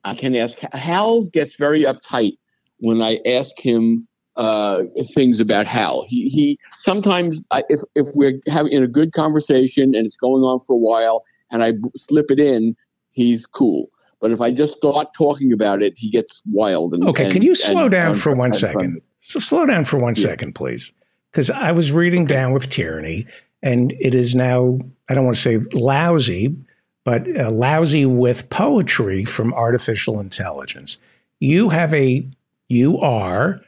I can ask. Hal gets very uptight when I ask him uh, things about Hal. He, he sometimes, I, if if we're having a good conversation and it's going on for a while, and I b- slip it in, he's cool. But if I just start talking about it, he gets wild. And, Okay. and- Can you slow and- down for one second? So slow down for one Yeah. second, please. Because I was reading down with tyranny, and it is now, I don't want to say lousy, but uh, lousy with poetry from artificial intelligence. You have a, you are,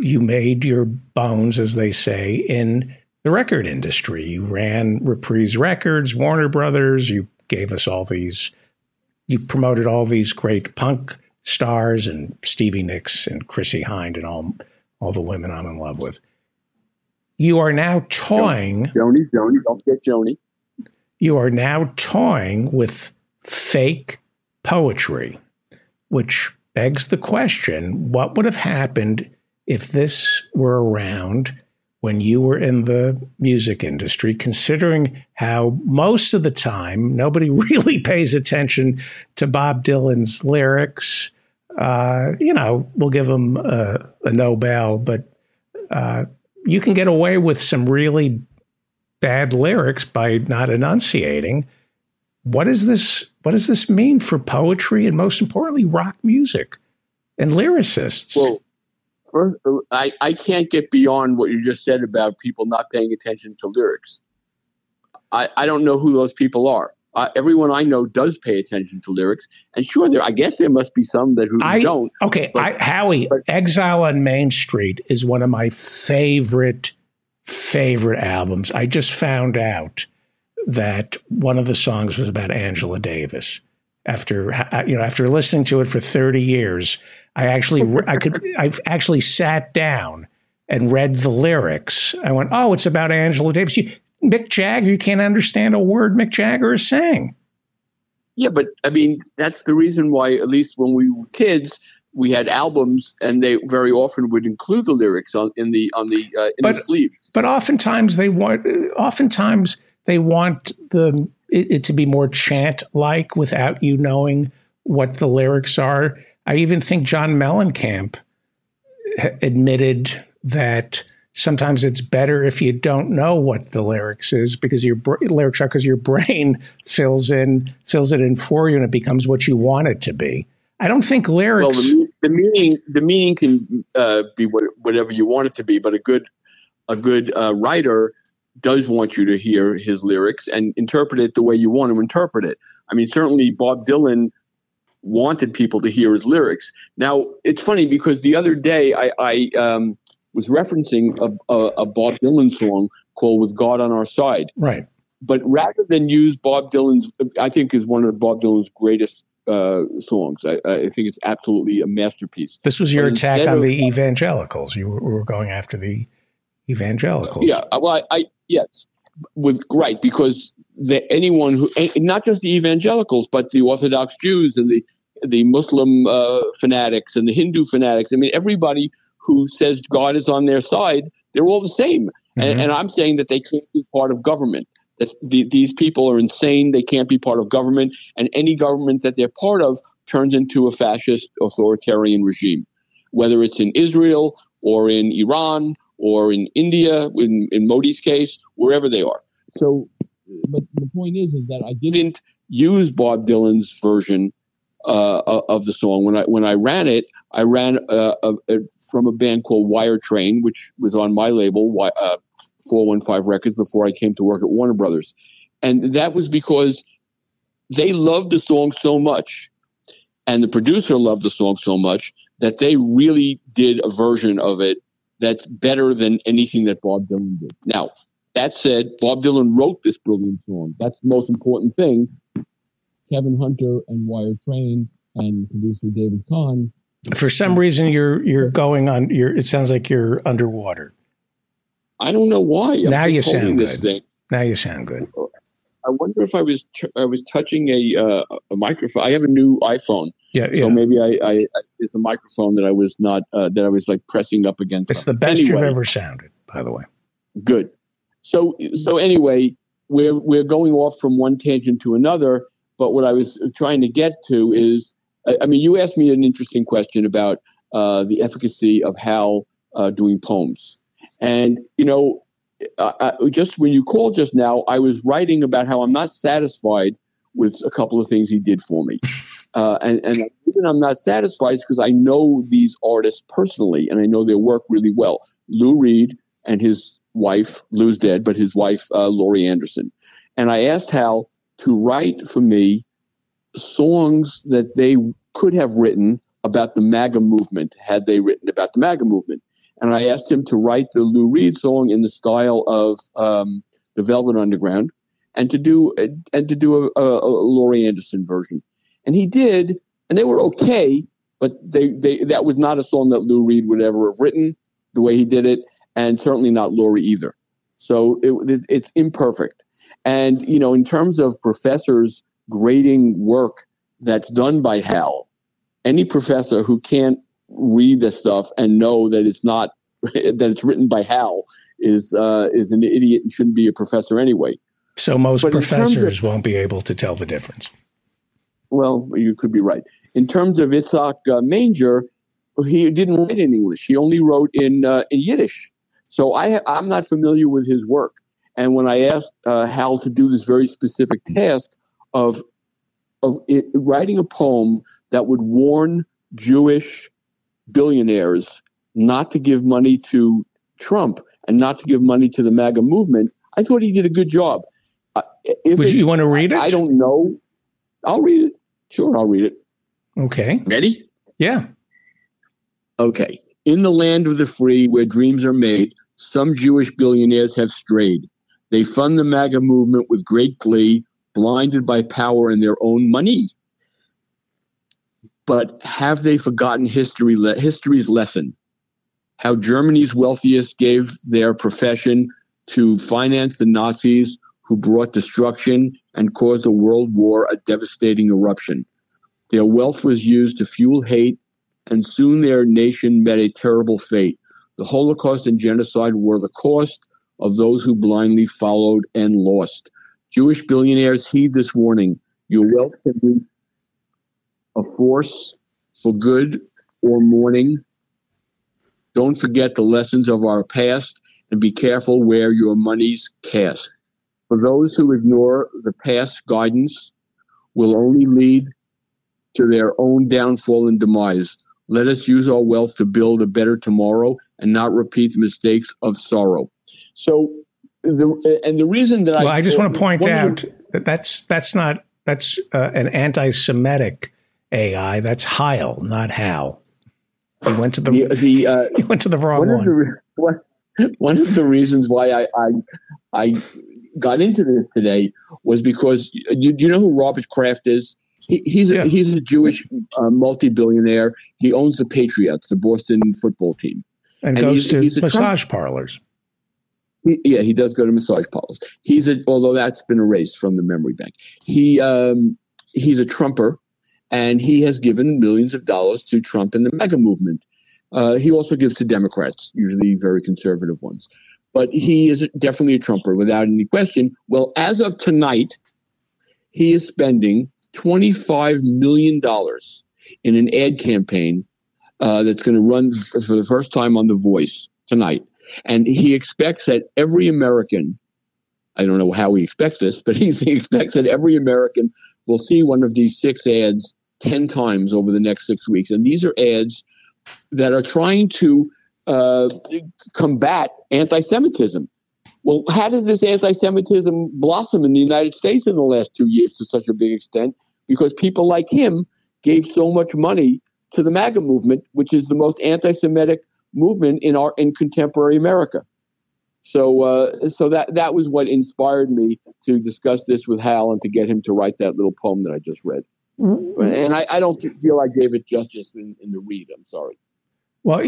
you made your bones, as they say, in the record industry. You ran Reprise Records, Warner Brothers. You gave us all these, you promoted all these great punk stars and Stevie Nicks and Chrissie Hynde and all, all the women I'm in love with. You are now toying Joni, Joni, don't forget Joni. you are now toying with fake poetry, which begs the question what would have happened if this were around when you were in the music industry, considering how most of the time nobody *laughs* really pays attention to Bob Dylan's lyrics? Uh, you know, we'll give him a, a Nobel, but uh, you can get away with some really bad lyrics by not enunciating. What does this what does this mean for poetry and most importantly rock music and lyricists? Well, first, I, I can't get beyond what you just said about people not paying attention to lyrics. I, I don't know who those people are. Uh, everyone I know does pay attention to lyrics, and sure, there I guess there must be some that who I don't. okay, but- I, Howie, but- Exile on Main Street is one of my favorite favorite albums. I just found out that one of the songs was about Angela Davis. After you know, after listening to it for thirty years, I actually I could *laughs* I've actually sat down and read the lyrics. I went, "Oh, it's about Angela Davis." You, Mick Jagger, you can't understand a word Mick Jagger is saying. Yeah, but I mean that's the reason why, at least when we were kids, we had albums, and they very often would include the lyrics on in the on the uh, in But- the sleeves. but oftentimes they want oftentimes they want the it, it to be more chant like without you knowing what the lyrics are i even think john mellencamp admitted that sometimes it's better if you don't know what the lyrics is because your br- lyrics are because your brain *laughs* fills in fills it in for you and it becomes what you want it to be i don't think Well, lyrics the, the meaning the meaning can uh, be what, whatever you want it to be, but a good a good uh, writer does want you to hear his lyrics and interpret it the way you want to interpret it. I mean, certainly Bob Dylan wanted people to hear his lyrics. Now, it's funny because the other day I, I um, was referencing a, a, a Bob Dylan song called "With God on Our Side." right but rather than use Bob Dylan's, I think is one of Bob Dylan's greatest uh, songs. I, I think it's absolutely a masterpiece. this was your But attack on of- the evangelicals you were, were going after the evangelicals Yeah, well, I, I yes, with right because the, anyone who, not just the evangelicals, but the Orthodox Jews and the the Muslim uh, fanatics and the Hindu fanatics. I mean, everybody who says God is on their side, they're all the same. Mhm. And, and I'm saying that they can't be part of government. That the, these people are insane. They can't be part of government, and any government that they're part of turns into a fascist authoritarian regime, whether it's in Israel or in Iran or in India, in, in Modi's case, wherever they are. So, but the point is, is that I didn't use Bob Dylan's version uh, of the song. When I when I ran it, I ran uh, a, a, from a band called Wire Train, which was on my label, uh, 415 Records, before I came to work at Warner Brothers, and that was because they loved the song so much, and the producer loved the song so much that they really did a version of it that's better than anything that Bob Dylan did. Now, that said, Bob Dylan wrote this brilliant song. That's the most important thing. Kevin Hunter and Wire Train and producer David Kahne. For some reason, you're you're going on. You're. It sounds like you're underwater. I don't know why. I'm now you sound good. Thing. Now you sound good. I wonder if I was t- I was touching a uh, a microphone. I have a new iPhone. Yeah, yeah. So maybe I, I, I it's a microphone that I was not uh, that I was like pressing up against. It's the best anyway, you've ever sounded, by the way. Good. So so anyway, we're we're going off from one tangent to another. But what I was trying to get to is, I, I mean, you asked me an interesting question about uh, the efficacy of Hal uh, doing poems, and you know, uh, just when you called just now, I was writing about how I'm not satisfied with a couple of things he did for me. *laughs* Uh, and, and reason I'm not satisfied because I know these artists personally and I know their work really well. Lou Reed and his wife, Lou's dead, but his wife, uh, Laurie Anderson. And I asked Hal to write for me songs that they could have written about the MAGA movement had they written about the MAGA movement. And I asked him to write the Lou Reed song in the style of um, the Velvet Underground, and to do and to do a, a, a Laurie Anderson version. And he did, and they were okay, but they, they that was not a song that Lou Reed would ever have written the way he did it, and certainly not Laurie either. So it, it's imperfect. And you know, in terms of professors grading work that's done by Hal, any professor who can't read this stuff and know that it's not *laughs* that it's written by Hal is uh, is an idiot and shouldn't be a professor anyway. So most but professors of, won't be able to tell the difference. Well, you could be right. In terms of Itzhak uh, Manger, he didn't write in English. He only wrote in uh, in Yiddish. So I I'm not familiar with his work. And when I asked uh, Hal to do this very specific task of of it, writing a poem that would warn Jewish billionaires not to give money to Trump and not to give money to the MAGA movement, I thought he did a good job. Uh, if Would it, you want to read it? I, I don't know. I'll read it. Sure, I'll read it. Okay. Ready? Yeah. Okay. In the land of the free, where dreams are made, some Jewish billionaires have strayed. They fund the MAGA movement with great glee, blinded by power and their own money. But have they forgotten history le- history's lesson? How Germany's wealthiest gave their profession to finance the Nazis who brought destruction and caused a world war, a devastating eruption. Their wealth was used to fuel hate, and soon their nation met a terrible fate. The Holocaust and genocide were the cost of those who blindly followed and lost. Jewish billionaires heed this warning. Your wealth can be a force for good or mourning. Don't forget the lessons of our past and be careful where your money's cast. For those who ignore the past guidance will only lead to their own downfall and demise. Let us use our wealth to build a better tomorrow and not repeat the mistakes of sorrow. So, the, and the reason that I well, I, I just want to point out that that's that's not that's uh, an anti-Semitic AI. That's Heil, not Hal. He went to the, the, the uh, *laughs* he went to the wrong one. Of the, one, *laughs* one of the reasons why I, I I got into this today was because do, do you know who Robert Kraft is? He, he's a, yeah. he's a Jewish uh, multi-billionaire. He owns the Patriots, the Boston football team, and, and goes he's, to he's massage Trump, parlors. He, yeah, he does go to massage parlors. He's a although that's been erased from the memory bank. He um, he's a Trumper and he has given millions of dollars to Trump and the MAGA movement. Uh, he also gives to Democrats, usually very conservative ones. But he is definitely a Trumper without any question. Well, as of tonight, he is spending $25 million in an ad campaign uh, that's going to run for the first time on The Voice tonight. And he expects that every American, I don't know how he expects this, but *laughs* he, expects that every American will see one of these six ads 10 times over the next six weeks. And these are ads that are trying to uh, combat anti Semitism. Well, how did this anti Semitism blossom in the United States in the last two years to such a big extent? Because people like him gave so much money to the MAGA movement, which is the most anti Semitic movement in our in contemporary America. So, uh, so that that was what inspired me to discuss this with Hal and to get him to write that little poem that I just read. Mm-hmm. And I, I, don't feel I gave it justice in, in the read. I'm sorry. Well,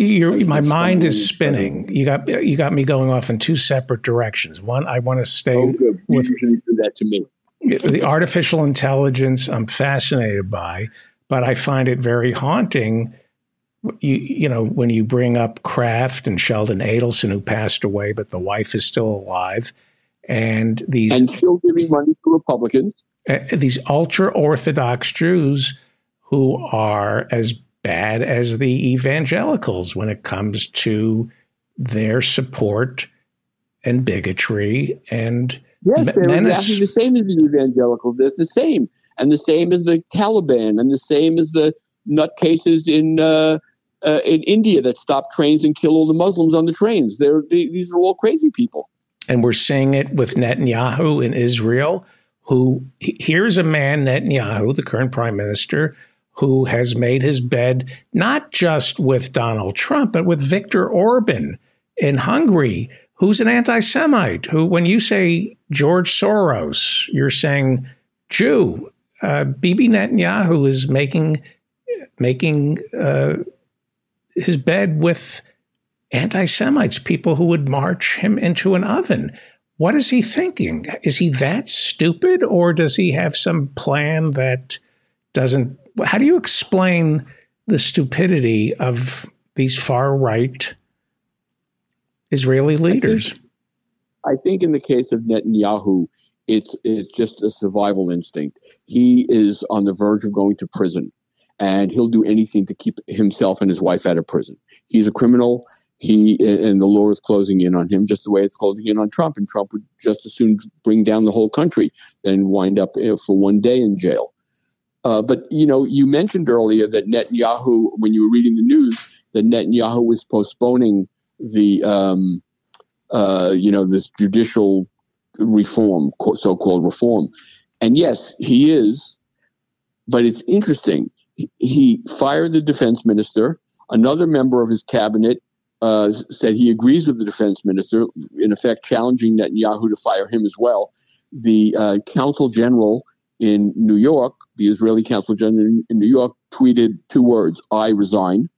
my mind is spinning. You got you got me going off in two separate directions. One, I want to stay oh, good. You with do that to me. The artificial intelligence, I'm fascinated by, but I find it very haunting. You, you know, when you bring up Kraft and Sheldon Adelson, who passed away, but the wife is still alive, and these and still giving money to Republicans. Uh, these ultra orthodox Jews who are as bad as the evangelicals when it comes to their support and bigotry and yes, they're menace. exactly the same as the evangelicals. They're the same, and the same as the Taliban, and the same as the nutcases in uh, uh, in India that stop trains and kill all the Muslims on the trains. They're they, these are all crazy people. And we're seeing it with Netanyahu in Israel, who here's a man, Netanyahu, the current prime minister, who has made his bed not just with Donald Trump, but with Viktor Orban in Hungary, who's an anti Semite, who, when you say George Soros, you're saying Jew. Uh, Bibi Netanyahu is making making uh, his bed with anti Semites, people who would march him into an oven. What is he thinking? Is he that stupid, or does he have some plan that doesn't how do you explain the stupidity of these far right Israeli leaders? I think, I think, in the case of Netanyahu, it's it's just a survival instinct. He is on the verge of going to prison, and he'll do anything to keep himself and his wife out of prison. He's a criminal. He and the law is closing in on him, just the way it's closing in on Trump. And Trump would just as soon bring down the whole country than wind up eh, for one day in jail. Uh, but you know, you mentioned earlier that Netanyahu, when you were reading the news, that Netanyahu was postponing the, um, uh, you know, this judicial reform, so-called reform, and yes, he is. But it's interesting. He, fired the defense minister. Another member of his cabinet uh, said he agrees with the defense minister, in effect challenging Netanyahu to fire him as well. The uh, consul general in New York, the Israeli council general in, in New York tweeted two words: "I resign."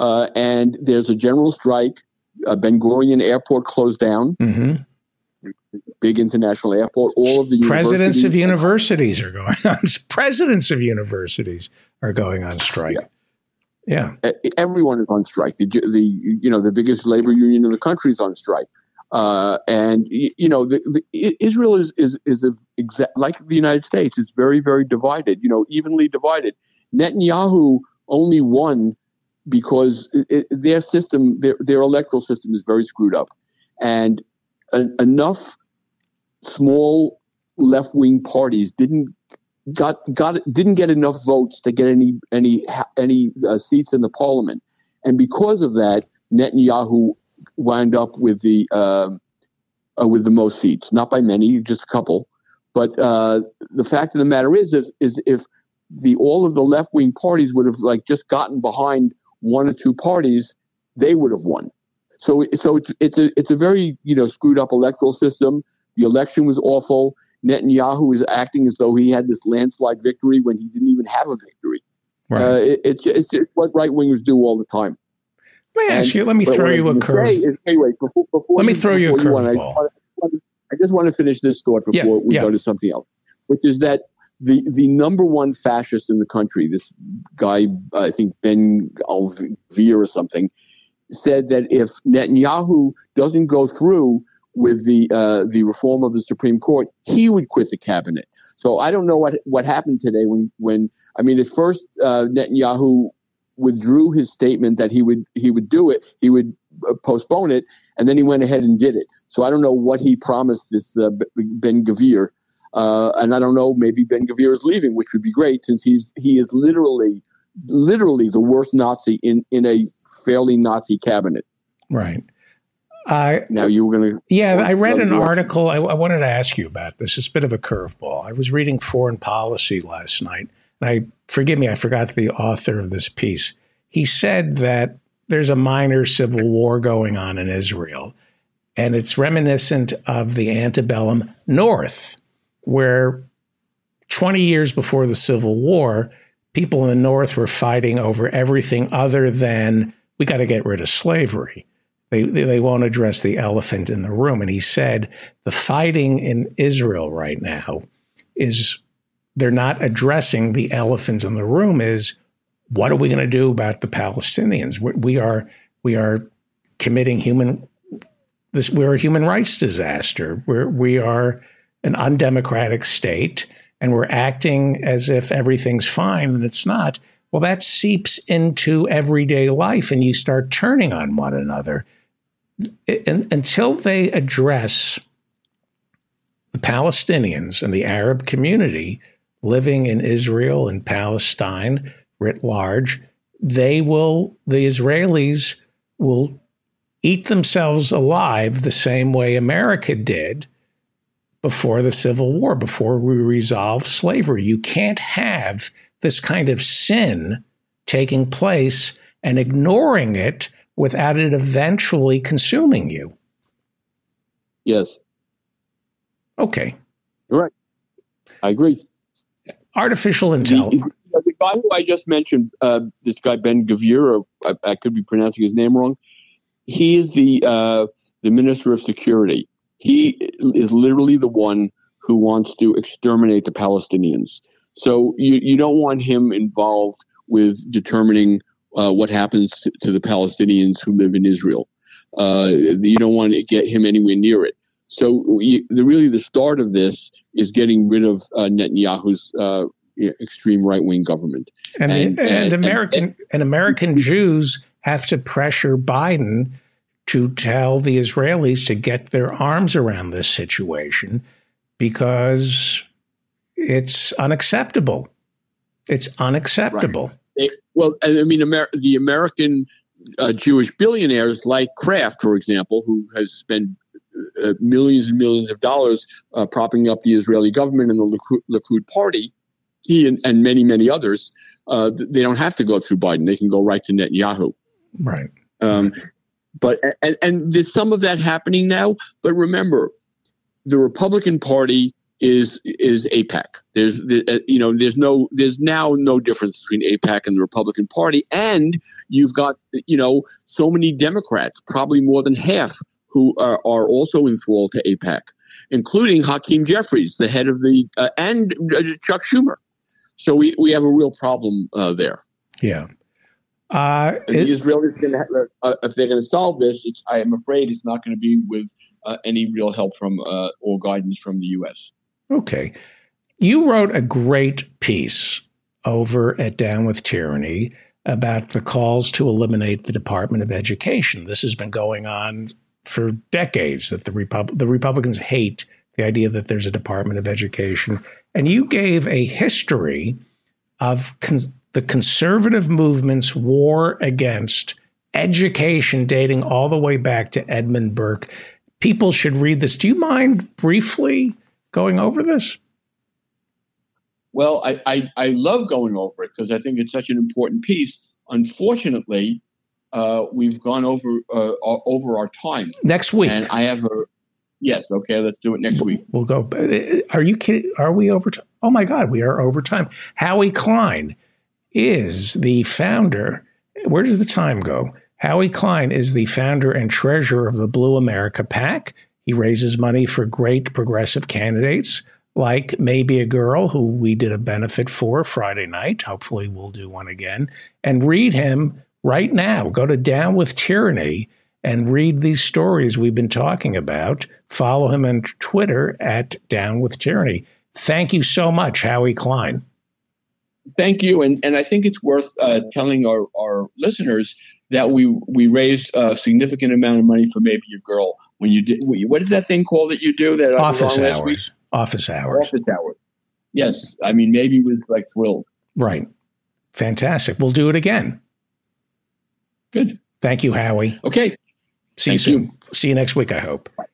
Uh, and there's a general strike. Uh, ben Gurion Airport closed down. Mm-hmm. Big international airport. All of the presidents of universities are going on. *laughs* presidents of universities are going on strike. Yeah. yeah. Everyone is on strike. The, the you know the biggest labor union in the country is on strike. Uh, and you know, the, the, Israel is is is a, exa- like the United States. It's very very divided. You know, evenly divided. Netanyahu only won because it, it, their system, their their electoral system, is very screwed up, and enough small left wing parties didn't got got didn't get enough votes to get any any any uh, seats in the parliament, and because of that, Netanyahu wound up with the uh, uh, with the most seats, not by many, just a couple. But uh, the fact of the matter is, is, is if the all of the left wing parties would have like just gotten behind one or two parties, they would have won. So, so it's, it's a it's a very you know screwed up electoral system. The election was awful. Netanyahu is acting as though he had this landslide victory when he didn't even have a victory. Right. Uh, it, it's, it's just what right wingers do all the time. Let me ask you. Let me throw you a curve. Is, anyway, before, before let me throw you, a curveball. I, I, just want to finish this thought before yeah, we yeah. go to something else, which is that the the number one fascist in the country, this guy, I think Ben Gvir or something, said that if Netanyahu doesn't go through with the uh, the reform of the Supreme Court, he would quit the cabinet. So I don't know what what happened today when when I mean at first uh, Netanyahu withdrew his statement that he would he would do it, he would uh, postpone it, and then he went ahead and did it. So I don't know what he promised this uh, Ben Gavir, uh, and I don't know maybe Ben Gavir is leaving, which would be great since he's he is literally literally the worst Nazi in in a fairly Nazi cabinet. Right. Uh, now you were going to. Yeah, I read an article. I, I, wanted to ask you about this. It's a bit of a curveball. I was reading Foreign Policy last night, and I forgive me, I forgot the author of this piece. He said that there's a minor civil war going on in Israel, and it's reminiscent of the antebellum North, where 20 years before the Civil War, people in the North were fighting over everything other than we got to get rid of slavery. They, they won't address the elephant in the room. And he said the fighting in Israel right now is they're not addressing the elephant in the room is what are we going to do about the Palestinians? We are we are committing human this we're a human rights disaster. We're we are an undemocratic state and we're acting as if everything's fine and it's not. Well, that seeps into everyday life and you start turning on one another And until they address the Palestinians and the Arab community living in Israel and Palestine writ large, they will, the Israelis will eat themselves alive the same way America did before the Civil War, before we resolved slavery. You can't have this kind of sin taking place and ignoring it without it eventually consuming you. Yes. Okay. Right. I agree. Artificial intelligence. The, the, guy who I just mentioned, uh, this guy Ben Gvir, I, I, could be pronouncing his name wrong. He is the uh, the minister of security. He is literally the one who wants to exterminate the Palestinians. So you, you don't want him involved with determining uh, what happens to, to, the Palestinians who live in Israel. Uh, you don't want to get him anywhere near it. So we, the, really the start of this is getting rid of uh, Netanyahu's uh, extreme right wing government. And, and, and, and American and American Jews have to pressure Biden to tell the Israelis to get their arms around this situation because it's unacceptable. It's unacceptable. Right. They, well, I mean, Amer- the American uh, Jewish billionaires like Kraft, for example, who has spent uh, millions and millions of dollars uh, propping up the Israeli government and the Likud, Likud party, he and, and, many, many others, uh, they don't have to go through Biden. They can go right to Netanyahu. Right. Um, but and, and there's some of that happening now. But remember, the Republican Party is is AIPAC. There's uh, you know there's no there's now no difference between AIPAC and the Republican Party, and you've got you know so many Democrats, probably more than half, who are, are also enthralled to AIPAC, including Hakeem Jeffries, the head of the uh, and uh, Chuck Schumer. So we, we have a real problem uh, there. Yeah. Uh, the Israelis, gonna, uh, if they're going to solve this, I am afraid it's not going to be with any real help from or guidance from the U.S. Okay. You wrote a great piece over at Down with Tyranny about the calls to eliminate the Department of Education. This has been going on for decades that the, Repub- the Republicans hate the idea that there's a Department of Education. And you gave a history of con- the conservative movement's war against education dating all the way back to Edmund Burke. People should read this. Do you mind briefly going over this? Well, I, I, I love going over it because I think it's such an important piece. Unfortunately, uh, we've gone over uh, over our time next week, and I have a yes. Okay, let's do it next week. We'll go. Uh, are you kidding? Are we over? time? Oh my God, we are over time. Howie Klein is the founder. Where does the time go? Howie Klein is the founder and treasurer of the Blue America PAC. He raises money for great progressive candidates like Maebe A. Girl, who we did a benefit for Friday night. Hopefully, we'll do one again. And read him right now. Go to Down with Tyranny and read these stories we've been talking about. Follow him on Twitter at Down with Tyranny. Thank you so much, Howie Klein. Thank you, and and I think it's worth uh, telling our, our listeners that we we raised a significant amount of money for Maebe A. Girl when you did what is that thing called that you do that office hours. office hours. Office hours. Yes i mean Maebe was like thrilled. Right. Fantastic. We'll do it again. Good. Thank you howie. Okay. See you soon. you. see you next week i hope. Bye.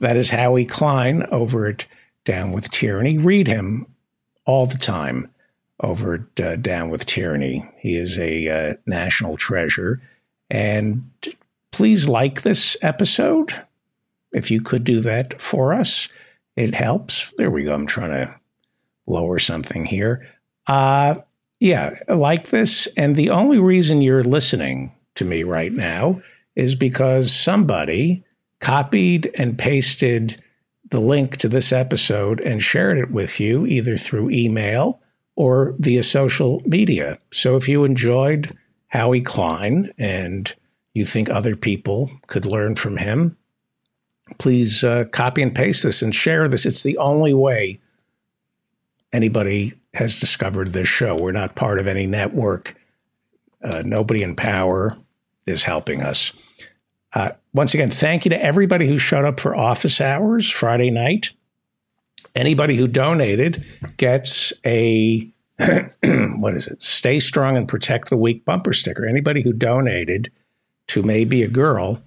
that is howie klein over at down with tyranny. Read him all the time over at uh, Down with Tyranny. He is a uh, national treasure. And please like this episode. If you could do that for us, it helps. There we go. I'm trying to lower something here. Uh, yeah, like this. And the only reason you're listening to me right now is because somebody copied and pasted the link to this episode and shared it with you either through email or via social media. So if you enjoyed Howie Klein and you think other people could learn from him, please uh, copy and paste this and share this. It's the only way anybody has discovered this show. We're not part of any network. Uh, nobody in power is helping us. Uh, once again, thank you to everybody who showed up for office hours Friday night anybody who donated gets a *clears throat* what is it? Stay strong and protect the weak bumper sticker. Anybody who donated to Maebe A. Girl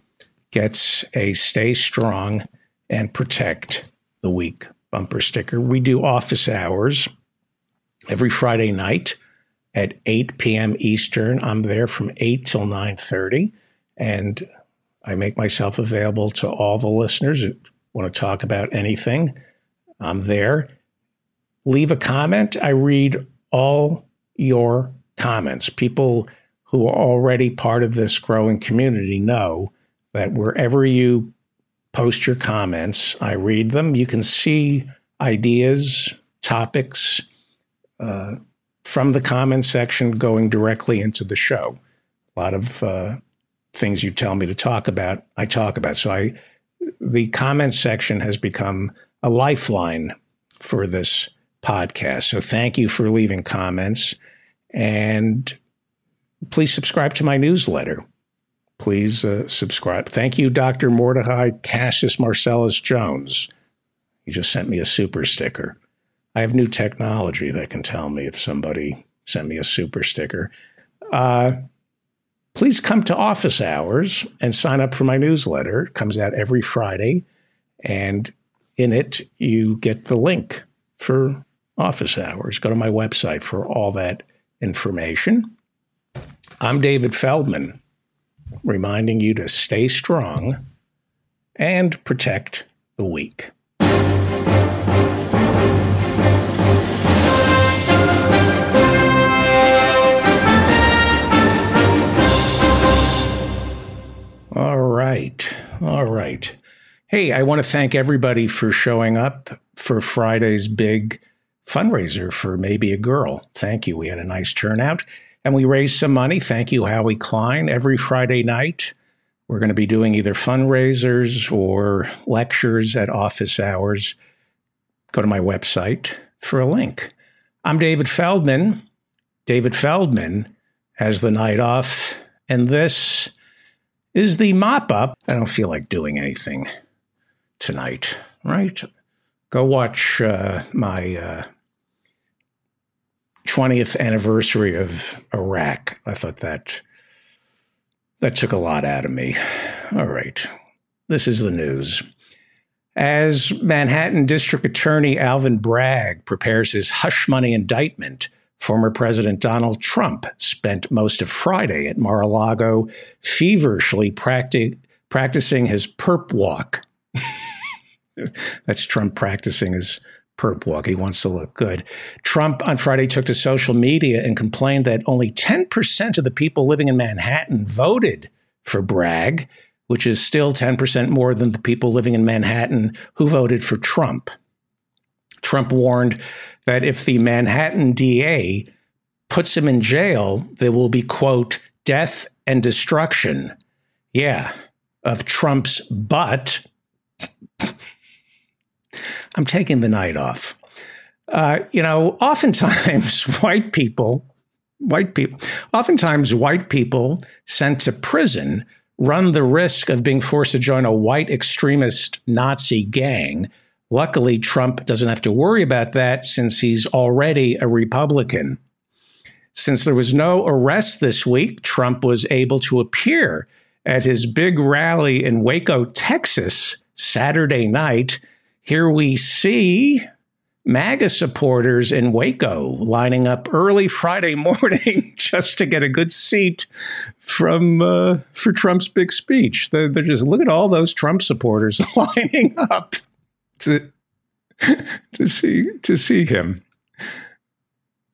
gets a stay strong and protect the weak bumper sticker. We do office hours every Friday night at 8 p.m. Eastern. I'm there from 8 till 9:30 and I make myself available to all the listeners who want to talk about anything. I'm there. Leave a comment. I read all your comments. People who are already part of this growing community know that wherever you post your comments, I read them. You can see ideas, topics uh, from the comment section going directly into the show. A lot of uh, things you tell me to talk about, I talk about. So I, the comment section has become a lifeline for this podcast. So thank you for leaving comments and please subscribe to my newsletter. Please uh, subscribe. Thank you, Dr. Mordecai Cassius Marcellus Jones. You just sent me a super sticker. I have new technology that can tell me if somebody sent me a super sticker. Uh, please come to office hours and sign up for my newsletter. It comes out every Friday. And in it, you get the link for office hours. Go to my website for all that information. I'm David Feldman, reminding you to stay strong and protect the weak. All right. All right. Hey, I want to thank everybody for showing up for Friday's big fundraiser for Maebe A. Girl. Thank you. We had a nice turnout and we raised some money. Thank you, Howie Klein. Every Friday night, we're going to be doing either fundraisers or lectures at office hours. Go to my website for a link. I'm David Feldman. David Feldman has the night off, and this is the mop up. I don't feel like doing anything tonight, right? Go watch uh, my uh, 20th anniversary of Iraq. I thought that that took a lot out of me. All right. This is the news. As Manhattan District Attorney Alvin Bragg prepares his hush money indictment, former President Donald Trump spent most of Friday at Mar a Lago feverishly practi- practicing his perp walk *laughs* That's Trump practicing his perp walk. He wants to look good. Trump on Friday took to social media and complained that only 10% of the people living in Manhattan voted for Bragg, which is still 10% more than the people living in Manhattan who voted for Trump. Trump warned that if the Manhattan DA puts him in jail, there will be, quote, death and destruction. Yeah, of Trump's butt. *laughs* I'm taking the night off. Uh, you know, oftentimes *laughs* white people, white people, oftentimes white people sent to prison run the risk of being forced to join a white extremist Nazi gang. Luckily, Trump doesn't have to worry about that since he's already a Republican. Since there was no arrest this week, Trump was able to appear at his big rally in Waco, Texas, Saturday night. Here we see MAGA supporters in Waco lining up early Friday *laughs* morning just to get a good seat from uh, for Trump's big speech. They're, they're, just look at all those Trump supporters *laughs* lining up to to see to see him.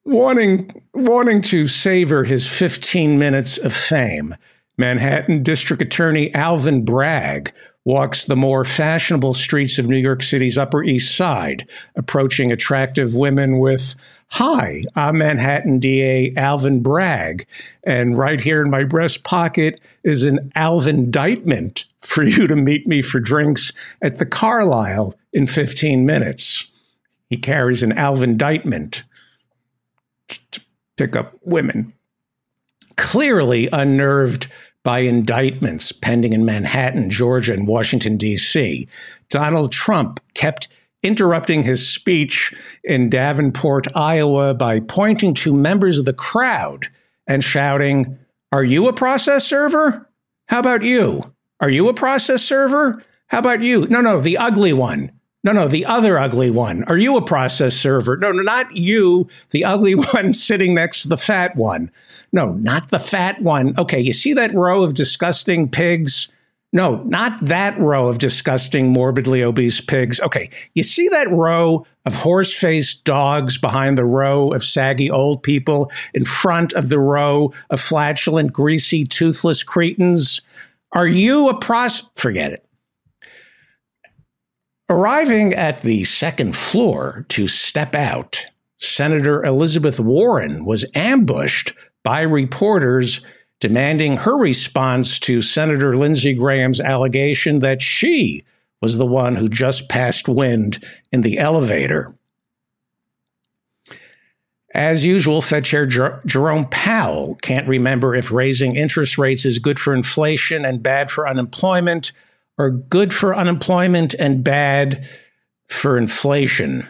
Wanting wanting to savor his 15 minutes of fame, Manhattan District Attorney Alvin Bragg walks the more fashionable streets of New York City's Upper East Side, approaching attractive women with, Hi, I'm Manhattan DA Alvin Bragg, and right here in my breast pocket is an Alvin indictment for you to meet me for drinks at the Carlyle in 15 minutes. He carries an Alvin indictment to pick up women. Clearly unnerved by indictments pending in Manhattan, Georgia, and Washington, D.C. Donald Trump kept interrupting his speech in Davenport, Iowa, by pointing to members of the crowd and shouting, Are you a process server? How about you? Are you a process server? How about you? No, no, the ugly one. No, no, the other ugly one. Are you a process server? No, no, not you, the ugly *laughs* one sitting next to the fat one. No, not the fat one. Okay, you see that row of disgusting pigs? No, not that row of disgusting, morbidly obese pigs. Okay, you see that row of horse faced dogs behind the row of saggy old people in front of the row of flatulent, greasy, toothless cretins? Are you a pros? Forget it. Arriving at the second floor to step out, Senator Elizabeth Warren was ambushed by reporters demanding her response to Senator Lindsey Graham's allegation that she was the one who just passed wind in the elevator. As usual, Fed Chair Jer- Jerome Powell can't remember if raising interest rates is good for inflation and bad for unemployment, or good for unemployment and bad for inflation.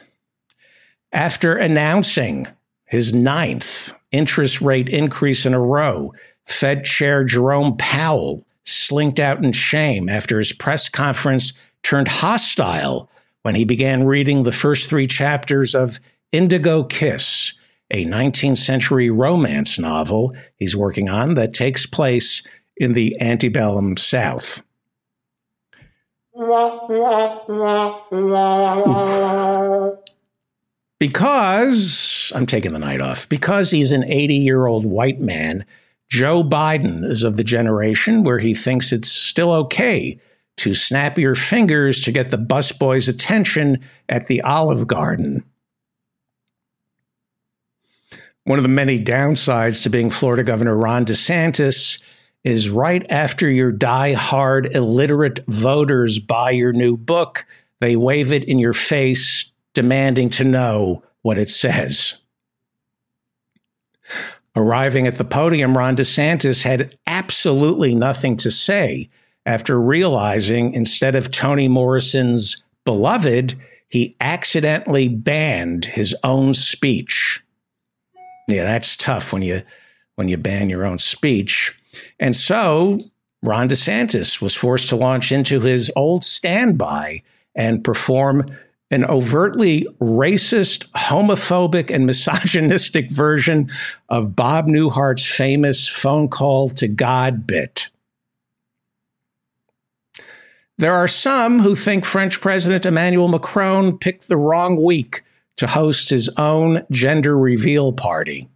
After announcing his ninth interest rate increase in a row. Fed Chair Jerome Powell slinked out in shame after his press conference turned hostile when he began reading the first three chapters of Indigo Kiss, a 19th century romance novel he's working on that takes place in the antebellum South. *laughs* Because I'm taking the night off, because he's an 80 year old white man, Joe Biden is of the generation where he thinks it's still okay to snap your fingers to get the busboy's attention at the Olive Garden. One of the many downsides to being Florida Governor Ron DeSantis is right after your die-hard illiterate voters buy your new book, they wave it in your face demanding to know what it says. Arriving at the podium, Ron DeSantis had absolutely nothing to say after realizing instead of Toni Morrison's beloved, he accidentally banned his own speech. Yeah, that's tough when you when you ban your own speech. And so Ron DeSantis was forced to launch into his old standby and perform an overtly racist, homophobic, and misogynistic version of Bob Newhart's famous phone call to God bit. There are some who think French President Emmanuel Macron picked the wrong week to host his own gender reveal party.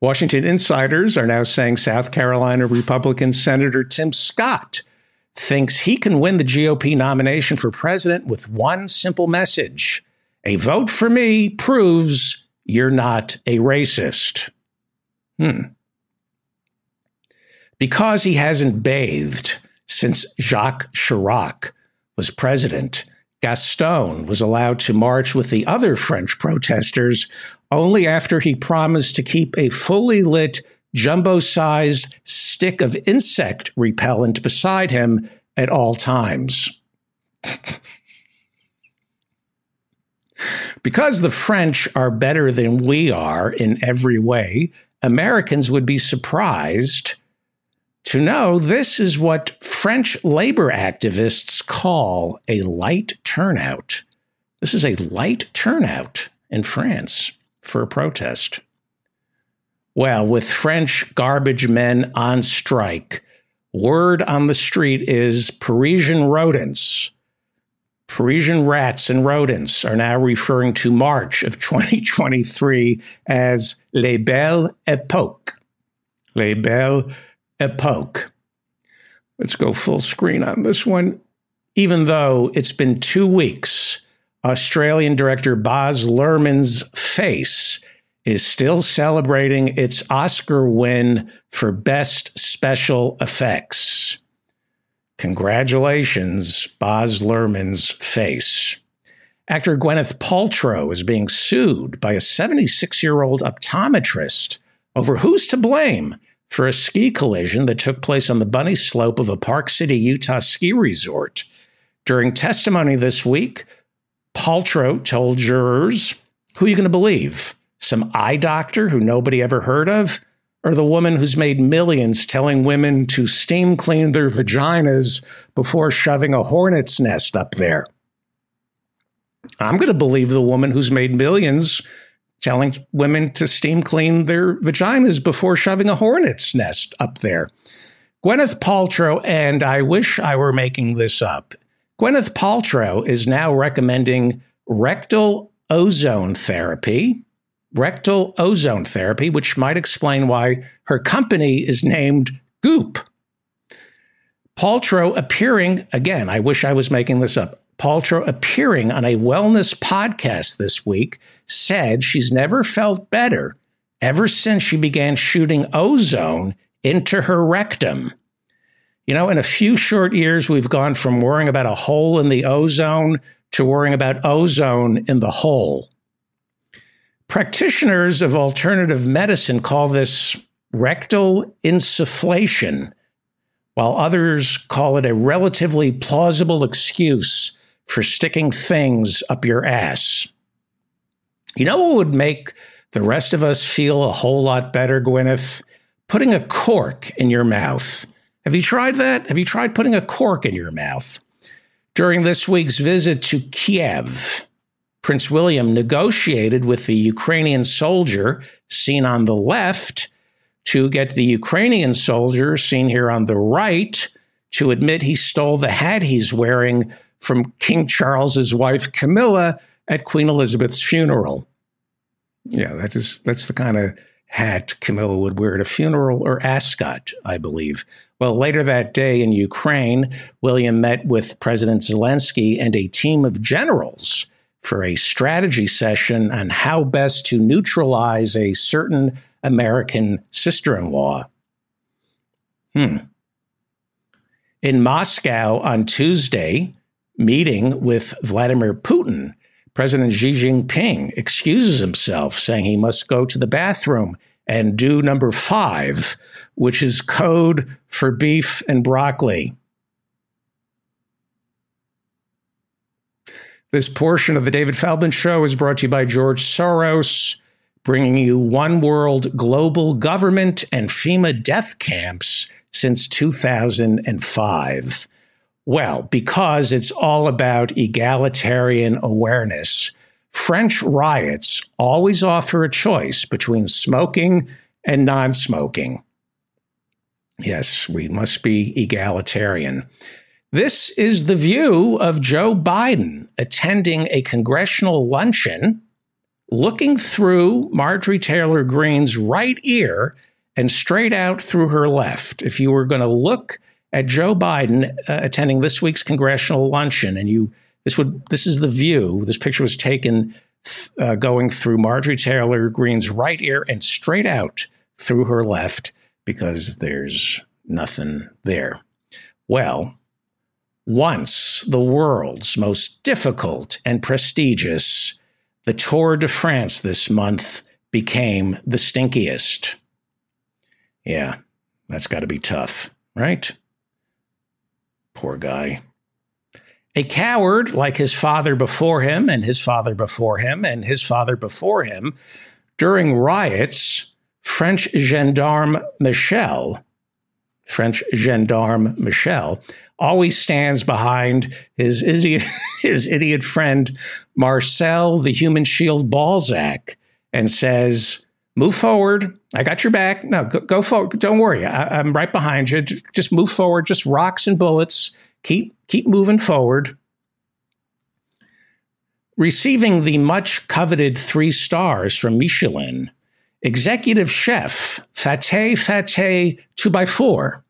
Washington insiders are now saying South Carolina Republican Senator Tim Scott thinks he can win the GOP nomination for president with one simple message A vote for me proves you're not a racist. Hmm. Because he hasn't bathed since Jacques Chirac was president, Gaston was allowed to march with the other French protesters only after he promised to keep a fully lit, jumbo sized stick of insect repellent beside him at all times. because the French are better than we are in every way, Americans would be surprised to know this is what French labor activists call a light turnout. This is a light turnout in France for a protest. Well, with French garbage men on strike, word on the street is Parisian rodents, Parisian rats and rodents are now referring to March of *laughs* 2023 as Les Belles Epoques. Les Belles Epoques. Let's go full screen on this one. Even though it's been two weeks, Australian director Baz Luhrmann's face is still celebrating its Oscar win for Best Special Effects. Congratulations, Baz Luhrmann's face. Actor Gwyneth Paltrow is being sued by a 76 year old optometrist over who's to blame for a ski collision that took place on the bunny slope of a Park City, Utah ski resort. During testimony this week, Paltrow told jurors, Who are you going to believe? Some eye doctor who nobody ever heard of? Or the woman who's made millions telling women to steam clean their vaginas before shoving a hornet's nest up there? I'm going to believe the woman who's made millions telling women to steam clean their vaginas before shoving a hornet's nest up there. Gwyneth Paltrow, and I wish I were making this up. Gwyneth Paltrow is now recommending rectal ozone therapy, rectal ozone therapy, which might explain why her company is named Goop. Paltrow appearing, again, I wish I was making this up. Paltrow appearing on a wellness podcast this week said she's never felt better ever since she began shooting ozone into her rectum. You know, in a few short years, we've gone from worrying about a hole in the ozone to worrying about ozone in the hole. Practitioners of alternative medicine call this rectal insufflation, while others call it a relatively plausible excuse for sticking things up your ass. You know what would make the rest of us feel a whole lot better, Gwyneth? Putting a cork in your mouth. Have you tried that? Have you tried putting a cork in your mouth? During this week's visit to Kiev, Prince William negotiated with the Ukrainian soldier seen on the left to get the Ukrainian soldier seen here on the right to admit he stole the hat he's wearing from King Charles's wife Camilla at Queen Elizabeth's funeral. Yeah, that is that's the kind of hat Camilla would wear at a funeral or ascot, I believe. Well, later that day in Ukraine, William met with President Zelensky and a team of generals for a strategy session on how best to neutralize a certain American sister in law. Hmm. In Moscow on Tuesday, meeting with Vladimir Putin, President Xi Jinping excuses himself, saying he must go to the bathroom and do number five, which is code for beef and broccoli. This portion of the David Feldman Show is brought to you by George Soros, bringing you one world global government and FEMA death camps since 2005. Well, because it's all about egalitarian awareness, French riots always offer a choice between smoking and non smoking. Yes, we must be egalitarian. This is the view of Joe Biden attending a congressional luncheon, looking through Marjorie Taylor Greene's right ear and straight out through her left. If you were going to look at Joe Biden uh, attending this week's congressional luncheon, and you this would this is the view. This picture was taken uh, going through Marjorie Taylor Greene's right ear and straight out through her left because there's nothing there. Well, once the world's most difficult and prestigious, the Tour de France this month became the stinkiest. Yeah, that's got to be tough, right? Poor guy. A coward like his father before him, and his father before him, and his father before him, during riots, French gendarme Michel, French gendarme Michel, always stands behind his idiot, *laughs* his idiot friend Marcel, the human shield Balzac, and says, Move forward. I got your back. No, go, go forward. Don't worry. I, I'm right behind you. Just move forward. Just rocks and bullets. Keep keep moving forward. Receiving the much coveted three stars from Michelin, executive chef Fateh Fateh 2x4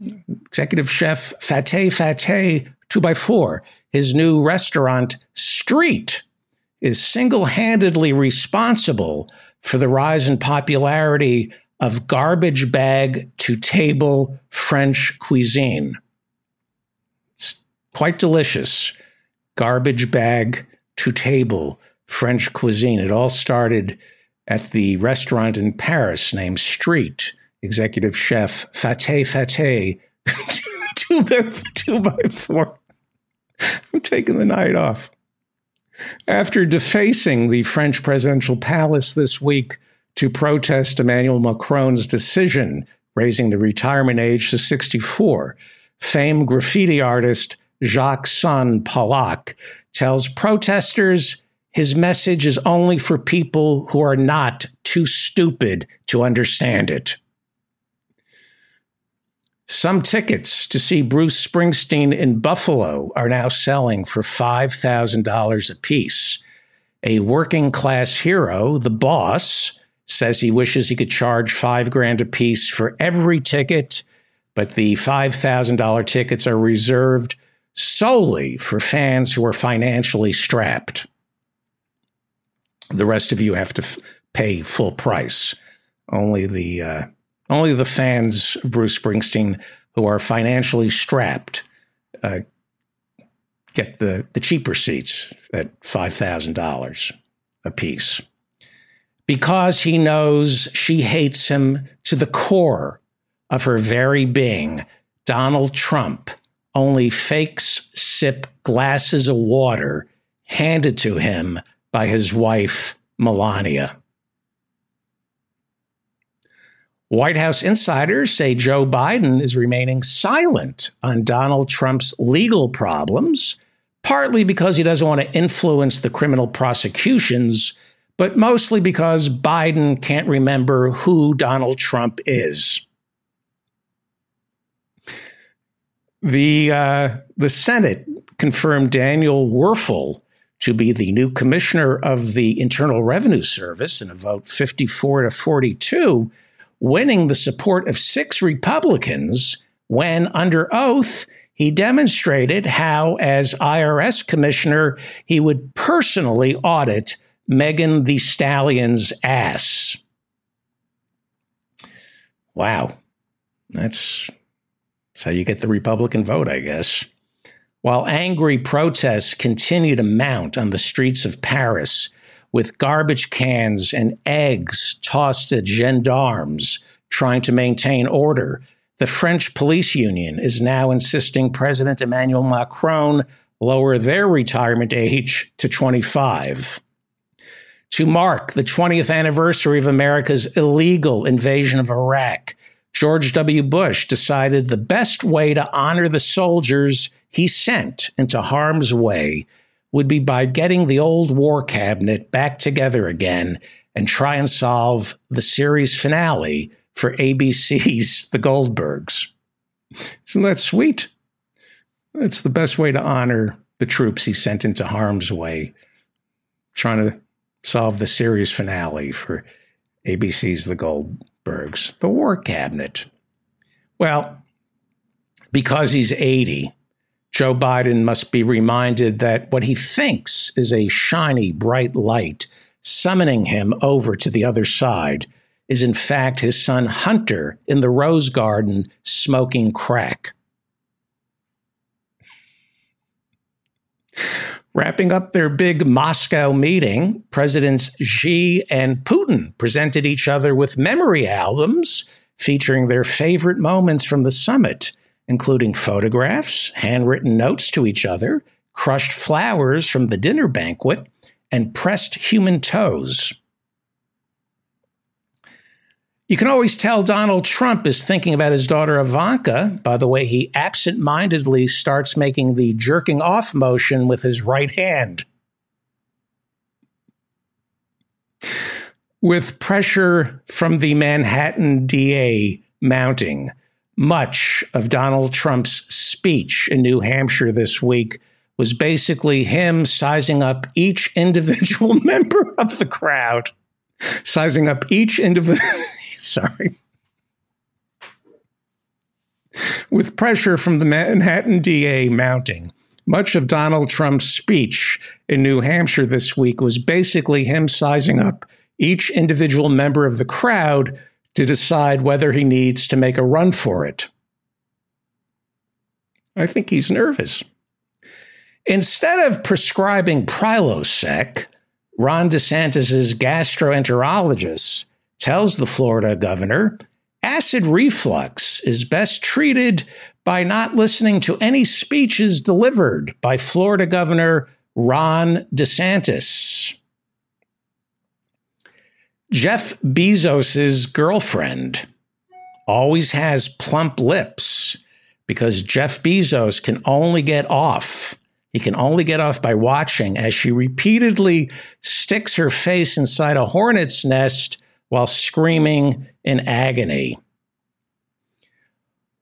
executive chef Fateh Fateh 2x4, his new restaurant, Street, is single handedly responsible for the rise in popularity of garbage bag to table French cuisine. It's quite delicious. Garbage bag to table French cuisine. It all started at the restaurant in Paris named Street executive chef Fateh Fateh, *laughs* two, by, two by four. I'm taking the night off. After defacing the French presidential palace this week to protest Emmanuel Macron's decision raising the retirement age to 64, famed graffiti artist Jacques Son Polak tells protesters his message is only for people who are not too stupid to understand it. Some tickets to see Bruce Springsteen in Buffalo are now selling for $5,000 apiece. A working class hero, the boss, says he wishes he could charge five grand apiece for every ticket, but the $5,000 tickets are reserved solely for fans who are financially strapped. The rest of you have to f- pay full price. Only the uh, only the fans of Bruce Springsteen who are financially strapped uh, get the, the cheaper seats at $5,000 a piece. Because he knows she hates him to the core of her very being, Donald Trump only fakes sip glasses of water handed to him by his wife, Melania. White House insiders say Joe Biden is remaining silent on Donald Trump's legal problems, partly because he doesn't want to influence the criminal prosecutions, but mostly because Biden can't remember who Donald Trump is. The, uh, the Senate confirmed Daniel Werfel to be the new commissioner of the Internal Revenue Service in a vote 54 to 42 winning the support of six Republicans when, under oath, he demonstrated how, as IRS commissioner, he would personally audit Megan Thee Stallion's ass. Wow. That's, that's how you get the Republican vote, I guess. While angry protests continue to mount on the streets of Paris, with garbage cans and eggs tossed at gendarmes trying to maintain order. The French police union is now insisting President Emmanuel Macron lower their retirement age to 25. To mark the 20th anniversary of America's illegal invasion of Iraq, George W. Bush decided the best way to honor the soldiers he sent into harm's way would be by getting the old war cabinet back together again and try and solve the series finale for ABC's *laughs* The Goldbergs. Isn't that sweet? That's the best way to honor the troops he sent into harm's way, trying to solve the series finale for ABC's The Goldbergs, the war cabinet. Well, because he's 80, Joe Biden must be reminded that what he thinks is a shiny, bright light summoning him over to the other side is in fact his son Hunter in the rose garden smoking crack. Wrapping up their big Moscow meeting, Presidents Xi and Putin presented each other with memory albums featuring their favorite moments from the summit, including photographs, handwritten notes to each other, crushed flowers from the dinner banquet, and pressed human toes. You can always tell Donald Trump is thinking about his daughter Ivanka by the way he absent mindedly starts making the jerking off motion with his right hand. With pressure from the Manhattan DA mounting, much of Donald Trump's speech in New Hampshire this week was basically him sizing up each individual *laughs* member of the crowd, sizing up each individual. *laughs* Sorry. With pressure from the Manhattan DA mounting, much of Donald Trump's speech in New Hampshire this week was basically him sizing up each individual member of the crowd to decide whether he needs to make a run for it. I think he's nervous. Instead of prescribing Prilosec, Ron DeSantis' gastroenterologist tells the Florida governor acid reflux is best treated by not listening to any speeches delivered by Florida Governor Ron DeSantis. Jeff Bezos' girlfriend always has plump lips because Jeff Bezos can only get off. He can only get off by watching as she repeatedly sticks her face inside a hornet's nest while screaming in agony.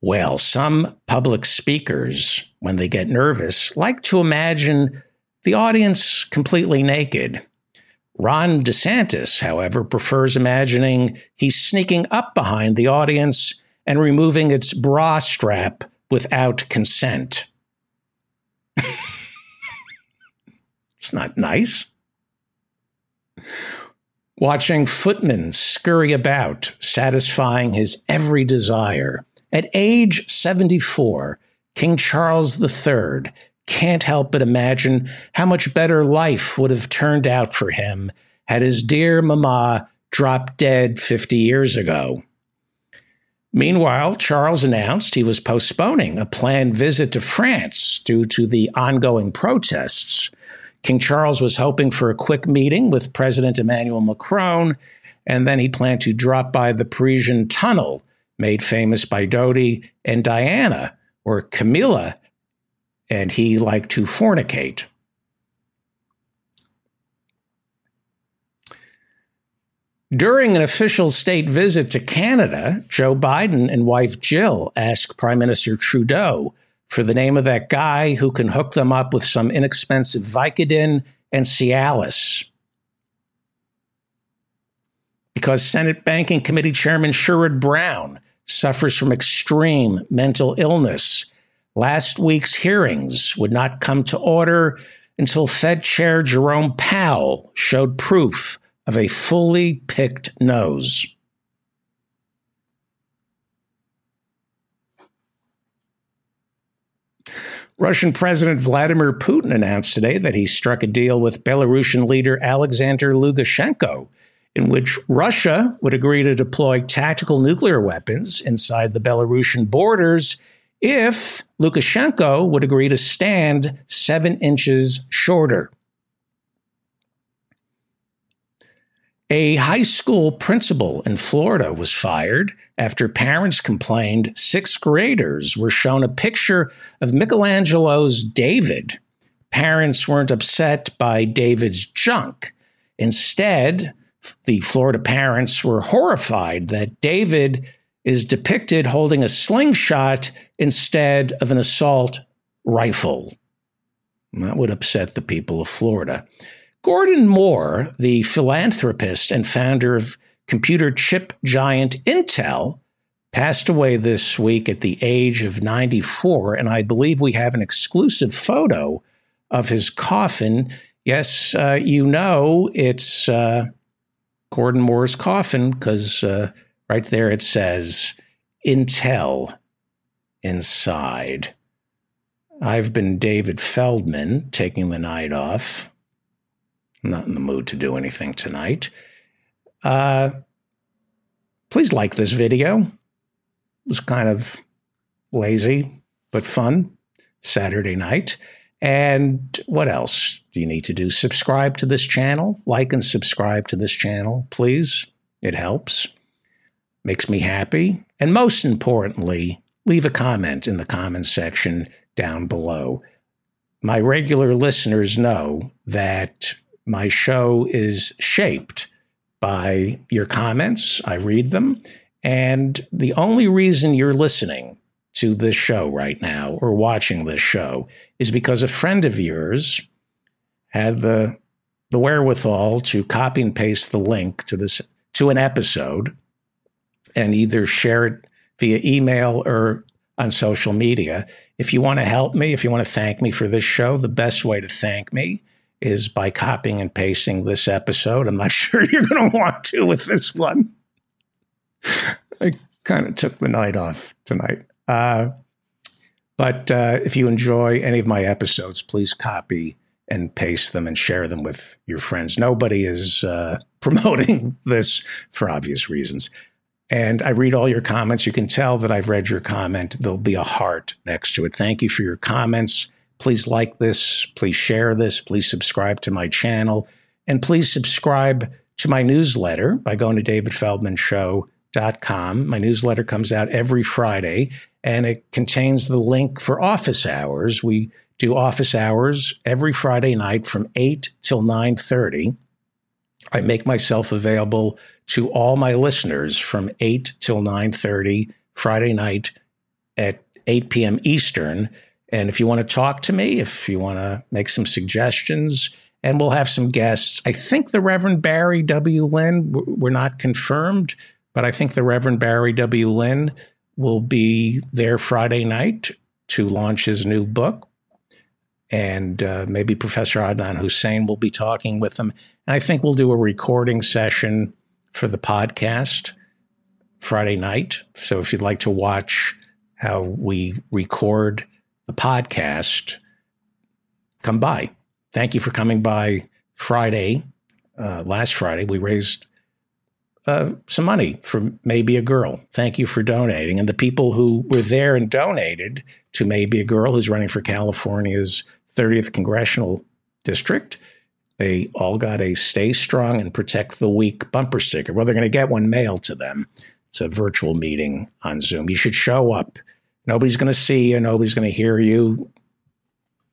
Well, some public speakers, when they get nervous, like to imagine the audience completely naked. Ron DeSantis, however, prefers imagining he's sneaking up behind the audience and removing its bra strap without consent. *laughs* it's not nice watching footmen scurry about, satisfying his every desire. At age 74, King Charles III can't help but imagine how much better life would have turned out for him had his dear mama dropped dead 50 years ago. Meanwhile, Charles announced he was postponing a planned visit to France due to the ongoing protests. King Charles was hoping for a quick meeting with President Emmanuel Macron, and then he planned to drop by the Parisian tunnel, made famous by Dodi and Diana, where Camilla and he liked to fornicate. During an official state visit to Canada, Joe Biden and wife Jill asked Prime Minister Trudeau for the name of that guy who can hook them up with some inexpensive Vicodin and Cialis. Because Senate Banking Committee Chairman Sherrod Brown suffers from extreme mental illness, last week's hearings would not come to order until Fed Chair Jerome Powell showed proof of a fully picked nose. Russian President Vladimir Putin announced today that he struck a deal with Belarusian leader Alexander Lukashenko, in which Russia would agree to deploy tactical nuclear weapons inside the Belarusian borders if Lukashenko would agree to stand seven inches shorter. A high school principal in Florida was fired after parents complained sixth graders were shown a picture of Michelangelo's David. Parents weren't upset by David's junk. Instead, the Florida parents were horrified that David is depicted holding a slingshot instead of an assault rifle. That would upset the people of Florida. Gordon Moore, the philanthropist and founder of computer chip giant Intel, passed away this week at the age of 94. And I believe we have an exclusive photo of his coffin. Yes, uh, you know it's uh, Gordon Moore's coffin because uh, right there it says Intel inside. I've been David Feldman, taking the night off. Not in the mood to do anything tonight. Uh, please like this video. It was kind of lazy, but fun. Saturday night. And what else do you need to do? Subscribe to this channel, like and subscribe to this channel, please. It helps, makes me happy. And most importantly, leave a comment in the comments section down below. My regular listeners know that my show is shaped by your comments. I read them. And the only reason you're listening to this show right now or watching this show is because a friend of yours had the the wherewithal to copy and paste the link to this to an episode and either share it via email or on social media. If you want to help me, if you want to thank me for this show, the best way to thank me is by copying and pasting this episode. I'm not *laughs* sure you're going to want to with this one. I kind of took the night off tonight. Uh, but uh, if you enjoy any of my episodes, please copy and paste them and share them with your friends. Nobody is uh, *laughs* promoting this for obvious reasons. And I read all your comments. You can tell that I've read your comment. There'll be a heart next to it. Thank you for your comments. Please like this. Please share this. Please subscribe to my channel. And please subscribe to my newsletter by going to davidfeldmanshow.com. My newsletter comes out every Friday and it contains the link for office hours. We do office hours every Friday night from 8 till 9:30. I make myself available to all my listeners from 8 till 9:30 Friday night at 8 p.m. Eastern. And if you want to talk to me, if you want to make some suggestions, and we'll have some guests. I think the Reverend Barry W. Lynn, we're not confirmed, but I think the Reverend Barry W. Lynn will be there Friday night to launch his new book. And uh, maybe Professor Adnan Husain will be talking with them. And I think we'll do a recording session for the podcast Friday night. So if you'd like to watch how we record the podcast, come by. Thank you for coming by Friday. Uh, last Friday, we raised uh, some money for Maebe A. Girl. Thank you for donating. And the people who were there and donated to Maebe A. Girl, who's running for California's 30th congressional district, they all got a Stay Strong and Protect the Weak bumper sticker. Well, they're going to get one mailed to them. It's a virtual meeting on Zoom. You should show up. Nobody's going to see you. Nobody's going to hear you.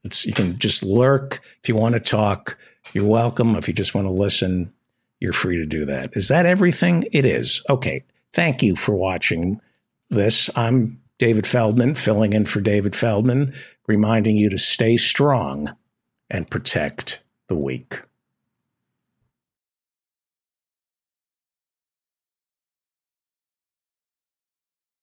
It's, you can just lurk. If you want to talk, you're welcome. If you just want to listen, you're free to do that. Is that everything? It is. Okay. Thank you for watching this. I'm David Feldman, filling in for David Feldman, reminding you to stay strong and protect the weak.